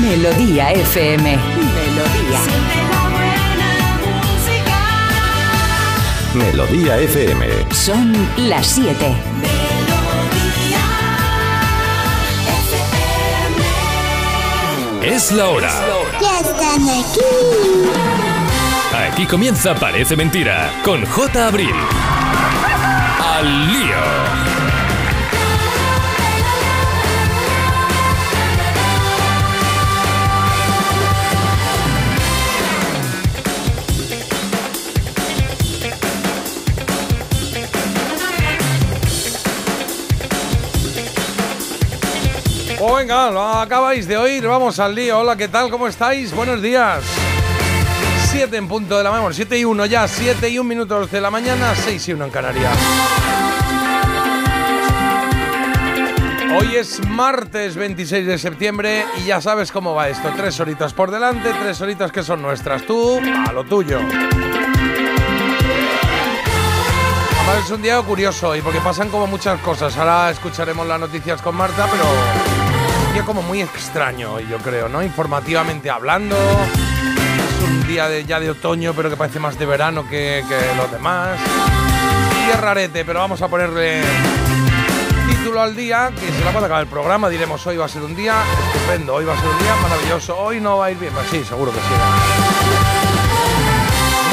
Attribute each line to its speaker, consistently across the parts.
Speaker 1: Melodía FM. Melodía.
Speaker 2: Melodía FM.
Speaker 1: Son las 7.
Speaker 3: Es la hora.
Speaker 4: Ya están aquí.
Speaker 3: Aquí comienza Parece Mentira con J. Abril. Al lío.
Speaker 5: Pues venga, lo acabáis de oír, vamos al lío. Hola, ¿qué tal? ¿Cómo estáis? Buenos días. 7 en punto de la mañana, 7 y 1 ya, 7 y 1 minutos de la mañana, 6 y 1 en Canarias. Hoy es martes 26 de septiembre y ya sabes cómo va esto. Tres horitas por delante, tres horitas que son nuestras. Tú, a lo tuyo. Además es un día curioso hoy porque pasan como muchas cosas. Ahora escucharemos las noticias con Marta, pero un día como muy extraño hoy, yo creo, ¿no? Informativamente hablando. Un día de, ya de otoño, pero que parece más de verano que, que los demás. Y es rarete, pero vamos a ponerle título al día, que se la puede acabar el programa. Diremos hoy va a ser un día estupendo, hoy va a ser un día maravilloso, hoy no va a ir bien. Pues sí, seguro que sí.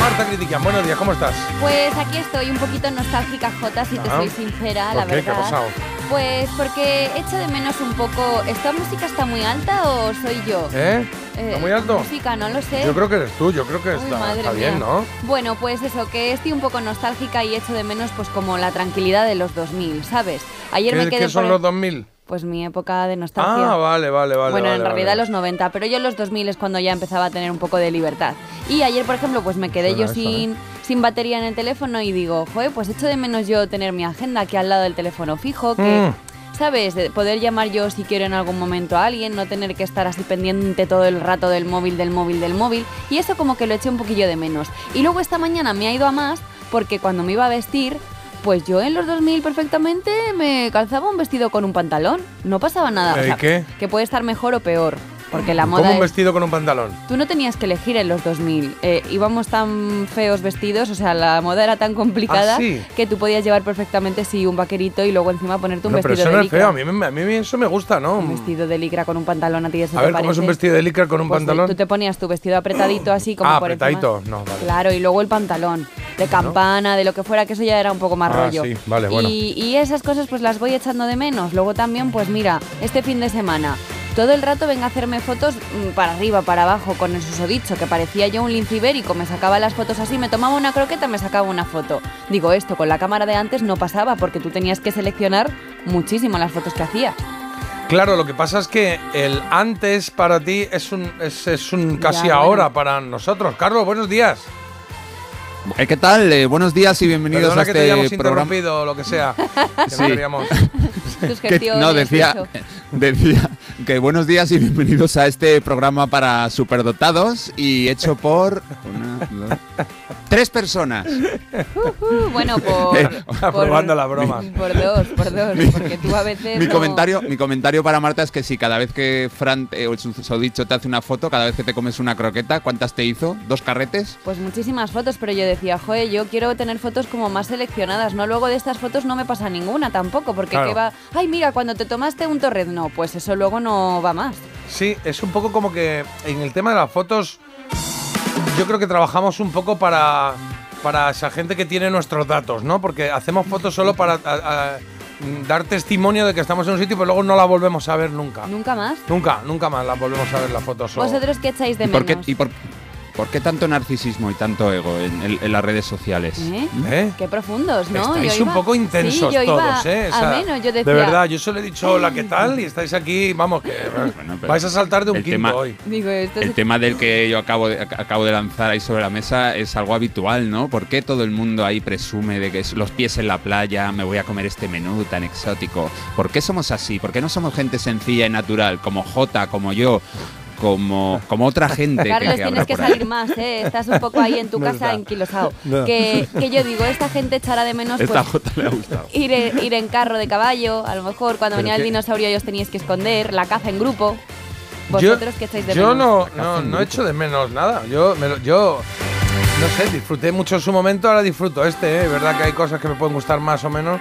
Speaker 5: Marta Critican, buenos días, ¿cómo estás?
Speaker 6: Pues aquí estoy un poquito nostálgica, Jota, si te soy sincera, la
Speaker 5: ¿Por qué? ¿Qué ha
Speaker 6: verdad.
Speaker 5: pasado?
Speaker 6: Pues porque echo de menos un poco. ¿Esta música está muy alta o soy yo?
Speaker 5: ¿Eh?
Speaker 6: Eh,
Speaker 5: ¿Está muy alto?
Speaker 6: Música, no lo sé.
Speaker 5: Yo creo que eres tú, yo creo que
Speaker 6: Uy,
Speaker 5: está,
Speaker 6: madre
Speaker 5: está
Speaker 6: mía.
Speaker 5: bien, ¿no?
Speaker 6: Bueno, pues eso, que estoy un poco nostálgica y echo de menos pues como la tranquilidad de los 2000, ¿sabes? Ayer me
Speaker 5: ¿Qué,
Speaker 6: quedé
Speaker 5: qué son
Speaker 6: por-
Speaker 5: los 2000?
Speaker 6: Pues mi época de nostalgia.
Speaker 5: Ah, vale, vale, vale.
Speaker 6: bueno,
Speaker 5: vale,
Speaker 6: en
Speaker 5: vale.
Speaker 6: realidad los 90, pero yo los 2000 es cuando ya empezaba a tener un poco de libertad. Y ayer, por ejemplo, pues me quedé
Speaker 5: Suena
Speaker 6: yo
Speaker 5: eso,
Speaker 6: sin, sin batería en el teléfono y digo, joder, pues echo de menos yo tener mi agenda aquí al lado del teléfono fijo, que,
Speaker 5: Mm.
Speaker 6: ¿sabes? De poder llamar yo si quiero en algún momento a alguien, no tener que estar así pendiente todo el rato del móvil, del móvil, del móvil. Y eso como que lo eché un poquillo de menos. Y luego esta mañana me ha ido a más porque cuando me iba a vestir... Pues yo en los 2000 perfectamente me calzaba un vestido con un pantalón. No pasaba nada. o
Speaker 5: ¿Eh,
Speaker 6: sea,
Speaker 5: qué?
Speaker 6: Que puede estar mejor o peor. Porque la moda
Speaker 5: Como un
Speaker 6: es-
Speaker 5: vestido con un pantalón.
Speaker 6: Tú no tenías que elegir en los 2000. Eh, íbamos tan feos vestidos, o sea, la moda era tan complicada
Speaker 5: ¿Ah, sí?
Speaker 6: que tú podías llevar perfectamente sí un vaquerito y luego encima ponerte un
Speaker 5: No, pero
Speaker 6: vestido
Speaker 5: eso no
Speaker 6: de
Speaker 5: es
Speaker 6: licra.
Speaker 5: feo, a mí, me- a mí eso me gusta, ¿no?
Speaker 6: Un vestido de licra con un pantalón a ti eso
Speaker 5: A
Speaker 6: te
Speaker 5: ver, ¿cómo es un vestido de licra con un
Speaker 6: Pues
Speaker 5: pantalón?
Speaker 6: Tú te ponías tu vestido apretadito así como
Speaker 5: Ah,
Speaker 6: por encima.
Speaker 5: apretadito, no, vale.
Speaker 6: Claro, y luego el pantalón de campana, de lo que fuera, que eso ya era un poco más
Speaker 5: Ah,
Speaker 6: rollo.
Speaker 5: sí, vale, bueno.
Speaker 6: Y, y esas cosas pues las voy echando de menos. Luego también, pues mira, este fin de semana, todo el rato venga a hacerme fotos mm, para arriba, para abajo, con el susodicho, que parecía yo un lince ibérico. Me sacaba las fotos así, me tomaba una croqueta, me sacaba una foto. Digo, esto con la cámara de antes no pasaba, porque tú tenías que seleccionar muchísimo las fotos que hacías.
Speaker 5: Claro, lo que pasa es que el antes para ti es un, es, es un casi
Speaker 6: Ya,
Speaker 5: ahora
Speaker 6: bueno.
Speaker 5: para nosotros. Carlos, buenos días.
Speaker 7: Eh, ¿Qué tal? Eh, buenos días y bienvenidos
Speaker 5: Perdona
Speaker 7: a
Speaker 5: que te hayamos
Speaker 7: este programa.
Speaker 5: interrumpido o lo que sea. Que
Speaker 7: Sí.
Speaker 5: no
Speaker 7: decía, decía que buenos días y bienvenidos a este programa para superdotados y hecho por una, dos, tres personas.
Speaker 6: Uh, bueno, por,
Speaker 7: Eh,
Speaker 6: por-
Speaker 5: aprobando la broma.
Speaker 6: Por dos, por dos, porque tú a veces
Speaker 7: Mi
Speaker 6: no-
Speaker 7: comentario, mi comentario para Marta es que si cada vez que Fran eh, o el susodicho te hace una foto, cada vez que te comes una croqueta, ¿cuántas te hizo? ¿Dos carretes?
Speaker 6: Pues muchísimas fotos, pero yo decía, joder, yo quiero tener fotos como más seleccionadas, ¿no? Luego de estas fotos no me pasa ninguna tampoco, porque
Speaker 5: Claro.
Speaker 6: que va, ay, mira, cuando te tomaste un torred, no, pues eso luego no va más.
Speaker 5: Sí, es un poco como que en el tema de las fotos, yo creo que trabajamos un poco para, para esa gente que tiene nuestros datos, ¿no? Porque hacemos fotos solo para a- a- dar testimonio de que estamos en un sitio, pero luego no la volvemos a ver nunca.
Speaker 6: Nunca más.
Speaker 5: Nunca, nunca más la volvemos a ver las fotos.
Speaker 6: ¿Vosotros qué echáis de
Speaker 7: ¿Y por qué,
Speaker 6: menos?
Speaker 7: y por, por qué tanto narcisismo y tanto ego en, en- en las redes sociales?
Speaker 6: ¿Eh?
Speaker 5: ¿Eh?
Speaker 6: Qué profundos, ¿no?
Speaker 5: Estáis
Speaker 6: Yo
Speaker 5: un
Speaker 6: iba-
Speaker 5: poco intensos
Speaker 6: Sí, yo iba
Speaker 5: todos, ¿eh? O
Speaker 6: a menos, yo decía,
Speaker 5: De verdad, yo solo he dicho hola, ¿qué tal? Y estáis aquí, vamos, que
Speaker 7: Bueno,
Speaker 5: vais a saltar de un quinto
Speaker 7: tema-
Speaker 5: hoy.
Speaker 6: Digo, esto
Speaker 7: El
Speaker 6: es-
Speaker 7: tema del que yo acabo de, ac- acabo de lanzar ahí sobre la mesa es algo habitual, ¿no? ¿Por qué todo el mundo ahí presume de que es los pies en la playa, me voy a comer este menú tan exótico? ¿Por qué somos así? ¿Por qué no somos gente sencilla y natural, como Jota, como yo? Como, como otra gente. que-
Speaker 6: Carlos,
Speaker 7: que
Speaker 6: tienes que salir más, ¿eh? Estás un poco ahí en tu
Speaker 5: No
Speaker 6: casa enquilosado.
Speaker 5: No.
Speaker 6: Que, que yo digo, esta gente echará de menos
Speaker 7: Esta
Speaker 6: pues,
Speaker 7: le ha gustado.
Speaker 6: ir, en- ir en carro de caballo, a lo mejor cuando
Speaker 5: Pero
Speaker 6: venía el dinosaurio ellos teníais que esconder, la caza en grupo.
Speaker 5: Yo,
Speaker 6: ¿Vosotros qué echáis de
Speaker 5: yo
Speaker 6: menos?
Speaker 5: no, no, no echo de menos nada. Yo, me lo- yo, no sé, disfruté mucho en su momento, ahora disfruto este. ¿eh? Es verdad que hay cosas que me pueden gustar más o menos,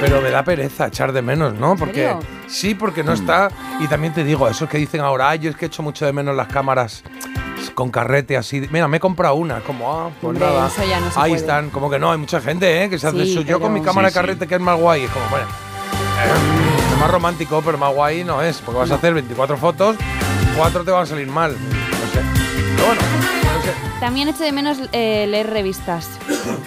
Speaker 5: pero me da pereza echar de menos, ¿no? Porque
Speaker 6: serio?
Speaker 5: sí, porque no está. Y también te digo, esos que dicen ahora, "Ay, yo es que echo mucho de menos las cámaras con carrete así. Mira, me he comprado una, como, ah, pues
Speaker 6: Hombre,
Speaker 5: nada.
Speaker 6: eso ya no se
Speaker 5: Ahí
Speaker 6: puede.
Speaker 5: están, como que no, hay mucha gente, ¿eh? Que se hace
Speaker 6: Sí,
Speaker 5: su. Yo con mi cámara
Speaker 7: Sí,
Speaker 5: de
Speaker 7: sí.
Speaker 5: carrete, que es más guay, es como, bueno. eh, es más romántico, pero más guay no es, porque vas a hacer 24 fotos, cuatro te van a salir mal. No sé. Pero bueno.
Speaker 6: También echo de menos eh, leer revistas.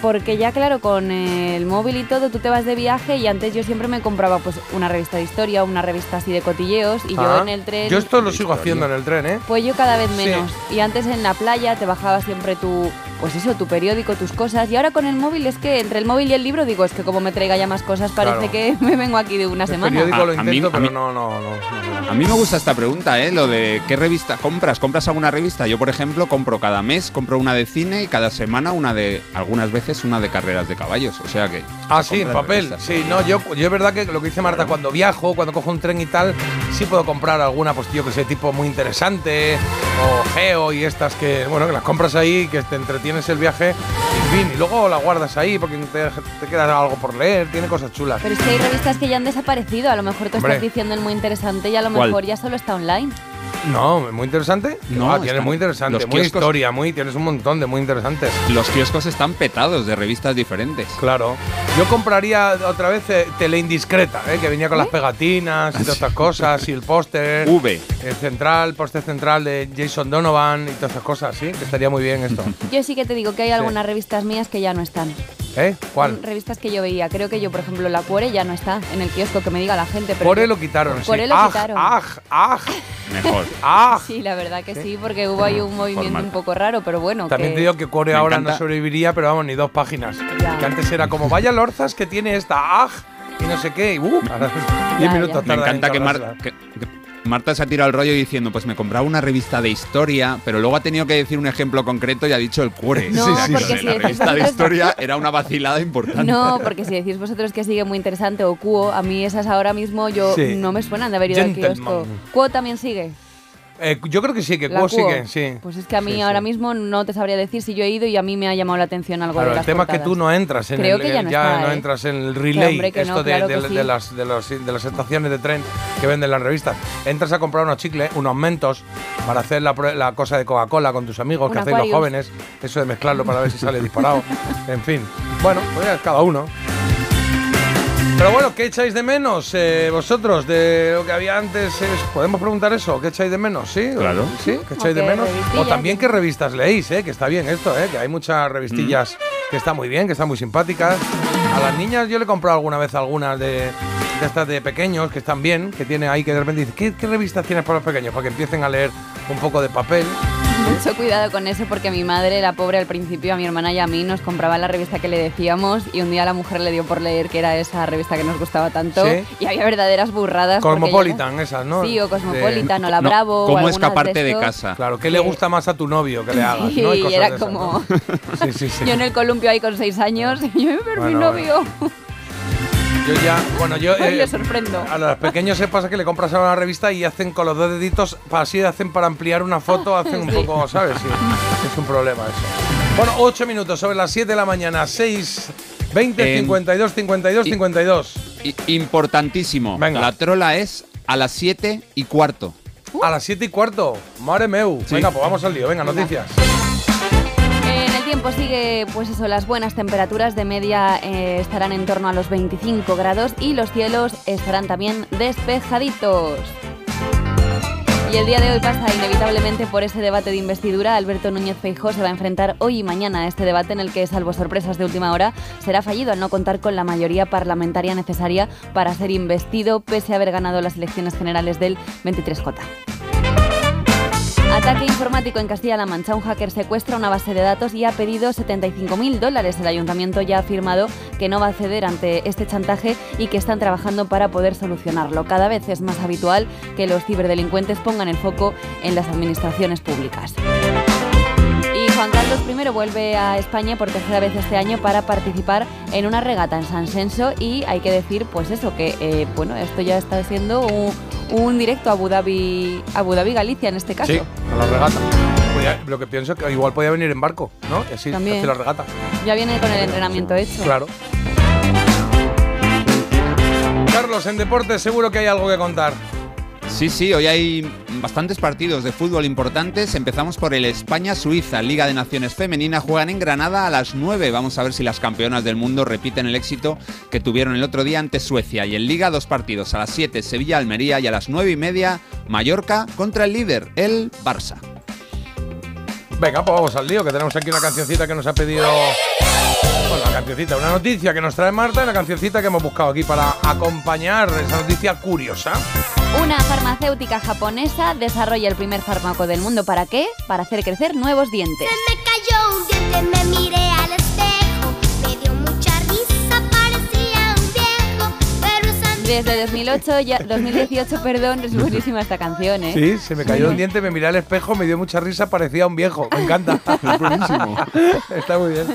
Speaker 6: Porque ya, claro, con el móvil y todo, tú te vas de viaje y antes yo siempre me compraba pues una revista de historia, una revista así de cotilleos y yo
Speaker 5: Ah,
Speaker 6: en el tren...
Speaker 5: Yo esto lo sigo haciendo en el tren, ¿eh?
Speaker 6: Pues yo cada vez
Speaker 5: Sí.
Speaker 6: menos. Y antes en la playa te bajaba siempre tu, pues eso, tu periódico, tus cosas. Y ahora con el móvil es que entre el móvil y el libro digo, es que como me traiga ya más cosas, parece
Speaker 5: Claro.
Speaker 6: que me vengo aquí de una
Speaker 5: El
Speaker 6: semana.
Speaker 5: periódico
Speaker 7: A-
Speaker 5: lo
Speaker 7: a mí- a mí-
Speaker 5: no, no, no, no.
Speaker 7: A mí me gusta esta pregunta, ¿eh? Lo de qué revista compras. ¿Compras alguna revista? Yo, por ejemplo, compro cada mes, compro una de cine y cada semana una de, algunas veces una de carreras de caballos. O sea que...
Speaker 5: Ah, sí, en papel.
Speaker 7: revistas.
Speaker 5: Sí, no, yo, yo es verdad que lo que dice Marta, cuando viajo, cuando cojo un tren y tal, sí puedo comprar alguna, pues tío, que sé, tipo muy interesante, o geo y estas que, bueno, que las compras ahí, que te entretienes el viaje, en fin, y luego la guardas ahí porque te, te queda algo por leer, tiene cosas chulas.
Speaker 6: Pero es que hay revistas que ya han desaparecido. A lo mejor tú
Speaker 5: Hombre.
Speaker 6: estás diciendo el muy interesante y a lo
Speaker 7: ¿Cuál?
Speaker 6: mejor ya solo está online.
Speaker 5: No, muy interesante.
Speaker 7: No,
Speaker 5: No, tienes muy interesante,
Speaker 7: los
Speaker 5: muy
Speaker 7: kioscos-
Speaker 5: historia, muy, tienes un montón de muy interesantes.
Speaker 7: Los kioscos están petados de revistas diferentes.
Speaker 5: Claro. Yo compraría otra vez eh, Tele Indiscreta, eh, que venía con las pegatinas y todas estas cosas, y el póster.
Speaker 7: V.
Speaker 5: El central, póster central de Jason Donovan y todas esas cosas, sí, que estaría muy bien esto.
Speaker 6: Yo sí que te digo que hay algunas revistas mías que ya no están.
Speaker 5: ¿Eh? ¿Cuál?
Speaker 6: Son Revistas que yo veía. Creo que yo, por ejemplo, la Cuore ya no está en el kiosco, que me diga la gente. Pero yo-
Speaker 5: lo quitaron, sí.
Speaker 6: Core lo
Speaker 5: Aj,
Speaker 6: quitaron.
Speaker 5: Aj, aj,
Speaker 7: Mejor.
Speaker 5: Aj.
Speaker 6: Sí, la verdad que sí, porque hubo ahí un movimiento
Speaker 7: Formal.
Speaker 6: un poco raro, pero bueno.
Speaker 5: También
Speaker 6: que-
Speaker 5: te digo que Core
Speaker 7: Me
Speaker 5: ahora no sobreviviría, pero vamos, ni dos páginas.
Speaker 6: Ya.
Speaker 5: Que antes era como, vaya lorzas que tiene esta, aj, y no sé qué, y uh, ahora diez minutos
Speaker 6: ya.
Speaker 7: Me
Speaker 5: en
Speaker 7: encanta que, Mar-
Speaker 5: cargársela.
Speaker 7: que- que Marta se ha tirado el rollo diciendo, pues me compraba una revista de historia, pero luego ha tenido que decir un ejemplo concreto y ha dicho el cuore.
Speaker 6: No, porque
Speaker 7: lo de
Speaker 6: si
Speaker 7: la
Speaker 6: decís
Speaker 7: revista de
Speaker 6: vosotros-
Speaker 7: historia era una vacilada importante.
Speaker 6: No, porque si decís vosotros que sigue muy interesante o Cuo, a mí esas ahora mismo yo
Speaker 5: Sí.
Speaker 6: no me suenan de haber ido al kiosco. Cuo también sigue.
Speaker 5: Eh, yo creo que sí, que Cuo sigue, sí.
Speaker 6: Pues es que a mí
Speaker 5: Sí,
Speaker 6: ahora
Speaker 5: sí.
Speaker 6: mismo no te sabría decir si yo he ido y a mí me ha llamado la atención algo
Speaker 5: Claro,
Speaker 6: de
Speaker 5: el
Speaker 6: las
Speaker 5: tema es que tú no entras en
Speaker 6: Creo
Speaker 5: el,
Speaker 6: que ya
Speaker 5: el-
Speaker 6: no está, ¿eh?
Speaker 5: entras en el relay,
Speaker 6: que
Speaker 5: esto
Speaker 6: no,
Speaker 5: de,
Speaker 6: claro
Speaker 5: de-
Speaker 6: que
Speaker 5: de
Speaker 6: sí.
Speaker 5: las, de, los- de las estaciones de tren que venden las revistas. Entras a comprar unos chicles, unos mentos, para hacer la, la cosa de Coca-Cola con tus amigos, que hacéis los jóvenes, eso de mezclarlo para ver si sale disparado. En fin, bueno, pues ya es cada uno. Pero bueno, ¿qué echáis de menos eh, vosotros de lo que había antes? ¿Podemos preguntar eso? ¿Qué echáis de menos? ¿Sí?
Speaker 7: Claro.
Speaker 5: ¿Sí? ¿Qué echáis de menos? O también qué revistas leéis, ¿eh? Que está bien esto, ¿eh? Que hay muchas revistillas que están muy bien, que están muy simpáticas. A las niñas yo le he comprado alguna vez algunas de, de estas de pequeños que están bien, que tiene ahí que de repente dice, ¿qué, qué revistas tienes para los pequeños? Para que empiecen a leer un poco de papel.
Speaker 6: Mucho cuidado con eso porque mi madre, la pobre, al principio a mi hermana y a mí nos compraba la revista que le decíamos y un día la mujer le dio por leer que era esa revista que nos gustaba tanto
Speaker 5: Sí.
Speaker 6: y había verdaderas burradas.
Speaker 5: Cosmopolitan, esas, ¿no?
Speaker 6: Sí, o
Speaker 5: De-
Speaker 6: Cosmopolitan o La
Speaker 7: No,
Speaker 6: Bravo. o
Speaker 7: ¿Cómo
Speaker 6: algunas
Speaker 7: escaparte de,
Speaker 6: estos.
Speaker 7: casa?
Speaker 5: Claro, ¿qué le
Speaker 6: Sí.
Speaker 5: gusta más a tu novio que le hagas?
Speaker 6: Sí,
Speaker 5: ¿no? Y cosas
Speaker 6: era
Speaker 5: de esas,
Speaker 6: como-
Speaker 5: ¿no? Sí, sí, sí.
Speaker 6: Yo en el columpio ahí con seis años y yo, pero mi
Speaker 5: Bueno,
Speaker 6: novio.
Speaker 5: Yo ya, bueno, yo...
Speaker 6: Ay,
Speaker 5: eh,
Speaker 6: le sorprendo.
Speaker 5: A los pequeños se pasa que le compras ahora una revista y hacen con los dos deditos, así hacen para ampliar una foto, hacen un
Speaker 6: Sí.
Speaker 5: poco, ¿sabes? Sí, es un problema eso. Bueno, 8 minutos sobre las 7 de la mañana, 6, 20,
Speaker 7: Em,
Speaker 5: 52, 52,
Speaker 7: y-
Speaker 5: 52.
Speaker 7: I- importantísimo.
Speaker 5: Venga.
Speaker 7: La trola es a las 7 y cuarto.
Speaker 5: A las 7 y cuarto, madre meu.
Speaker 7: Sí.
Speaker 5: Venga, pues vamos al lío, venga,
Speaker 6: Venga.
Speaker 5: noticias.
Speaker 6: El tiempo sigue, pues eso, las buenas temperaturas de media eh, estarán en torno a los 25 grados y los cielos estarán también despejaditos. Y el día de hoy pasa inevitablemente por ese debate de investidura. Alberto Núñez Feijóo se va a enfrentar hoy y mañana a este debate en el que, salvo sorpresas de última hora, será fallido al no contar con la mayoría parlamentaria necesaria para ser investido, pese a haber ganado las elecciones generales del 23J. Ataque informático en Castilla-La Mancha. Un hacker secuestra una base de datos y ha pedido 75.000 dólares. El ayuntamiento ya ha afirmado que no va a ceder ante este chantaje y que están trabajando para poder solucionarlo. Cada vez es más habitual que los ciberdelincuentes pongan el foco en las administraciones públicas. Juan Carlos I vuelve a España por tercera vez este año para participar en una regata en San Senso y hay que decir, pues eso, que eh, bueno, esto ya está siendo un, un directo a Abu Dhabi, Abu Dhabi Galicia en este caso.
Speaker 5: Sí, a la regata. Podía- lo que pienso es que igual podía venir en barco, ¿no? Y así
Speaker 6: También.
Speaker 5: hace la regata.
Speaker 6: Ya viene con el entrenamiento hecho.
Speaker 5: Claro. Carlos, en deportes seguro que hay algo que contar.
Speaker 7: Sí, sí, hoy hay bastantes partidos de fútbol importantes. Empezamos por el España-Suiza, Liga de Naciones Femenina. Juegan en Granada a las 9. Vamos a ver si las campeonas del mundo repiten el éxito que tuvieron el otro día ante Suecia. Y en Liga, dos partidos. A las 7, Sevilla-Almería. Y a las 9 y media, Mallorca contra el líder, el Barça.
Speaker 5: Venga, pues vamos al lío, que tenemos aquí una cancioncita que nos ha pedido. Bueno, una cancioncita, una noticia que nos trae Marta y una cancioncita que hemos buscado aquí para acompañar esa noticia curiosa.
Speaker 6: Una farmacéutica japonesa desarrolla el primer fármaco del mundo. ¿Para qué? Para hacer crecer nuevos dientes.
Speaker 4: Se me cayó un diente, me miré
Speaker 6: Desde 2008, ya, 2018, perdón, es buenísima esta canción, ¿eh?
Speaker 5: Sí, se me cayó un diente, me miré al espejo, me dio mucha risa, parecía un viejo. Me encanta. Es buenísimo. Está muy bien.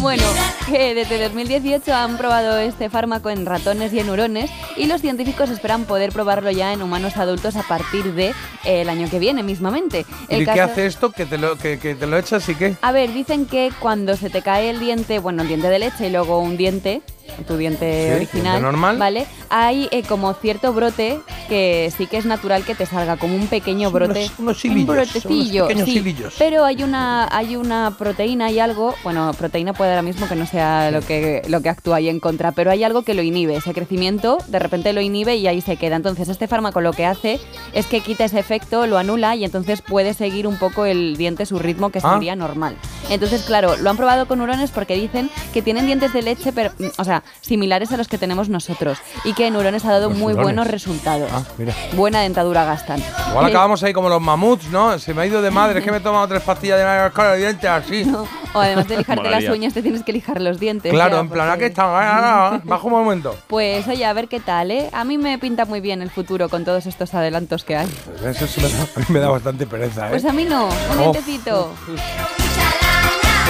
Speaker 6: Bueno, que desde 2018 han probado este fármaco en ratones y en hurones y los científicos esperan poder probarlo ya en humanos adultos a partir de eh, el año que viene mismamente. El
Speaker 5: ¿Y qué hace esto? ¿Que te lo, que, que te lo echas y qué?
Speaker 6: A ver, dicen que cuando se te cae el diente, bueno, el diente de leche y luego un diente, tu diente
Speaker 5: Sí,
Speaker 6: original,
Speaker 5: diente normal.
Speaker 6: ¿vale? Hay eh, como cierto brote que sí que es natural que te salga, como un pequeño
Speaker 5: Unos-
Speaker 6: brote.
Speaker 5: unos
Speaker 6: un
Speaker 5: hilillos,
Speaker 6: brotecillo,
Speaker 5: unos
Speaker 6: sí. Pero hay una, hay una proteína y algo, bueno, proteína puede ahora mismo que no sea lo que, lo que actúa ahí en contra, pero hay algo que lo inhibe, ese crecimiento de repente lo inhibe y ahí se queda. Entonces este fármaco lo que hace es que quita ese efecto, lo anula y entonces puede seguir un poco el diente su ritmo que
Speaker 5: Ah.
Speaker 6: sería normal. Entonces, claro, lo han probado con hurones porque dicen que tienen dientes de leche, pero, mm, o sea, similares a los que tenemos nosotros y que en hurones ha dado
Speaker 5: Los
Speaker 6: muy
Speaker 5: hurones.
Speaker 6: buenos resultados.
Speaker 5: Ah, mira.
Speaker 6: Buena dentadura gastan.
Speaker 5: Igual acabamos ahí como los mamuts, ¿no? Se me ha ido de madre, es que me he tomado tres pastillas de cara de dientes así.
Speaker 6: no, o además de lijarte las uñas, te tienes que lijar los dientes.
Speaker 5: Claro,
Speaker 6: ya,
Speaker 5: en plan,
Speaker 6: porque-
Speaker 5: aquí ah, baja un momento.
Speaker 6: Pues oye, a ver qué tal, ¿eh? A mí me pinta muy bien el futuro con todos estos adelantos que hay.
Speaker 5: Pues Eso me da, a mí me da bastante pereza, ¿eh?
Speaker 6: Pues a mí no, un
Speaker 5: Oh.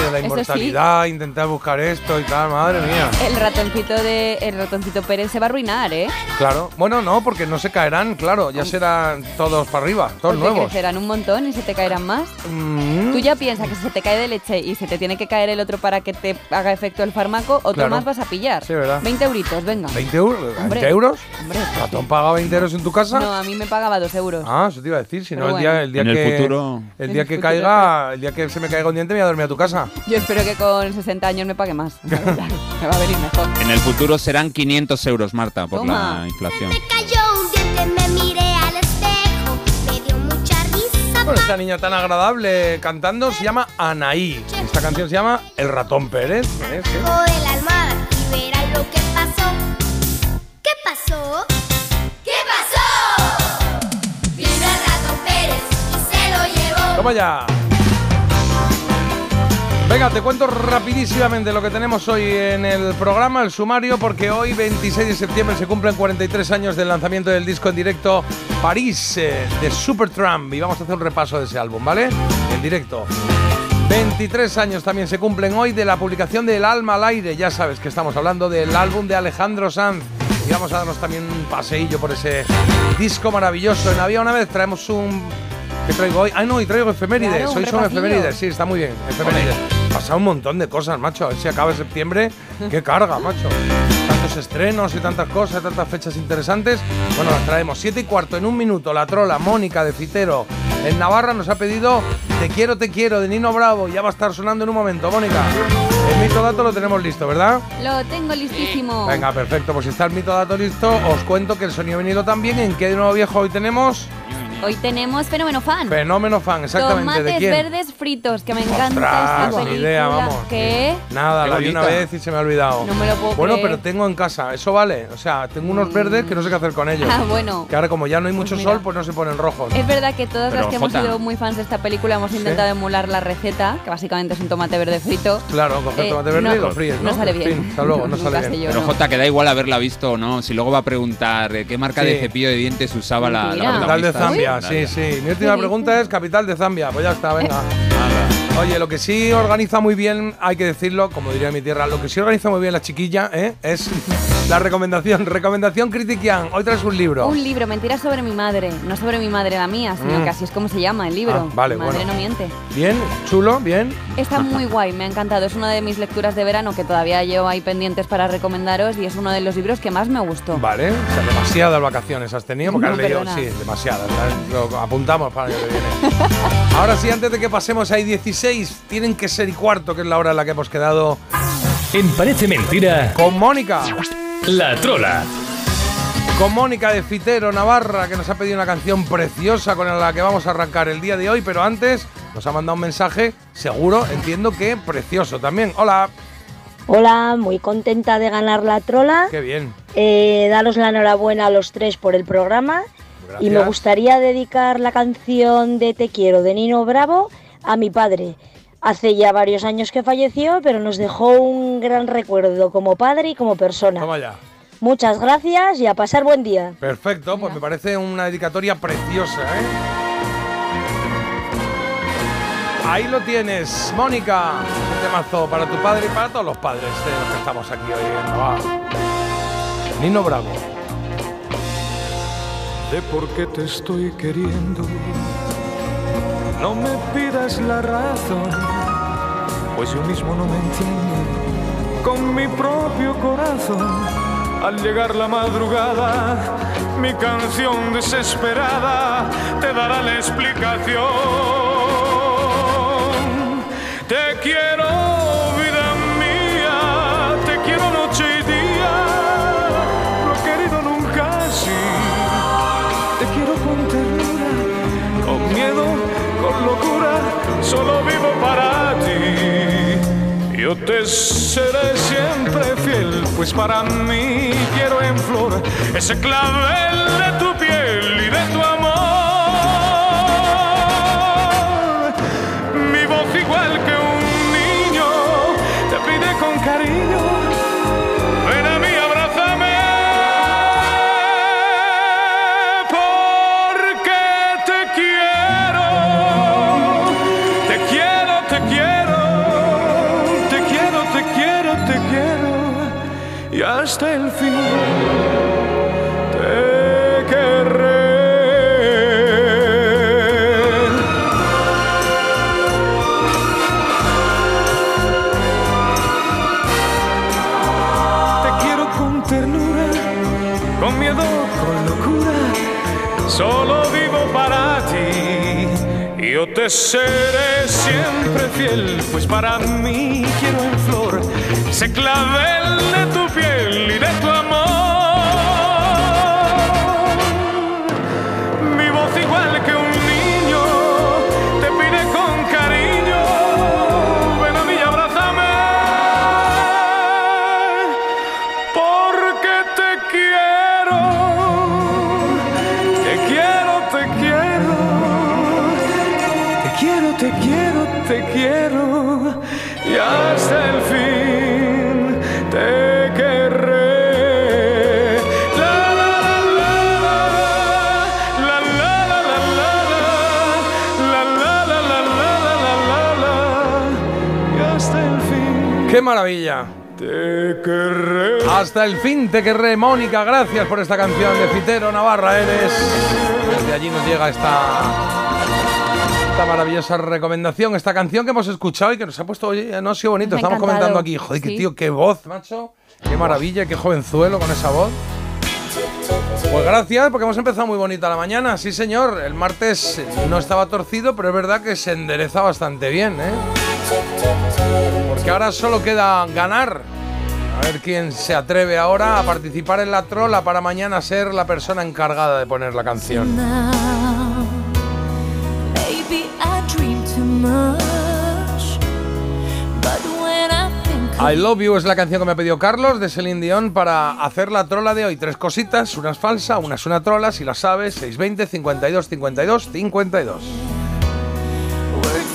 Speaker 5: De la
Speaker 6: sí.
Speaker 5: inmortalidad, intentar buscar esto y tal, madre mía.
Speaker 6: El ratoncito de el ratoncito Pérez se va a arruinar, ¿eh?
Speaker 5: Claro, bueno, no, porque no se caerán, claro, ya serán todos para arriba, todos
Speaker 6: Porque
Speaker 5: nuevos.
Speaker 6: crecerán un montón y se te caerán más.
Speaker 5: Mm,
Speaker 6: Tú ya piensas que si se te cae de leche y se te tiene que caer el otro para que te haga efecto el fármaco, otro
Speaker 5: Claro.
Speaker 6: más vas a pillar.
Speaker 5: Sí, ¿verdad?
Speaker 6: 20 euritos, venga.
Speaker 5: ¿20 euros?
Speaker 6: Hombre.
Speaker 5: ¿20 euros?
Speaker 6: Hombre,
Speaker 5: ¿Ratón paga 20 euros en tu casa?
Speaker 6: no, a mí me pagaba 2 euros.
Speaker 5: Ah, eso te iba a decir, si no el día, el día
Speaker 7: En el
Speaker 5: que
Speaker 7: futuro-
Speaker 5: el día
Speaker 6: el
Speaker 5: que
Speaker 6: futuro,
Speaker 5: caiga, el día que se me caiga un diente me voy a dormir a tu casa.
Speaker 6: Yo espero que con 60 años me pague más. me va a venir mejor.
Speaker 7: En el futuro serán 500 euros, Marta, por
Speaker 6: Toma.
Speaker 7: la inflación.
Speaker 4: me cayó un diente, me miré al espejo. Me dio mucha risa.
Speaker 5: Bueno, esta niña tan agradable cantando se llama Anaí. Esta canción se llama El ratón Pérez. ¿eh? Sí.
Speaker 4: La almohada y verás lo que pasó. ¿Qué pasó? ¿Qué pasó? Vino el ratón Pérez y se lo llevó.
Speaker 5: Toma ya. Venga, te cuento rapidísimamente lo que tenemos hoy en el programa, el sumario, porque hoy, 26 de septiembre, se cumplen 43 años del lanzamiento del disco en directo París eh, de Supertramp. Y vamos a hacer un repaso de ese álbum, ¿vale? En directo. 23 años también se cumplen hoy de la publicación de El Alma al Aire. Ya sabes que estamos hablando del álbum de Alejandro Sanz. Y vamos a darnos también un paseillo por ese disco maravilloso. En Había una vez traemos un... ¿Qué traigo hoy? Ah, no, y traigo efemérides.
Speaker 6: Claro,
Speaker 5: hoy son efemérides. Sí, está muy bien. Efemérides. Pasa un montón de cosas, macho. A ver si acaba septiembre. Qué carga, macho. Tantos estrenos y tantas cosas, tantas fechas interesantes. Bueno, las traemos. Siete y cuarto en un minuto. La trola Mónica de Fitero en Navarra nos ha pedido Te quiero, te quiero de Nino Bravo. Ya va a estar sonando en un momento, Mónica. El mito dato lo tenemos listo, ¿verdad?
Speaker 6: Lo tengo listísimo.
Speaker 5: Venga, perfecto. Pues si está el mito dato listo, os cuento que el sonido venido también. ¿En qué de nuevo viejo hoy tenemos?
Speaker 6: Hoy tenemos Fenómeno Fan.
Speaker 5: Fenómeno fan, exactamente. ¿De
Speaker 6: Tomates
Speaker 5: quién?
Speaker 6: verdes fritos, que me encanta esta
Speaker 5: ni
Speaker 6: película.
Speaker 5: idea, vamos.
Speaker 6: ¿Qué?
Speaker 5: Nada,
Speaker 7: Qué
Speaker 5: la vi una vez y se me ha olvidado.
Speaker 6: No me lo puedo
Speaker 5: Bueno,
Speaker 6: creer.
Speaker 5: pero tengo en casa, eso vale. O sea, tengo unos verdes que no sé qué hacer con ellos.
Speaker 6: Ah, bueno.
Speaker 5: Que ahora como ya no hay mucho
Speaker 6: Pues
Speaker 5: sol, pues no se ponen rojos.
Speaker 6: Es verdad que todas
Speaker 7: Pero,
Speaker 6: las que hemos sido muy fans de esta película hemos intentado emular la receta, que básicamente es un tomate verde frito.
Speaker 5: Claro, coger
Speaker 6: Eh,
Speaker 5: tomate verde
Speaker 6: no,
Speaker 5: y lo fríes, ¿no?
Speaker 6: no sale
Speaker 5: En
Speaker 6: bien.
Speaker 5: fin, hasta luego, no sale bien.
Speaker 6: yo,
Speaker 7: Pero
Speaker 6: no.
Speaker 7: Jota, que da igual haberla visto o no. Si luego va a preguntar eh, qué marca
Speaker 5: Sí.
Speaker 7: de cepillo de dientes usaba la, la.
Speaker 5: Capital de
Speaker 7: protagonista.
Speaker 5: Zambia, sí, sí. Mi última
Speaker 6: ¿Qué
Speaker 5: pregunta es capital de Zambia. Pues ya está, venga. Oye, lo que sí organiza muy bien, hay que decirlo, como diría mi tierra, lo que sí organiza muy bien la chiquilla ¿eh? es la recomendación. Recomendación Critiquian. Hoy traes un libro.
Speaker 6: Un libro, mentiras sobre mi madre. No sobre mi madre la mía, sino
Speaker 5: Mm.
Speaker 6: que así es como se llama el libro.
Speaker 5: Ah, vale,
Speaker 6: mi madre
Speaker 5: bueno.
Speaker 6: no miente.
Speaker 5: Bien, chulo, bien.
Speaker 6: Está muy guay, me ha encantado. Es una de mis lecturas de verano que todavía llevo ahí pendientes para recomendaros y es uno de los libros que más me gustó.
Speaker 5: Vale, o sea, demasiadas vacaciones has tenido, porque
Speaker 6: No,
Speaker 5: has leído,
Speaker 6: perdona.
Speaker 5: sí, demasiadas. ¿sabes? Lo apuntamos para el año que viene. Ahora sí, antes de que pasemos ahí 16, tienen que ser y cuarto, que es la hora en la que hemos quedado
Speaker 3: En Parece Mentira,
Speaker 5: con Mónica.
Speaker 3: La Trola.
Speaker 5: Con Mónica de Fitero, Navarra, que nos ha pedido una canción preciosa con la que vamos a arrancar el día de hoy, pero antes nos ha mandado un mensaje, seguro, entiendo que precioso también. Hola,
Speaker 2: Hola, muy contenta de ganar la trola.
Speaker 5: qué bien.
Speaker 2: Eh, daros la enhorabuena a los tres por el programa. Y me gustaría dedicar la canción de Te quiero de Nino Bravo a mi padre. Hace ya varios años que falleció, pero nos dejó un gran recuerdo como padre y como persona.
Speaker 5: Toma ya.
Speaker 2: Muchas gracias y a pasar buen día.
Speaker 5: Perfecto, pues me parece una dedicatoria preciosa, ¿eh? Ahí lo tienes, Mónica. Un temazo para tu padre y para todos los padres de los que estamos aquí hoy en Navarra. Nino Bravo.
Speaker 8: De por qué te estoy queriendo. No me pidas la razón, pues yo mismo no me entiendo. Con mi propio corazón, al llegar la madrugada, mi canción desesperada te dará la explicación. Te quiero, con miedo, con locura, solo vivo para ti. Yo te seré siempre fiel, pues para mí quiero en flor ese clavel de tu te seré siempre fiel, pues para mí quiero en flor. Ese clavel de tu
Speaker 5: maravilla!
Speaker 8: te querré.
Speaker 5: Hasta el fin te querré, Mónica. Gracias por esta canción de Fitero Navarra. Eres. Desde allí nos llega esta. Esta maravillosa recomendación, esta canción que hemos escuchado y que nos ha puesto, oye, no ha sido bonito. Estamos
Speaker 6: encantado.
Speaker 5: comentando aquí, joder, qué
Speaker 6: Sí.
Speaker 5: tío, qué voz, macho. Qué maravilla, qué jovenzuelo con esa voz. Pues gracias, porque hemos empezado muy bonita la mañana. Sí, señor. El martes no estaba torcido, pero es verdad que se endereza bastante bien, ¿eh? Porque ahora solo queda ganar. A ver quién se atreve ahora a participar en la trola para mañana ser la persona encargada de poner la canción.
Speaker 9: I
Speaker 5: Love You es la canción que me ha pedido Carlos de Celine Dion para hacer la trola de hoy. Tres cositas, una es falsa, una es una trola, si la sabes, 620 52 52 52.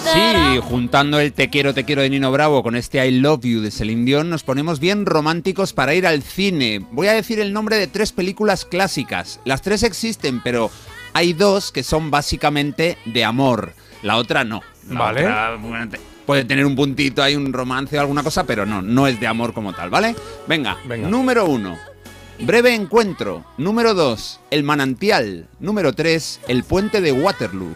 Speaker 7: Sí, juntando el Te quiero, te quiero de Nino Bravo con este I Love You de Celine Dion, nos ponemos bien románticos para ir al cine. Voy a decir el nombre de tres películas clásicas. Las tres existen, pero hay dos que son básicamente de amor. La otra no. La
Speaker 5: Vale.
Speaker 7: otra, puede tener un puntito, hay un romance o alguna cosa, pero no, no es de amor como tal, ¿vale? Venga,
Speaker 5: Venga.
Speaker 7: número uno. Breve encuentro. Número dos, El manantial. Número tres, El puente de Waterloo.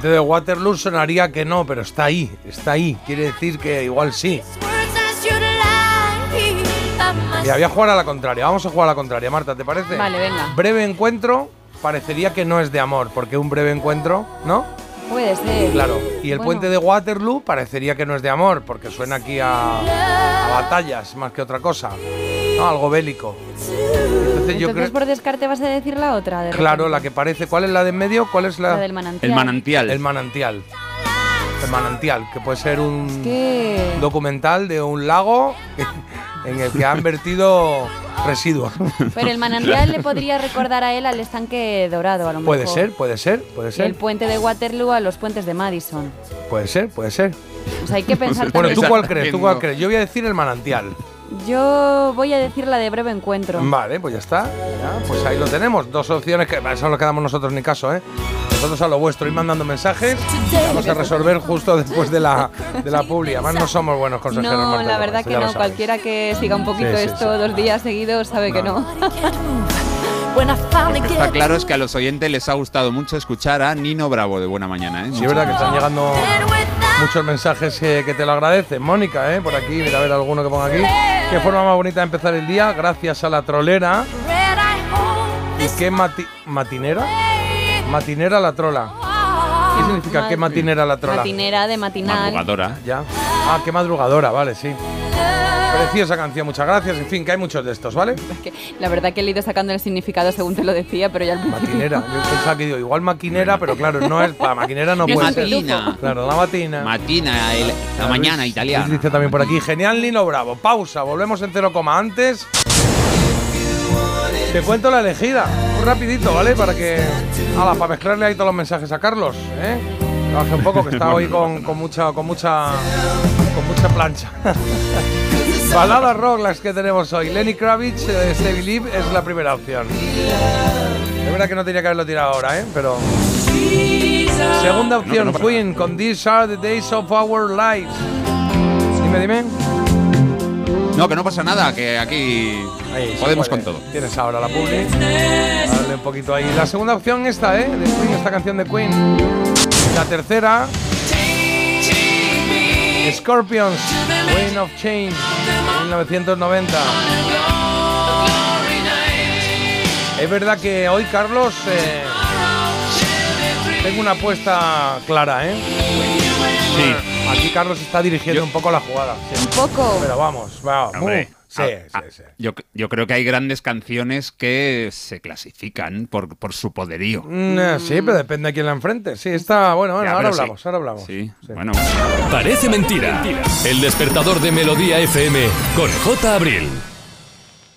Speaker 5: Puente de Waterloo sonaría que no, pero está ahí, está ahí. Quiere decir que igual sí.
Speaker 9: words as you'd lie of my
Speaker 5: Y había jugar a la contraria. Vamos a jugar a la contraria, Marta, ¿te parece?
Speaker 6: Vale, venga.
Speaker 5: Breve encuentro parecería que no es de amor, porque un breve encuentro, ¿no?
Speaker 6: Puede ser.
Speaker 5: Claro. Y el
Speaker 6: Bueno.
Speaker 5: puente de Waterloo parecería que no es de amor, porque suena aquí a, a batallas más que otra cosa. ¿No? Algo bélico. Entonces yo
Speaker 6: Entonces
Speaker 5: creo.
Speaker 6: por descarte vas a decir la otra. de
Speaker 5: Claro,
Speaker 6: repente.
Speaker 5: la que parece. ¿Cuál es la de en medio? ¿Cuál es la?
Speaker 6: La del manantial.
Speaker 7: El manantial.
Speaker 5: El manantial. El manantial, que puede ser un documental de un lago en el que han vertido residuos.
Speaker 6: Pero el manantial le podría recordar a él al estanque dorado, a lo
Speaker 5: Puede
Speaker 6: mejor.
Speaker 5: ser, puede ser, puede
Speaker 6: Y el
Speaker 5: ser.
Speaker 6: puente de Waterloo a los puentes de Madison.
Speaker 5: Puede ser, puede ser.
Speaker 6: O sea, hay que pensar
Speaker 5: Bueno. ¿tú cuál crees? ¿Tú cuál crees? Yo voy a decir el manantial.
Speaker 6: Yo voy a decir la de breve encuentro.
Speaker 5: Vale, pues ya está. Ya, pues ahí lo tenemos. Dos opciones que eso no quedamos nosotros ni caso, ¿eh? Nosotros a lo vuestro, ir mandando mensajes. Vamos a resolver justo después de la, de la publi. Además, no somos buenos consejeros.
Speaker 6: No,
Speaker 5: Marta,
Speaker 6: la verdad que no. Cualquiera que siga un poquito
Speaker 5: Sí, sí,
Speaker 6: esto
Speaker 5: sí.
Speaker 6: dos días seguidos sabe que no.
Speaker 9: when I finally
Speaker 7: Lo que está
Speaker 9: get
Speaker 7: claro es que a los oyentes les ha gustado mucho escuchar a Nino Bravo de Buena Mañana. ¿eh?
Speaker 5: Sí, es verdad que están llegando muchos mensajes que te lo agradecen. Mónica, ¿eh? Por aquí, mira a ver alguno que ponga aquí. Qué forma más bonita de empezar el día, gracias a la trolera. ¿Y qué mati- matinera? Matinera la trola. ¿Qué significa qué matinera la trola?
Speaker 6: Matinera de matinal.
Speaker 7: Madrugadora.
Speaker 5: Ya. Ah, qué madrugadora, vale, sí. Preciosa canción, muchas gracias. En fin, que hay muchos de estos, ¿vale?
Speaker 6: Que La verdad que le he ido sacando el significado según te lo decía, pero ya al principio.
Speaker 5: Matinera. Yo pensaba que digo, igual maquinera, pero claro, no es para maquinera no
Speaker 7: Es
Speaker 5: puede ser.
Speaker 7: matina.
Speaker 5: Claro, la matina.
Speaker 7: Matina, el- la mañana
Speaker 5: Luis-
Speaker 7: italiana.
Speaker 5: Luis dice también por aquí, genial Nino Bravo. Pausa, volvemos en cero coma antes. Te cuento la elegida, muy rapidito, ¿vale? Para que. Ala, para mezclarle ahí todos los mensajes a Carlos, ¿eh? Baje un poco, que está hoy con, con mucha. con mucha. con mucha plancha. Baladas rock las que tenemos hoy. Lenny Kravitz, eh, Stay Believe, es la primera opción. Es verdad que no tenía que haberlo tirado ahora, ¿eh? Pero. Segunda opción, Queen, con These Are the Days of Our Lives. Dime, dime.
Speaker 7: No, que no pasa nada, que aquí
Speaker 5: Ahí,
Speaker 7: podemos
Speaker 5: puede.
Speaker 7: con todo.
Speaker 5: Tienes ahora la publi. Dale un poquito ahí. La segunda opción esta, ¿eh? De Queen, esta canción de Queen. La tercera. Scorpions, Queen of Change, 1990. Es verdad que hoy, Carlos, eh, tengo una apuesta clara, ¿eh?
Speaker 7: Sí.
Speaker 5: Aquí Carlos está dirigiendo
Speaker 7: Yo-
Speaker 5: un poco la jugada. sí.
Speaker 6: Un poco.
Speaker 5: Pero vamos, va,
Speaker 7: Hombre,
Speaker 5: uh, sí,
Speaker 7: ah,
Speaker 5: sí, sí.
Speaker 7: Yo, yo creo que hay grandes canciones que se clasifican por, por su poderío.
Speaker 5: Mm, eh, sí, pero depende de quién la enfrente. Sí, está bueno, bueno,
Speaker 7: Ya,
Speaker 5: ahora hablamos, ahora hablamos.
Speaker 7: Sí,
Speaker 5: Sí.
Speaker 7: bueno.
Speaker 3: Parece mentira. El despertador de Melodía FM con J. Abril.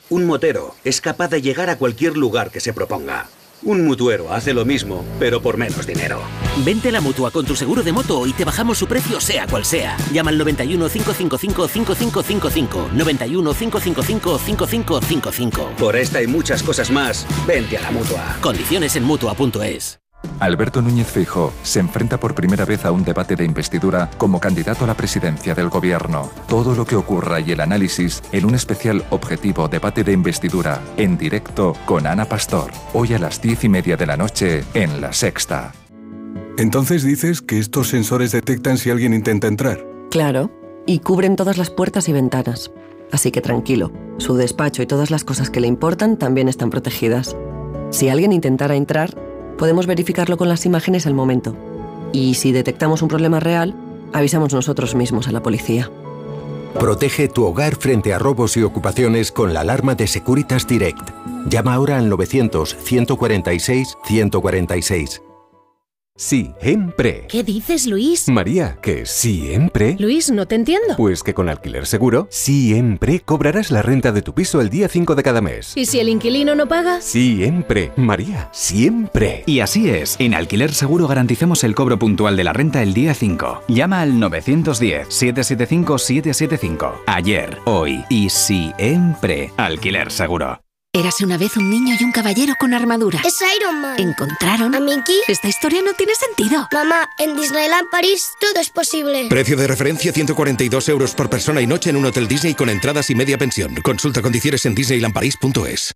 Speaker 10: Un motero es capaz de llegar a cualquier lugar que se proponga. Un mutuero hace lo mismo, pero por menos dinero.
Speaker 11: Vente a la mutua con tu seguro de moto y te bajamos su precio, sea cual sea. Llama al 91 555 5555. 91 555 5555.
Speaker 10: Por esta y muchas cosas más, vente a la mutua.
Speaker 11: Condiciones en mutua.es.
Speaker 12: Alberto Núñez Fijo se enfrenta por primera vez a un debate de investidura como candidato a la presidencia del gobierno. Todo lo que ocurra y el análisis en un especial objetivo debate de investidura en directo con Ana Pastor. Hoy a las diez y media de la noche en La Sexta.
Speaker 13: Entonces dices que estos sensores detectan si alguien intenta entrar.
Speaker 14: Claro, y cubren todas las puertas y ventanas. Así que tranquilo, su despacho y todas las cosas que le importan también están protegidas. Si alguien intentara entrar, podemos verificarlo con las imágenes al momento. Y si detectamos un problema real, avisamos nosotros mismos a la policía.
Speaker 15: Protege tu hogar frente a robos y ocupaciones con la alarma de Securitas Direct. Llama ahora al 900-146-146. Siempre.
Speaker 16: ¿Qué dices, Luis?
Speaker 15: María, que siempre.
Speaker 16: Luis, no te entiendo.
Speaker 15: Pues que con Alquiler Seguro, siempre cobrarás la renta de tu piso el día 5 de cada mes.
Speaker 16: ¿Y si el inquilino no paga?
Speaker 15: Siempre. María, siempre.
Speaker 17: Y así es, en Alquiler Seguro garantizamos el cobro puntual de la renta el día 5. Llama al 910-775-775. Ayer, hoy y siempre. Alquiler Seguro.
Speaker 18: Érase una vez un niño y un caballero con armadura.
Speaker 4: Es Iron Man.
Speaker 18: ¿Encontraron
Speaker 4: ¿A Mickey?
Speaker 18: Esta historia no tiene sentido.
Speaker 4: Mamá, en Disneyland París todo es posible.
Speaker 19: Precio de referencia 142 euros por persona y noche en un hotel Disney con entradas y media pensión. Consulta condiciones en disneylandparis.es.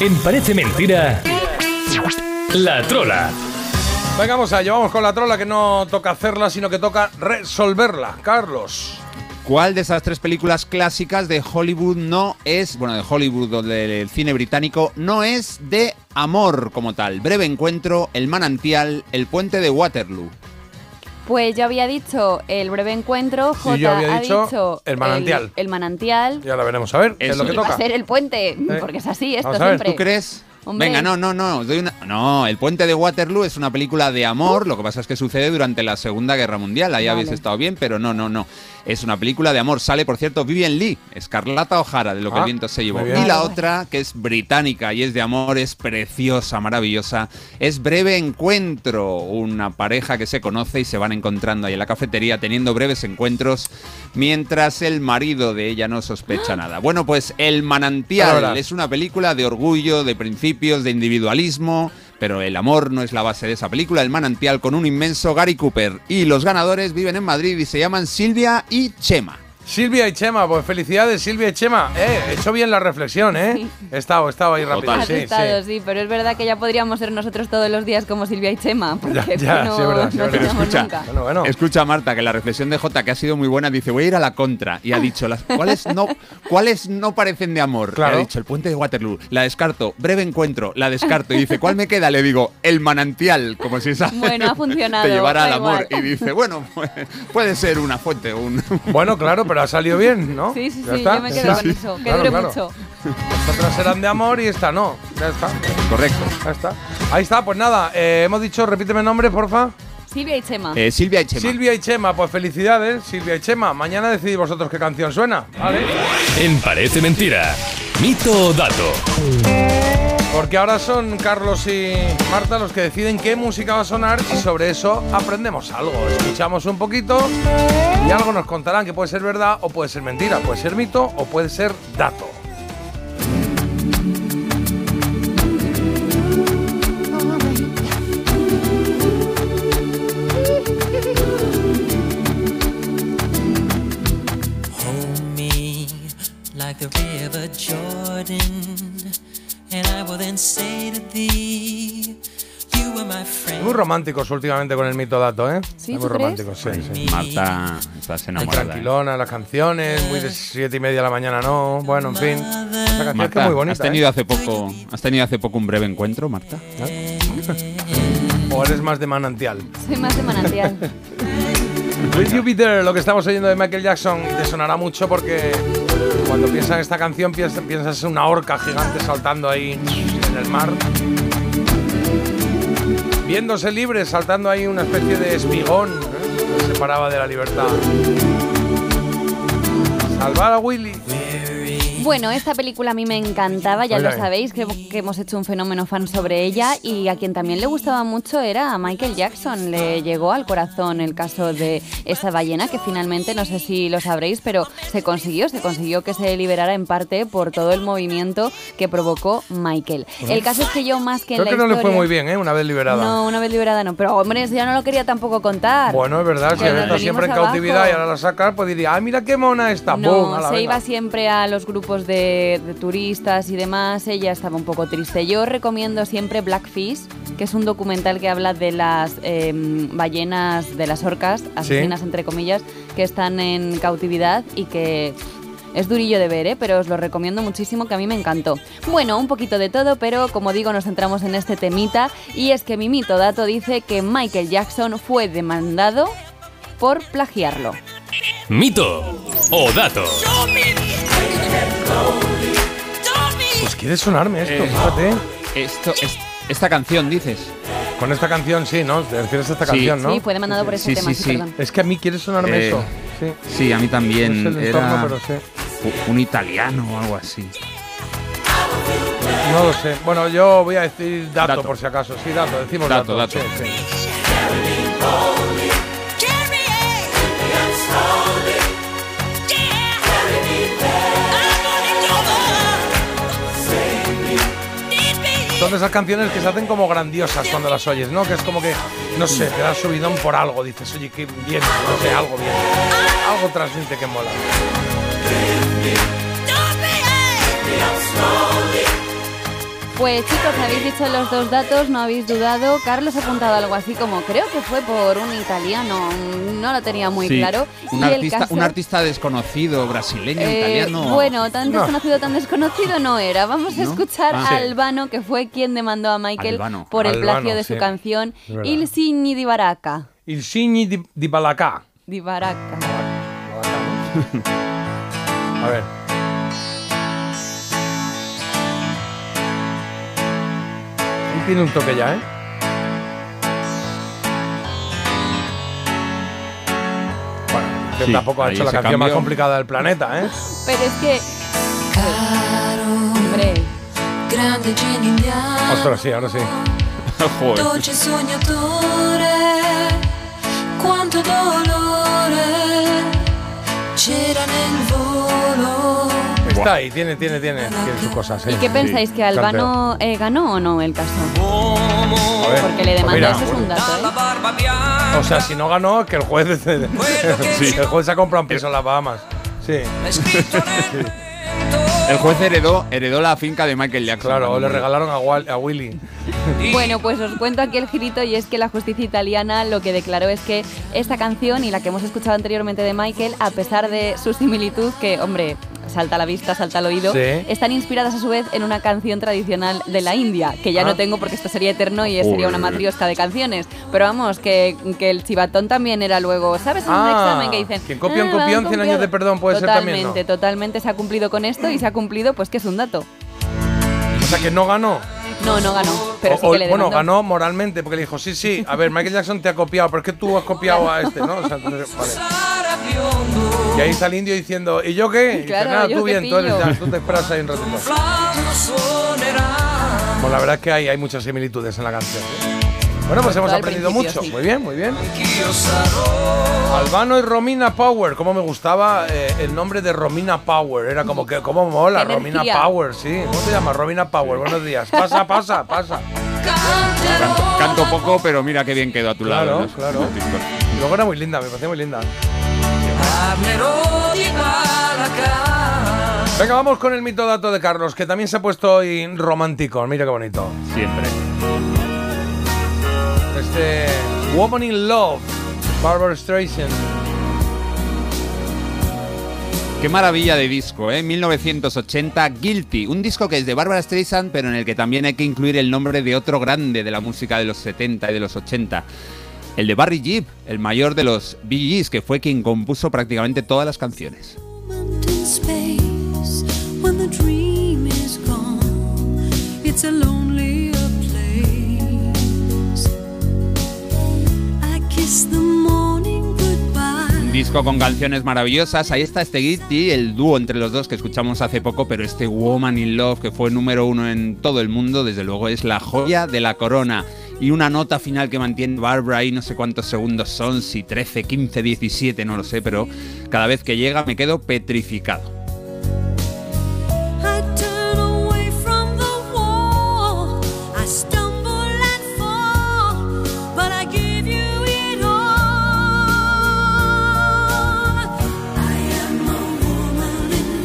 Speaker 3: En Parece Mentira, La Trola.
Speaker 5: Venga, vamos allá, vamos con la trola que no toca hacerla, sino que toca resolverla. Carlos.
Speaker 7: ¿Cuál de esas tres películas clásicas de Hollywood no es, bueno, de Hollywood o del cine británico, no es de amor como tal? Breve encuentro, El manantial, El puente de Waterloo.
Speaker 6: Pues yo había dicho el breve encuentro, J
Speaker 5: yo había
Speaker 6: ha
Speaker 5: dicho
Speaker 6: dicho
Speaker 5: el manantial.
Speaker 6: El, manantial.
Speaker 5: Ya la veremos a ver, es lo que
Speaker 6: y va
Speaker 5: toca.
Speaker 6: a ser el puente, porque es así esto
Speaker 5: Vamos a ver,
Speaker 6: siempre.
Speaker 7: ¿Tú crees?
Speaker 6: Hombre.
Speaker 7: Venga, no, no, no, os doy una- No, El puente de Waterloo es una película de amor, lo que pasa es que sucede durante la Segunda Guerra Mundial, ahí habéis
Speaker 6: Vale.
Speaker 7: estado bien, pero no, no, no. Es una película de amor, sale por cierto Vivian Lee, Escarlata O'Hara, de lo que
Speaker 5: Ah,
Speaker 7: el viento se llevó. Y la otra, que es británica y es de amor, es preciosa, maravillosa, es Breve Encuentro, una pareja que se conoce y se van encontrando ahí en la cafetería teniendo breves encuentros mientras el marido de ella no sospecha nada. Bueno, pues El Manantial
Speaker 5: Ahora.
Speaker 7: es una película de orgullo, de de individualismo, pero el amor no es la base de esa película. El manantial con un inmenso Gary Cooper. Y los ganadores viven en Madrid y se llaman Silvia y Chema.
Speaker 5: Silvia y Chema, pues felicidades Silvia y Chema. Eh, he hecho bien la reflexión, ¿eh? He estado, he estado ahí rápido. Sí, sí.
Speaker 6: sí. pero es verdad que ya podríamos ser nosotros todos los días como Silvia y Chema, porque
Speaker 5: Ya, ya,
Speaker 6: no,
Speaker 5: sí, es verdad, sí,
Speaker 6: no
Speaker 5: verdad.
Speaker 7: Escucha,
Speaker 6: nunca.
Speaker 7: escucha Marta, que la reflexión de J, que ha sido muy buena, dice, voy a ir a la contra. Y ha dicho, las, ¿cuáles, no, ¿cuáles no parecen de amor?
Speaker 5: Claro.
Speaker 7: Y ha dicho, el puente de Waterloo. La descarto. Breve encuentro. La descarto. Y dice, ¿cuál me queda? Le digo, el manantial. Como si esa
Speaker 6: Bueno, ha funcionado,
Speaker 7: te llevara al amor.
Speaker 6: igual.
Speaker 7: Y dice, bueno, puede ser una fuente. Un...
Speaker 5: Bueno, claro, pero ha salido bien, ¿no?
Speaker 6: Sí, sí,
Speaker 5: Ya
Speaker 6: sí,
Speaker 5: está.
Speaker 6: yo me quedo con eso, que
Speaker 5: Claro,
Speaker 6: dure
Speaker 5: claro.
Speaker 6: mucho.
Speaker 5: Otras eran de amor y esta no. Ya está.
Speaker 7: Correcto.
Speaker 5: Ya está. Ahí está, pues nada, eh, hemos dicho, repíteme el nombre, porfa.
Speaker 6: Silvia y Chema.
Speaker 7: Eh, Silvia y Chema.
Speaker 5: Silvia y Chema, pues felicidades, Silvia y Chema. Mañana decidís vosotros qué canción suena, ¿vale?
Speaker 3: En Parece Mentira. Mito o dato.
Speaker 5: Porque ahora son Carlos y Marta los que deciden qué música va a sonar y sobre eso aprendemos algo. Escuchamos un poquito y algo nos contarán que puede ser verdad o puede ser mentira, puede ser mito o puede ser dato.
Speaker 20: River Jordan, and I will then say to thee, You were my friend.
Speaker 5: Muy románticos últimamente con el mito dato, ¿eh?
Speaker 20: ¿Sí,
Speaker 5: muy románticos, sí, sí.
Speaker 7: Marta, estás
Speaker 5: Muy
Speaker 7: enamorada. ¿eh?
Speaker 5: tranquilona las canciones, muy de siete y media de la mañana no. Bueno, en fin. Esa canción es que
Speaker 7: Marta,
Speaker 5: es muy bonita.
Speaker 7: ¿has tenido
Speaker 5: ¿eh?
Speaker 7: hace poco, has tenido hace poco un breve encuentro, Marta?
Speaker 5: O eres más de manantial.
Speaker 6: Soy más de manantial.
Speaker 5: Will You Be There, lo que estamos oyendo de Michael Jackson, te sonará mucho porque cuando piensas en esta canción piensas, en una orca gigante saltando ahí en el mar. Viéndose libre, saltando ahí una especie de espigón ¿eh? que separaba de la libertad. Salvar a Willy.
Speaker 6: Bueno, esta película a mí me encantaba, ya lo sabéis, que, que hemos hecho un fenómeno fan sobre ella y a quien también le gustaba mucho era a Michael Jackson. Le llegó al corazón el caso de esa ballena que finalmente, no sé si lo sabréis, pero se consiguió, se consiguió que se liberara en parte por todo el movimiento que provocó Michael. El caso es que yo más que en
Speaker 5: Creo
Speaker 6: la
Speaker 5: que no le fue
Speaker 6: historia-
Speaker 5: muy bien, ¿eh? Una vez liberada.
Speaker 6: No, una vez liberada no, pero hombre, ya no lo quería tampoco contar.
Speaker 5: Bueno, es verdad, si estado siempre en
Speaker 6: venimos
Speaker 5: cautividad
Speaker 6: abajo.
Speaker 5: y ahora la sacas, pues diría, ¡ay, mira qué mona está!
Speaker 6: No,
Speaker 5: Ala,
Speaker 6: se
Speaker 5: venga.
Speaker 6: iba siempre a los grupos de, de turistas y demás. Ella estaba un poco triste. Yo recomiendo siempre Blackfish, que es un documental que habla de las eh, ballenas, de las orcas, asesinas entre comillas, que están en cautividad y que es durillo de ver, ¿eh? pero os lo recomiendo muchísimo, que a mí me encantó. Bueno, un poquito de todo, pero como digo, nos centramos en este temita. Y es que mi mito dato dice que Michael Jackson fue demandado por plagiarlo.
Speaker 3: Mito o dato.
Speaker 5: Pues quiere sonarme esto,
Speaker 7: Eh,
Speaker 5: fíjate.
Speaker 7: Esto, es- esta canción, dices.
Speaker 5: Con esta canción sí, ¿no? Te refieres a esta
Speaker 7: Sí.
Speaker 5: canción, ¿no?
Speaker 6: Sí, fue demandado por ese
Speaker 7: Sí,
Speaker 6: tema,
Speaker 7: sí,
Speaker 6: sí,
Speaker 7: sí.
Speaker 6: perdón.
Speaker 5: Es que a mí quiere sonarme
Speaker 7: Eh,
Speaker 5: eso. Sí.
Speaker 7: Sí, a mí también.
Speaker 5: No sé el entorno,
Speaker 7: Era
Speaker 5: pero sí.
Speaker 7: u- un italiano o algo así.
Speaker 5: No lo sé. Bueno, yo voy a decir dato,
Speaker 7: Dato.
Speaker 5: por si acaso. Sí, dato, decimos
Speaker 7: Dato,
Speaker 5: dato.
Speaker 7: dato.
Speaker 5: Sí, sí. Son esas canciones que se hacen como grandiosas cuando las oyes, ¿no? Que es como que, no sé, te das subidón por algo. Dices, oye, qué bien, no sé, algo bien. Algo transmite que mola.
Speaker 6: Pues chicos, habéis dicho los dos datos, no habéis dudado. Carlos ha apuntado algo así como, creo que fue por un italiano, no lo tenía muy
Speaker 7: Sí,
Speaker 6: claro.
Speaker 7: Un,
Speaker 6: Y el
Speaker 7: artista,
Speaker 6: caso-
Speaker 7: un artista desconocido, brasileño,
Speaker 6: Eh,
Speaker 7: italiano.
Speaker 6: Bueno, tan
Speaker 7: No.
Speaker 6: desconocido, tan desconocido no era. Vamos a
Speaker 7: ¿No?
Speaker 6: escuchar
Speaker 7: Ah.
Speaker 6: a
Speaker 7: Sí.
Speaker 6: Albano, que fue quien demandó a Michael
Speaker 7: Albano.
Speaker 6: por el
Speaker 5: Albano,
Speaker 6: plagio de su canción. Il Signi di Baracca.
Speaker 5: Il Signi di, di.
Speaker 6: Di Baracca.
Speaker 5: A ver. Tiene un toque ya, ¿eh? Bueno, que
Speaker 7: Sí,
Speaker 5: tampoco ha hecho la canción más
Speaker 7: cambio.
Speaker 5: complicada del planeta, ¿eh?
Speaker 6: Pero es que... Hombre,
Speaker 9: Grande genio indiano,
Speaker 5: Ostras, sí, ahora sí.
Speaker 9: Dolce sognatore, quanto dolore c'era nel volo.
Speaker 5: Está ahí, tiene, tiene, tiene, tiene sus cosas, ¿eh?
Speaker 6: ¿y qué pensáis? ¿Que Albano eh, ganó o no el caso?
Speaker 5: Ver,
Speaker 6: Porque le
Speaker 5: pues
Speaker 6: demandó,
Speaker 5: mira,
Speaker 6: eso es un dato, ¿eh?
Speaker 5: O sea, si no ganó, que el juez. sí, el juez se ha comprado un piso en las Bahamas. Sí.
Speaker 7: El juez heredó, heredó la finca de Michael Jackson.
Speaker 5: Claro, o le regalaron a, Wal- a Willy.
Speaker 6: Bueno, pues os cuento aquí el girito y es que la justicia italiana lo que declaró es que esta canción y la que hemos escuchado anteriormente de Michael, a pesar de su similitud, que hombre, salta a la vista, salta al oído,
Speaker 5: Sí.
Speaker 6: están inspiradas a su vez en una canción tradicional de la India, que ya
Speaker 5: Ah.
Speaker 6: no tengo porque esto sería eterno y sería una matriosca de canciones. Pero vamos, que, que el chivatón también era luego, ¿sabes? En un
Speaker 5: Ah,
Speaker 6: examen que dicen...
Speaker 5: quien copia un
Speaker 6: "Ah,
Speaker 5: copión, 100 años
Speaker 6: copiado".
Speaker 5: de perdón puede ser
Speaker 6: totalmente,
Speaker 5: también, ¿no?
Speaker 6: Totalmente, se ha cumplido con esto y se ha cumplido, pues que es un dato.
Speaker 5: O sea, que no ganó.
Speaker 6: No, no ganó, pero
Speaker 5: O-
Speaker 6: sí
Speaker 5: o-
Speaker 6: que le
Speaker 5: bueno,
Speaker 6: demandó.
Speaker 5: ganó moralmente, porque le dijo, sí, sí, a ver, Michael Jackson te ha copiado, pero es que tú has copiado a este, ¿no? O sea, entonces, vale. Y ahí está el indio diciendo, ¿y yo qué? Y dice, nada,
Speaker 6: yo
Speaker 5: tú bien, tú, eres, ya, tú te esperas ahí un ratito. Bueno, la verdad es que hay, hay muchas similitudes en la canción. ¿eh? Bueno, pues hemos aprendido mucho.
Speaker 6: sí.
Speaker 5: Muy bien, muy bien. Albano y Romina Power. Cómo me gustaba eh, el nombre de Romina Power. Era como que, cómo mola, Romina. Power, sí. ¿Cómo te llamas? Romina Power. Buenos días. Pasa, pasa, pasa.
Speaker 7: Canto, canto poco, pero mira qué bien quedó a tu
Speaker 5: Claro,
Speaker 7: lado. ¿no?
Speaker 5: claro. Y luego era muy linda, me parecía muy linda. Venga, vamos con el mito dato de Carlos, que también se ha puesto hoy romántico. Mira qué bonito.
Speaker 7: Siempre.
Speaker 5: Este Woman in Love, Barbara Streisand.
Speaker 7: Qué maravilla de disco, ¿eh? 1980, Guilty, un disco que es de Barbara Streisand, pero en el que también hay que incluir el nombre de otro grande de la música de los 70 y de los 80. El de Barry Gibb, el mayor de los Bee Gees, que fue quien compuso prácticamente todas las canciones.
Speaker 9: It's
Speaker 7: disco con canciones maravillosas. Ahí está este Guilty, el dúo entre los dos que escuchamos hace poco, pero este Woman in Love, que fue número uno en todo el mundo, desde luego es la joya de la corona. Y una nota final que mantiene Barbara ahí, no sé cuántos segundos son, si 13, 15, 17, no lo sé, pero cada vez que llega me quedo petrificado.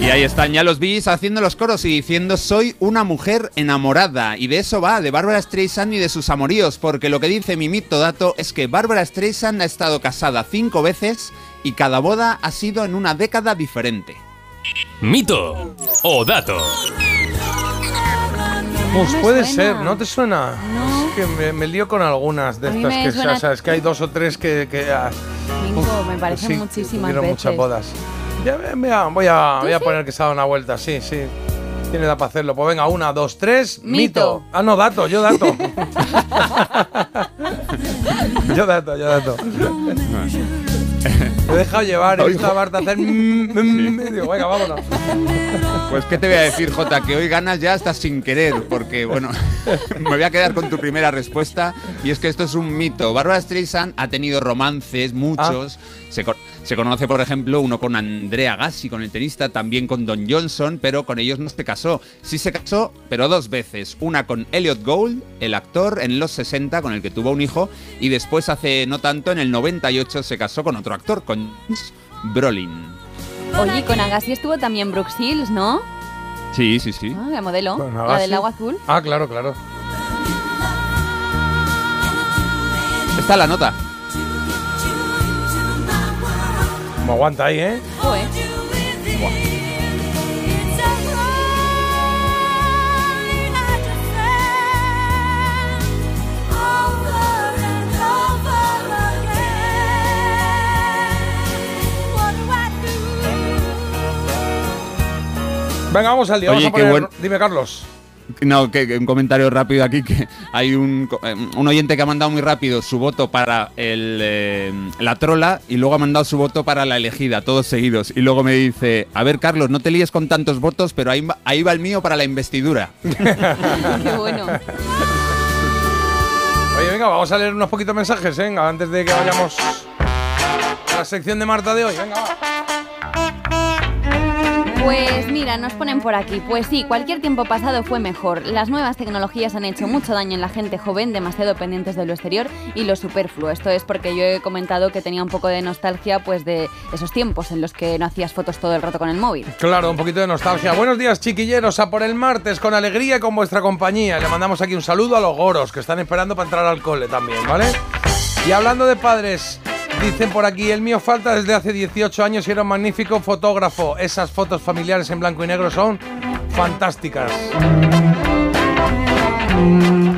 Speaker 7: Y ahí están ya los Bees haciendo los coros y diciendo soy una mujer enamorada. Y de eso va, de Barbara Streisand y de sus amoríos, porque lo que dice mi mito dato es que Barbara Streisand ha estado casada cinco veces y cada boda ha sido en una década diferente.
Speaker 3: Mito o dato.
Speaker 5: Pues puede
Speaker 6: suena.
Speaker 5: ser, ¿no te suena? Es que me, me lío con algunas de
Speaker 6: A
Speaker 5: estas que o sea, es que hay dos o tres que, que ah,
Speaker 6: Cinco, me parecen
Speaker 5: sí,
Speaker 6: muchísimas veces.
Speaker 5: muchas bodas. Ya, vea, voy a, voy a poner que se ha dado una vuelta, sí, sí. Tiene edad para hacerlo. Pues venga, una, dos, tres.
Speaker 6: Mito.
Speaker 5: Ah, no, dato, yo dato. yo dato, yo dato. Me he dejado llevar, he visto a Marta hacer. mm, mm, y digo, venga, vámonos.
Speaker 7: Pues qué te voy a decir, Jota, que hoy ganas ya hasta sin querer, porque bueno, me voy a quedar con tu primera respuesta y es que esto es un mito. Barbara Streisand ha tenido romances, muchos. Se, co- se conoce, por ejemplo, uno con Andrea Gassi, con el tenista, también con Don Johnson, pero con ellos no se casó. Sí se casó, pero dos veces. Una con Elliot Gould, el actor, en los 60, con el que tuvo un hijo, y después, hace no tanto, en el 98, se casó con otro actor, con James Brolin.
Speaker 6: Oye, con Agassi estuvo también Brooke Hills, ¿no?
Speaker 7: Sí, sí, sí.
Speaker 6: Ah, la modelo. La del agua azul.
Speaker 5: Ah, claro, claro.
Speaker 7: Está la nota.
Speaker 5: Como aguanta ahí, ¿eh?
Speaker 6: Joder.
Speaker 5: Venga, vamos al día.
Speaker 7: Oye,
Speaker 5: vamos a
Speaker 7: qué
Speaker 5: poner-
Speaker 7: buen-
Speaker 5: Dime, Carlos.
Speaker 7: No, que, que un comentario rápido aquí, que hay un, un oyente que ha mandado muy rápido su voto para el, eh, la trola y luego ha mandado su voto para la elegida, todos seguidos. Y luego me dice, a ver Carlos, no te líes con tantos votos, pero ahí, va- ahí va el mío para la investidura.
Speaker 6: Qué bueno.
Speaker 5: Oye, venga, vamos a leer unos poquitos mensajes, ¿eh? venga, antes de que vayamos a la sección de Marta de hoy. Venga, va.
Speaker 6: Pues mira, nos ponen por aquí. Pues sí, cualquier tiempo pasado fue mejor. Las nuevas tecnologías han hecho mucho daño en la gente joven, demasiado pendientes de lo exterior y lo superfluo. Esto es porque yo he comentado que tenía un poco de nostalgia pues de esos tiempos en los que no hacías fotos todo el rato con el móvil.
Speaker 5: Claro, un poquito de nostalgia. Buenos días, chiquilleros, a por el martes, con alegría y con vuestra compañía. Le mandamos aquí un saludo a los goros que están esperando para entrar al cole también, ¿vale? Y hablando de padres, dicen por aquí, el mío falta desde hace 18 años y era un magnífico fotógrafo. Esas fotos familiares en blanco y negro son fantásticas.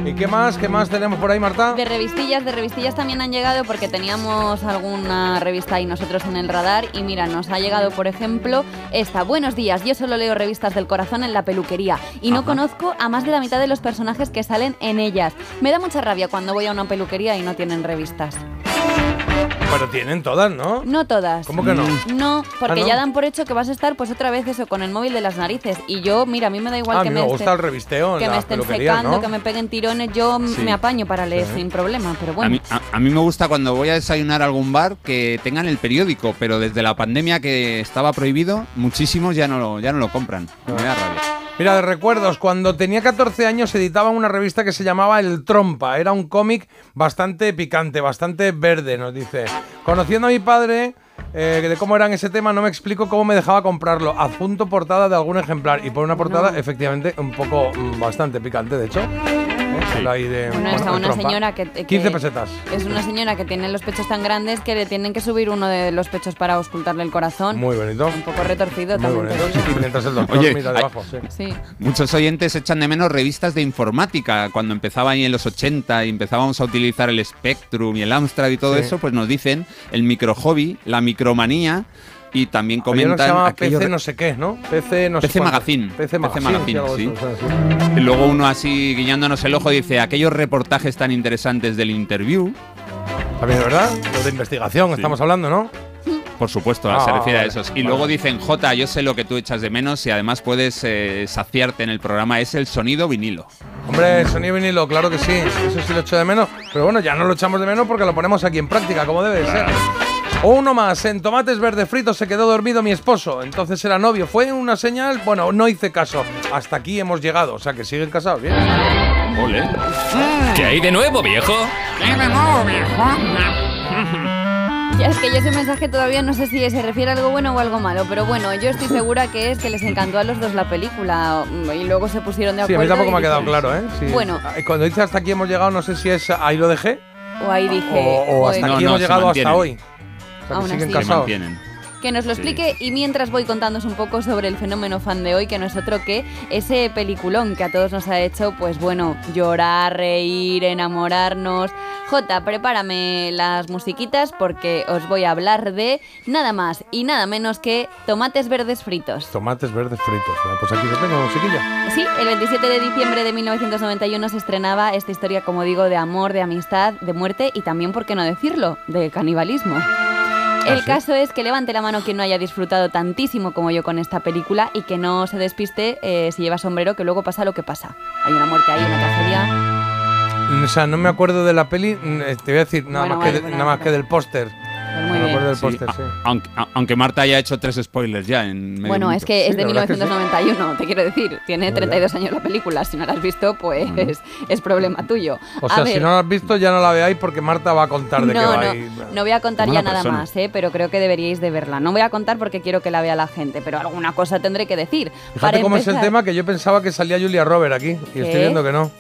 Speaker 5: ¿Y qué más? ¿Qué más tenemos por ahí, Marta?
Speaker 6: De revistillas, de revistillas también han llegado porque teníamos alguna revista ahí nosotros en el radar y mira, nos ha llegado por ejemplo esta. Buenos días, yo solo leo revistas del corazón en la peluquería y no conozco a más de la mitad de los personajes que salen en ellas. Me da mucha rabia cuando voy a una peluquería y no tienen revistas.
Speaker 5: Pero tienen todas, ¿no?
Speaker 6: No todas.
Speaker 5: ¿Cómo que no?
Speaker 6: No, porque
Speaker 5: Ah, ¿no?
Speaker 6: ya dan por hecho que vas a estar pues otra vez eso con el móvil de las narices. Y yo, mira, a mí me da igual
Speaker 5: Ah, a
Speaker 6: que
Speaker 5: mí
Speaker 6: me,
Speaker 5: gusta el revisteo
Speaker 6: que me estén secando,
Speaker 5: ¿no?
Speaker 6: que me peguen tirones, yo
Speaker 7: Sí.
Speaker 6: me apaño para leer
Speaker 7: Sí.
Speaker 6: sin problema, pero
Speaker 7: A
Speaker 6: bueno.
Speaker 7: mí, a, a mí me gusta cuando voy a desayunar a algún bar que tengan el periódico, pero desde la pandemia que estaba prohibido, muchísimos ya no lo, ya no lo compran. Me da rabia.
Speaker 5: Mira, de recuerdos, cuando tenía 14 años editaba una revista que se llamaba El Trompa. Era un cómic bastante picante, bastante verde, nos dice. Conociendo a mi padre eh, de cómo era en ese tema, no me explico cómo me dejaba comprarlo. Adjunto portada de algún ejemplar. Y por una portada,
Speaker 6: No.
Speaker 5: efectivamente, un poco, mm, bastante picante, de hecho. Sale ahí de,
Speaker 6: Bueno,
Speaker 5: bueno,
Speaker 6: está
Speaker 5: El
Speaker 6: una
Speaker 5: Trompa.
Speaker 6: señora que, que-
Speaker 5: 15 pesetas.
Speaker 6: Es una señora que tiene los pechos tan grandes que le tienen que subir uno de los pechos para auscultarle el corazón.
Speaker 5: Muy bonito.
Speaker 6: Un poco retorcido
Speaker 5: Muy
Speaker 6: también.
Speaker 5: bonito. Y mientras el doctor
Speaker 7: Oye,
Speaker 5: mira
Speaker 7: hay-
Speaker 5: debajo, sí.
Speaker 6: Sí.
Speaker 7: Muchos oyentes echan de menos revistas de informática. Cuando empezaba ahí en los 80 y empezábamos a utilizar el Spectrum y el Amstrad y todo
Speaker 5: Sí.
Speaker 7: eso, pues nos dicen el micro hobby, la micromanía y también
Speaker 5: uno que se
Speaker 7: comentan
Speaker 5: llama
Speaker 7: aquellos
Speaker 5: PC no sé qué, ¿no? PC no sé
Speaker 7: PC
Speaker 5: cuánto.
Speaker 7: Magazine.
Speaker 5: PC Magazine,
Speaker 7: Magazine,
Speaker 5: sí,
Speaker 7: sí.
Speaker 5: sí.
Speaker 7: Y luego uno así guiñándonos el ojo dice aquellos reportajes tan interesantes del interview.
Speaker 5: También, ¿verdad? Lo de investigación, estamos hablando, ¿no?
Speaker 7: Por supuesto,
Speaker 5: Ah,
Speaker 7: se refiere
Speaker 5: vale,
Speaker 7: a esos. Y
Speaker 5: vale.
Speaker 7: luego dicen, Jota, yo sé lo que tú echas de menos y además puedes eh, saciarte en el programa, es el sonido vinilo.
Speaker 5: Hombre, el sonido vinilo, claro que sí. Eso sí lo echo de menos. Pero bueno, ya no lo echamos de menos porque lo ponemos aquí en práctica, como debe de ser. O uno más, en tomates verdes fritos se quedó dormido mi esposo. Entonces era novio. Fue una señal, bueno, no hice caso. Hasta aquí hemos llegado. O sea que siguen casados, bien.
Speaker 7: Ole.
Speaker 3: ¿Qué hay de nuevo, viejo?
Speaker 6: Ya es que yo ese mensaje todavía no sé si se refiere a algo bueno o algo malo, pero bueno, yo estoy segura que es que les encantó a los dos la película y luego se pusieron de
Speaker 5: Sí, a
Speaker 6: acuerdo.
Speaker 5: mí tampoco me ha quedado claro, ¿eh? Sí.
Speaker 6: Bueno.
Speaker 5: Cuando dice hasta aquí hemos llegado, no sé si es ahí lo dejé
Speaker 6: O ahí dije.
Speaker 5: o, o hasta
Speaker 6: joder,
Speaker 5: aquí
Speaker 7: No, no,
Speaker 5: hemos llegado hasta hoy. O sea, que
Speaker 6: Aún
Speaker 5: siguen
Speaker 6: así.
Speaker 7: Se
Speaker 5: casados.
Speaker 7: mantienen.
Speaker 6: Que nos lo
Speaker 7: Sí.
Speaker 6: explique y mientras voy contándoos un poco sobre el fenómeno fan de hoy, que no es otro que ese peliculón que a todos nos ha hecho, pues bueno, llorar, reír, enamorarnos. Jota, prepárame las musiquitas porque os voy a hablar de nada más y nada menos que tomates verdes fritos.
Speaker 5: Tomates verdes fritos. Pues aquí lo tengo, musiquilla.
Speaker 6: Sí, el 27 de diciembre de 1991 se estrenaba esta historia, como digo, de amor, de amistad, de muerte y también, por qué no decirlo, de canibalismo. El
Speaker 5: sí?
Speaker 6: caso es que levante la mano quien no haya disfrutado tantísimo como yo con esta película y que no se despiste eh, si lleva sombrero, que luego pasa lo que pasa. Hay una muerte ahí, una tragedia.
Speaker 5: O sea, no me acuerdo de la peli, mm, eh, te voy a decir nada,
Speaker 6: Bueno,
Speaker 5: más, que de- nada más que del póster.
Speaker 6: Muy
Speaker 5: me acuerdo
Speaker 6: bien.
Speaker 5: del
Speaker 7: Sí,
Speaker 5: póster,
Speaker 7: a-
Speaker 5: sí.
Speaker 7: aunque, Marta haya hecho tres spoilers ya en medio
Speaker 6: Bueno,
Speaker 7: minuto.
Speaker 6: es que
Speaker 5: Sí,
Speaker 6: es de
Speaker 5: la verdad es que sí.
Speaker 6: 1991, te quiero decir. Tiene
Speaker 5: Ya, ya.
Speaker 6: 32 años la película. Si no la has visto, pues es problema tuyo.
Speaker 5: O
Speaker 6: A
Speaker 5: sea, si
Speaker 6: ver.
Speaker 5: no lo has visto, ya no la veáis porque Marta va a contar de qué
Speaker 6: no,
Speaker 5: va.
Speaker 6: no,
Speaker 5: y-
Speaker 6: no voy a contar ya nada
Speaker 7: persona.
Speaker 6: más, ¿eh? pero creo que deberíais de verla. No voy a contar porque quiero que la vea la gente, pero alguna cosa tendré que decir.
Speaker 5: Fíjate
Speaker 6: Para
Speaker 5: cómo es el tema que yo pensaba que salía Julia Robert aquí y
Speaker 6: ¿Qué?
Speaker 5: estoy viendo que no.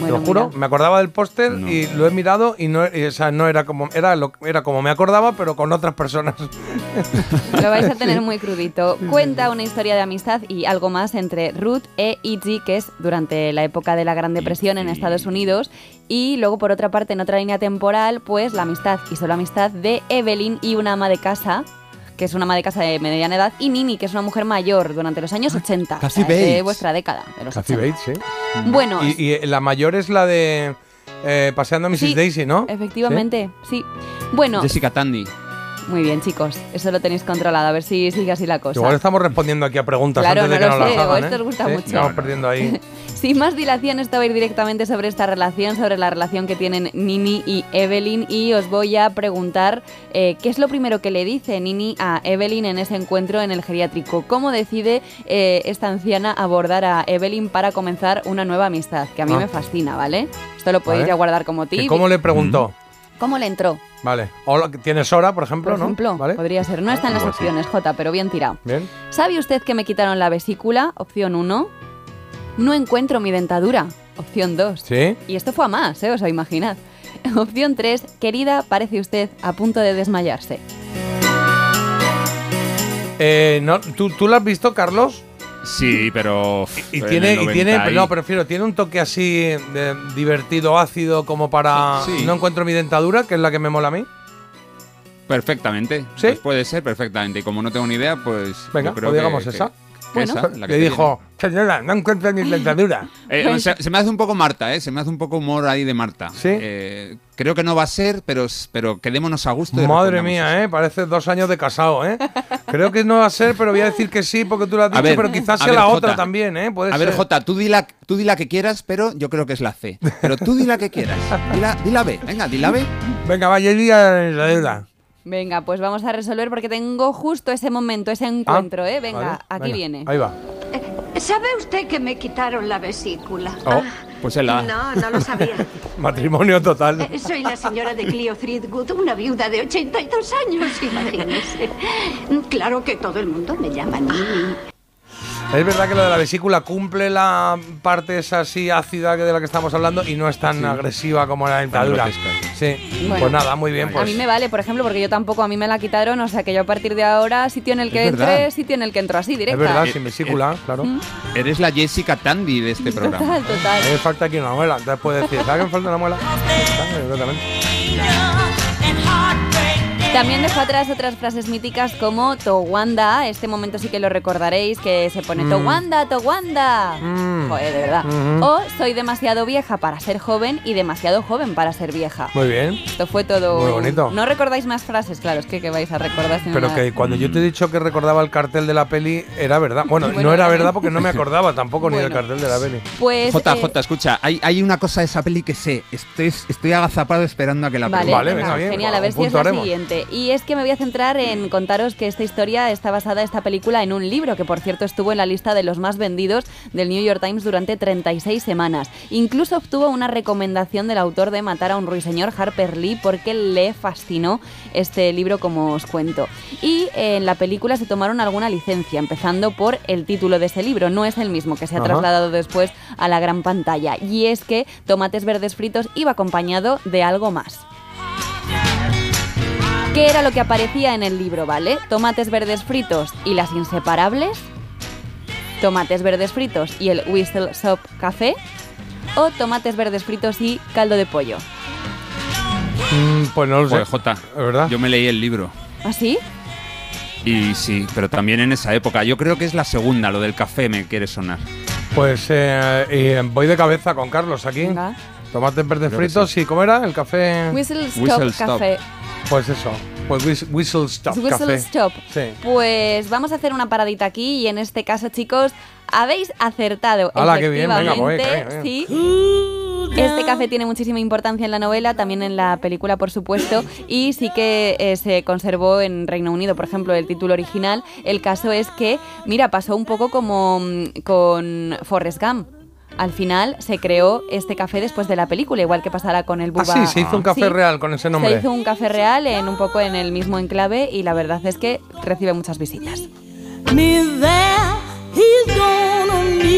Speaker 6: Bueno,
Speaker 5: Te lo juro,
Speaker 6: mira.
Speaker 5: me acordaba del póster y lo he mirado y no, y, o sea, no era como era lo, era como me acordaba, pero con otras personas.
Speaker 6: Lo vais a tener muy crudito. Cuenta una historia de amistad y algo más entre Ruth e Itzy, que es durante la época de la Gran Depresión en Estados Unidos. Y luego, por otra parte, en otra línea temporal, pues la amistad y solo amistad de Evelyn y una ama de casa que es una ama de casa de mediana edad, y Nini, que es una mujer mayor durante los años 80.
Speaker 5: Kathy
Speaker 6: o sea, es de vuestra década. De los
Speaker 5: Kathy
Speaker 6: 80.
Speaker 5: Bates, sí.
Speaker 6: Bueno,
Speaker 5: Y, y la mayor es la de eh, Paseando a Mrs.
Speaker 6: Sí,
Speaker 5: Daisy, ¿no?
Speaker 6: efectivamente, sí. Bueno,
Speaker 7: Jessica Tandy.
Speaker 6: Muy bien, chicos. Eso lo tenéis controlado. A ver si sigue así la cosa.
Speaker 5: Igual estamos respondiendo aquí a preguntas
Speaker 6: Claro,
Speaker 5: antes de
Speaker 6: no
Speaker 5: que
Speaker 6: lo
Speaker 5: nos
Speaker 6: sé,
Speaker 5: las hagan,
Speaker 6: esto
Speaker 5: ¿eh?
Speaker 6: os gusta
Speaker 5: Sí,
Speaker 6: mucho.
Speaker 5: Estamos perdiendo ahí.
Speaker 6: Sin más dilación, esto va a ir directamente sobre esta relación, sobre la relación que tienen Nini y Evelyn y os voy a preguntar eh, qué es lo primero que le dice Nini a Evelyn en ese encuentro en el geriátrico. ¿Cómo decide eh, esta anciana abordar a Evelyn para comenzar una nueva amistad? Que a mí
Speaker 5: Ah.
Speaker 6: me fascina, ¿vale? Esto lo podéis
Speaker 5: Vale.
Speaker 6: ya guardar como
Speaker 5: ¿Que
Speaker 6: tip.
Speaker 5: ¿Cómo le preguntó?
Speaker 6: ¿Cómo le entró?
Speaker 5: Vale. ¿Tienes hora, por ejemplo?
Speaker 6: Por
Speaker 5: ¿no?
Speaker 6: ejemplo,
Speaker 5: ¿Vale?
Speaker 6: podría ser. No está en las opciones, J, pero bien tirado.
Speaker 5: Bien.
Speaker 6: ¿Sabe usted que me quitaron la vesícula? Opción 1. No encuentro mi dentadura. Opción 2.
Speaker 5: ¿Sí?
Speaker 6: Y esto fue a más, ¿eh? Os imaginad. Opción 3. Querida, parece usted a punto de desmayarse.
Speaker 5: Eh, no, ¿tú, ¿Tú la has visto, Carlos?
Speaker 7: Sí, pero.
Speaker 5: Y
Speaker 7: en
Speaker 5: tiene, y tiene,
Speaker 7: 90 y-
Speaker 5: no, prefiero, tiene un toque así de divertido, ácido, como para
Speaker 7: Sí.
Speaker 5: no encuentro mi dentadura, que es la que me mola a mí.
Speaker 7: Perfectamente.
Speaker 5: ¿Sí?
Speaker 7: Pues puede ser perfectamente. Y como no tengo ni idea, pues.
Speaker 5: Venga,
Speaker 7: yo creo
Speaker 5: pues digamos
Speaker 7: que-
Speaker 5: esa.
Speaker 7: que-
Speaker 6: Bueno.
Speaker 7: Esa, la que
Speaker 5: Le dijo, señora, no encuentro mi dentadura.
Speaker 7: Eh, se, se me hace un poco Marta, ¿eh? Se me hace un poco humor ahí de Marta.
Speaker 5: ¿Sí?
Speaker 7: Eh, creo que no va a ser, pero, pero quedémonos a gusto. y
Speaker 5: Madre mía, ¿eh? Parece dos años de casado, ¿eh? Creo que no va a ser, pero voy a decir que sí porque tú lo has dicho,
Speaker 7: ver,
Speaker 5: pero quizás sea
Speaker 7: ver,
Speaker 5: la
Speaker 7: Jota.
Speaker 5: otra también, ¿eh? Puede
Speaker 7: A ver,
Speaker 5: ser.
Speaker 7: Jota, tú di, la, tú di la que quieras, pero yo creo que es la C. Pero tú di la que quieras. Di la, di la B. Venga, di la B.
Speaker 5: Venga, vaya diga la deuda.
Speaker 6: Venga, pues vamos a resolver porque tengo justo ese momento, ese encuentro, ¿eh? Venga,
Speaker 5: Vale,
Speaker 6: aquí
Speaker 5: venga,
Speaker 6: viene.
Speaker 5: Ahí va.
Speaker 21: ¿Sabe usted que me quitaron la vesícula?
Speaker 5: Oh, pues es la
Speaker 21: No, no lo sabía.
Speaker 5: matrimonio total.
Speaker 21: Eh, Soy la señora de Clio Threadgood, una viuda de 82 años, imagínese. Claro que todo el mundo me llama Nini.
Speaker 5: Es verdad que lo de la vesícula cumple la parte esa así ácida que de la que estamos hablando y no es tan agresiva como la dentadura. Sí.
Speaker 6: Bueno,
Speaker 5: pues nada, muy bien.
Speaker 6: A
Speaker 5: Pues
Speaker 6: mí me vale, por ejemplo, porque yo tampoco, a mí me la quitaron, o sea que yo a partir de ahora, sitio en el que
Speaker 7: Es
Speaker 6: entre, sitio en el que entro así,
Speaker 5: es
Speaker 6: directa.
Speaker 5: verdad, sin vesícula, claro.
Speaker 7: Eres la Jessica Tandy de este programa.
Speaker 6: Total, total.
Speaker 5: Me falta aquí una muela. Puedes decir, ¿sabes que me falta una muela? Exactamente.
Speaker 6: También dejó atrás otras frases míticas como Towanda, este momento sí que lo recordaréis, que se pone
Speaker 5: Mm.
Speaker 6: Towanda, Towanda. Joder, de verdad.
Speaker 5: Ujú.
Speaker 6: O soy demasiado vieja para ser joven y demasiado joven para ser vieja.
Speaker 5: Muy bien.
Speaker 6: Esto fue todo.
Speaker 5: Muy bonito.
Speaker 6: ¿No recordáis más frases? Claro, es que, que vais a recordar.
Speaker 5: Pero que cuando yo te he dicho que recordaba el cartel de la peli, era verdad. Bueno,
Speaker 6: Bueno,
Speaker 5: no era verdad porque no me acordaba tampoco ni del cartel de la peli.
Speaker 6: Pues.
Speaker 7: Jota,
Speaker 6: eh,
Speaker 7: Jota, escucha, hay, hay una cosa de esa peli que sé. Estoy, estoy agazapado esperando a que la
Speaker 6: Vale,
Speaker 7: pregunte.
Speaker 6: venga, genial, a ver si es la siguiente. Y es que me voy a centrar en contaros que esta historia está basada, esta película, en un libro que, por cierto, estuvo en la lista de los más vendidos del New York Times durante 36 semanas. Incluso obtuvo una recomendación del autor de Matar a un ruiseñor, Harper Lee, porque le fascinó este libro, como os cuento. Y eh, en la película se tomaron alguna licencia, empezando por el título de ese libro. No es el mismo que se ha
Speaker 22: Ajá.
Speaker 6: trasladado después a la gran pantalla. Y es que Tomates Verdes Fritos iba acompañado de algo más. ¿Qué era lo que aparecía en el libro, vale? Tomates verdes fritos y las inseparables. Tomates verdes fritos y el Whistle Shop Café. O tomates verdes fritos y caldo de pollo.
Speaker 5: Mm, pues no lo sé.
Speaker 7: Joder, Jota,
Speaker 5: verdad?
Speaker 7: yo me leí el libro.
Speaker 6: ¿Ah, sí?
Speaker 7: Y sí, pero también en esa época. Yo creo que es la segunda, lo del café me quiere sonar.
Speaker 5: Pues eh, y voy de cabeza con Carlos aquí.
Speaker 6: Venga.
Speaker 5: Tomates verdes
Speaker 7: Creo que
Speaker 5: fritos y ¿cómo era? El café.
Speaker 6: Whistle Stop Café.
Speaker 5: Pues eso. Pues whis- Whistle Stop
Speaker 6: Whistle
Speaker 5: Café.
Speaker 6: Stop.
Speaker 5: Sí.
Speaker 6: Pues vamos a hacer una paradita aquí y en este caso, chicos, habéis acertado.
Speaker 5: Hala, qué bien, venga, voy, bien,
Speaker 6: sí. Este café tiene muchísima importancia en la novela, también en la película, por supuesto, y sí que eh, se conservó en Reino Unido, por ejemplo, el título original. El caso es que, mira, pasó un poco como mm, con Forrest Gump. Al final se creó este café después de la película, igual que pasará con el
Speaker 5: Ah,
Speaker 6: Bubba.
Speaker 5: sí, se hizo un café
Speaker 6: Sí.
Speaker 5: real con ese nombre.
Speaker 6: Se hizo un café real en un poco en el mismo enclave y la verdad es que recibe muchas visitas.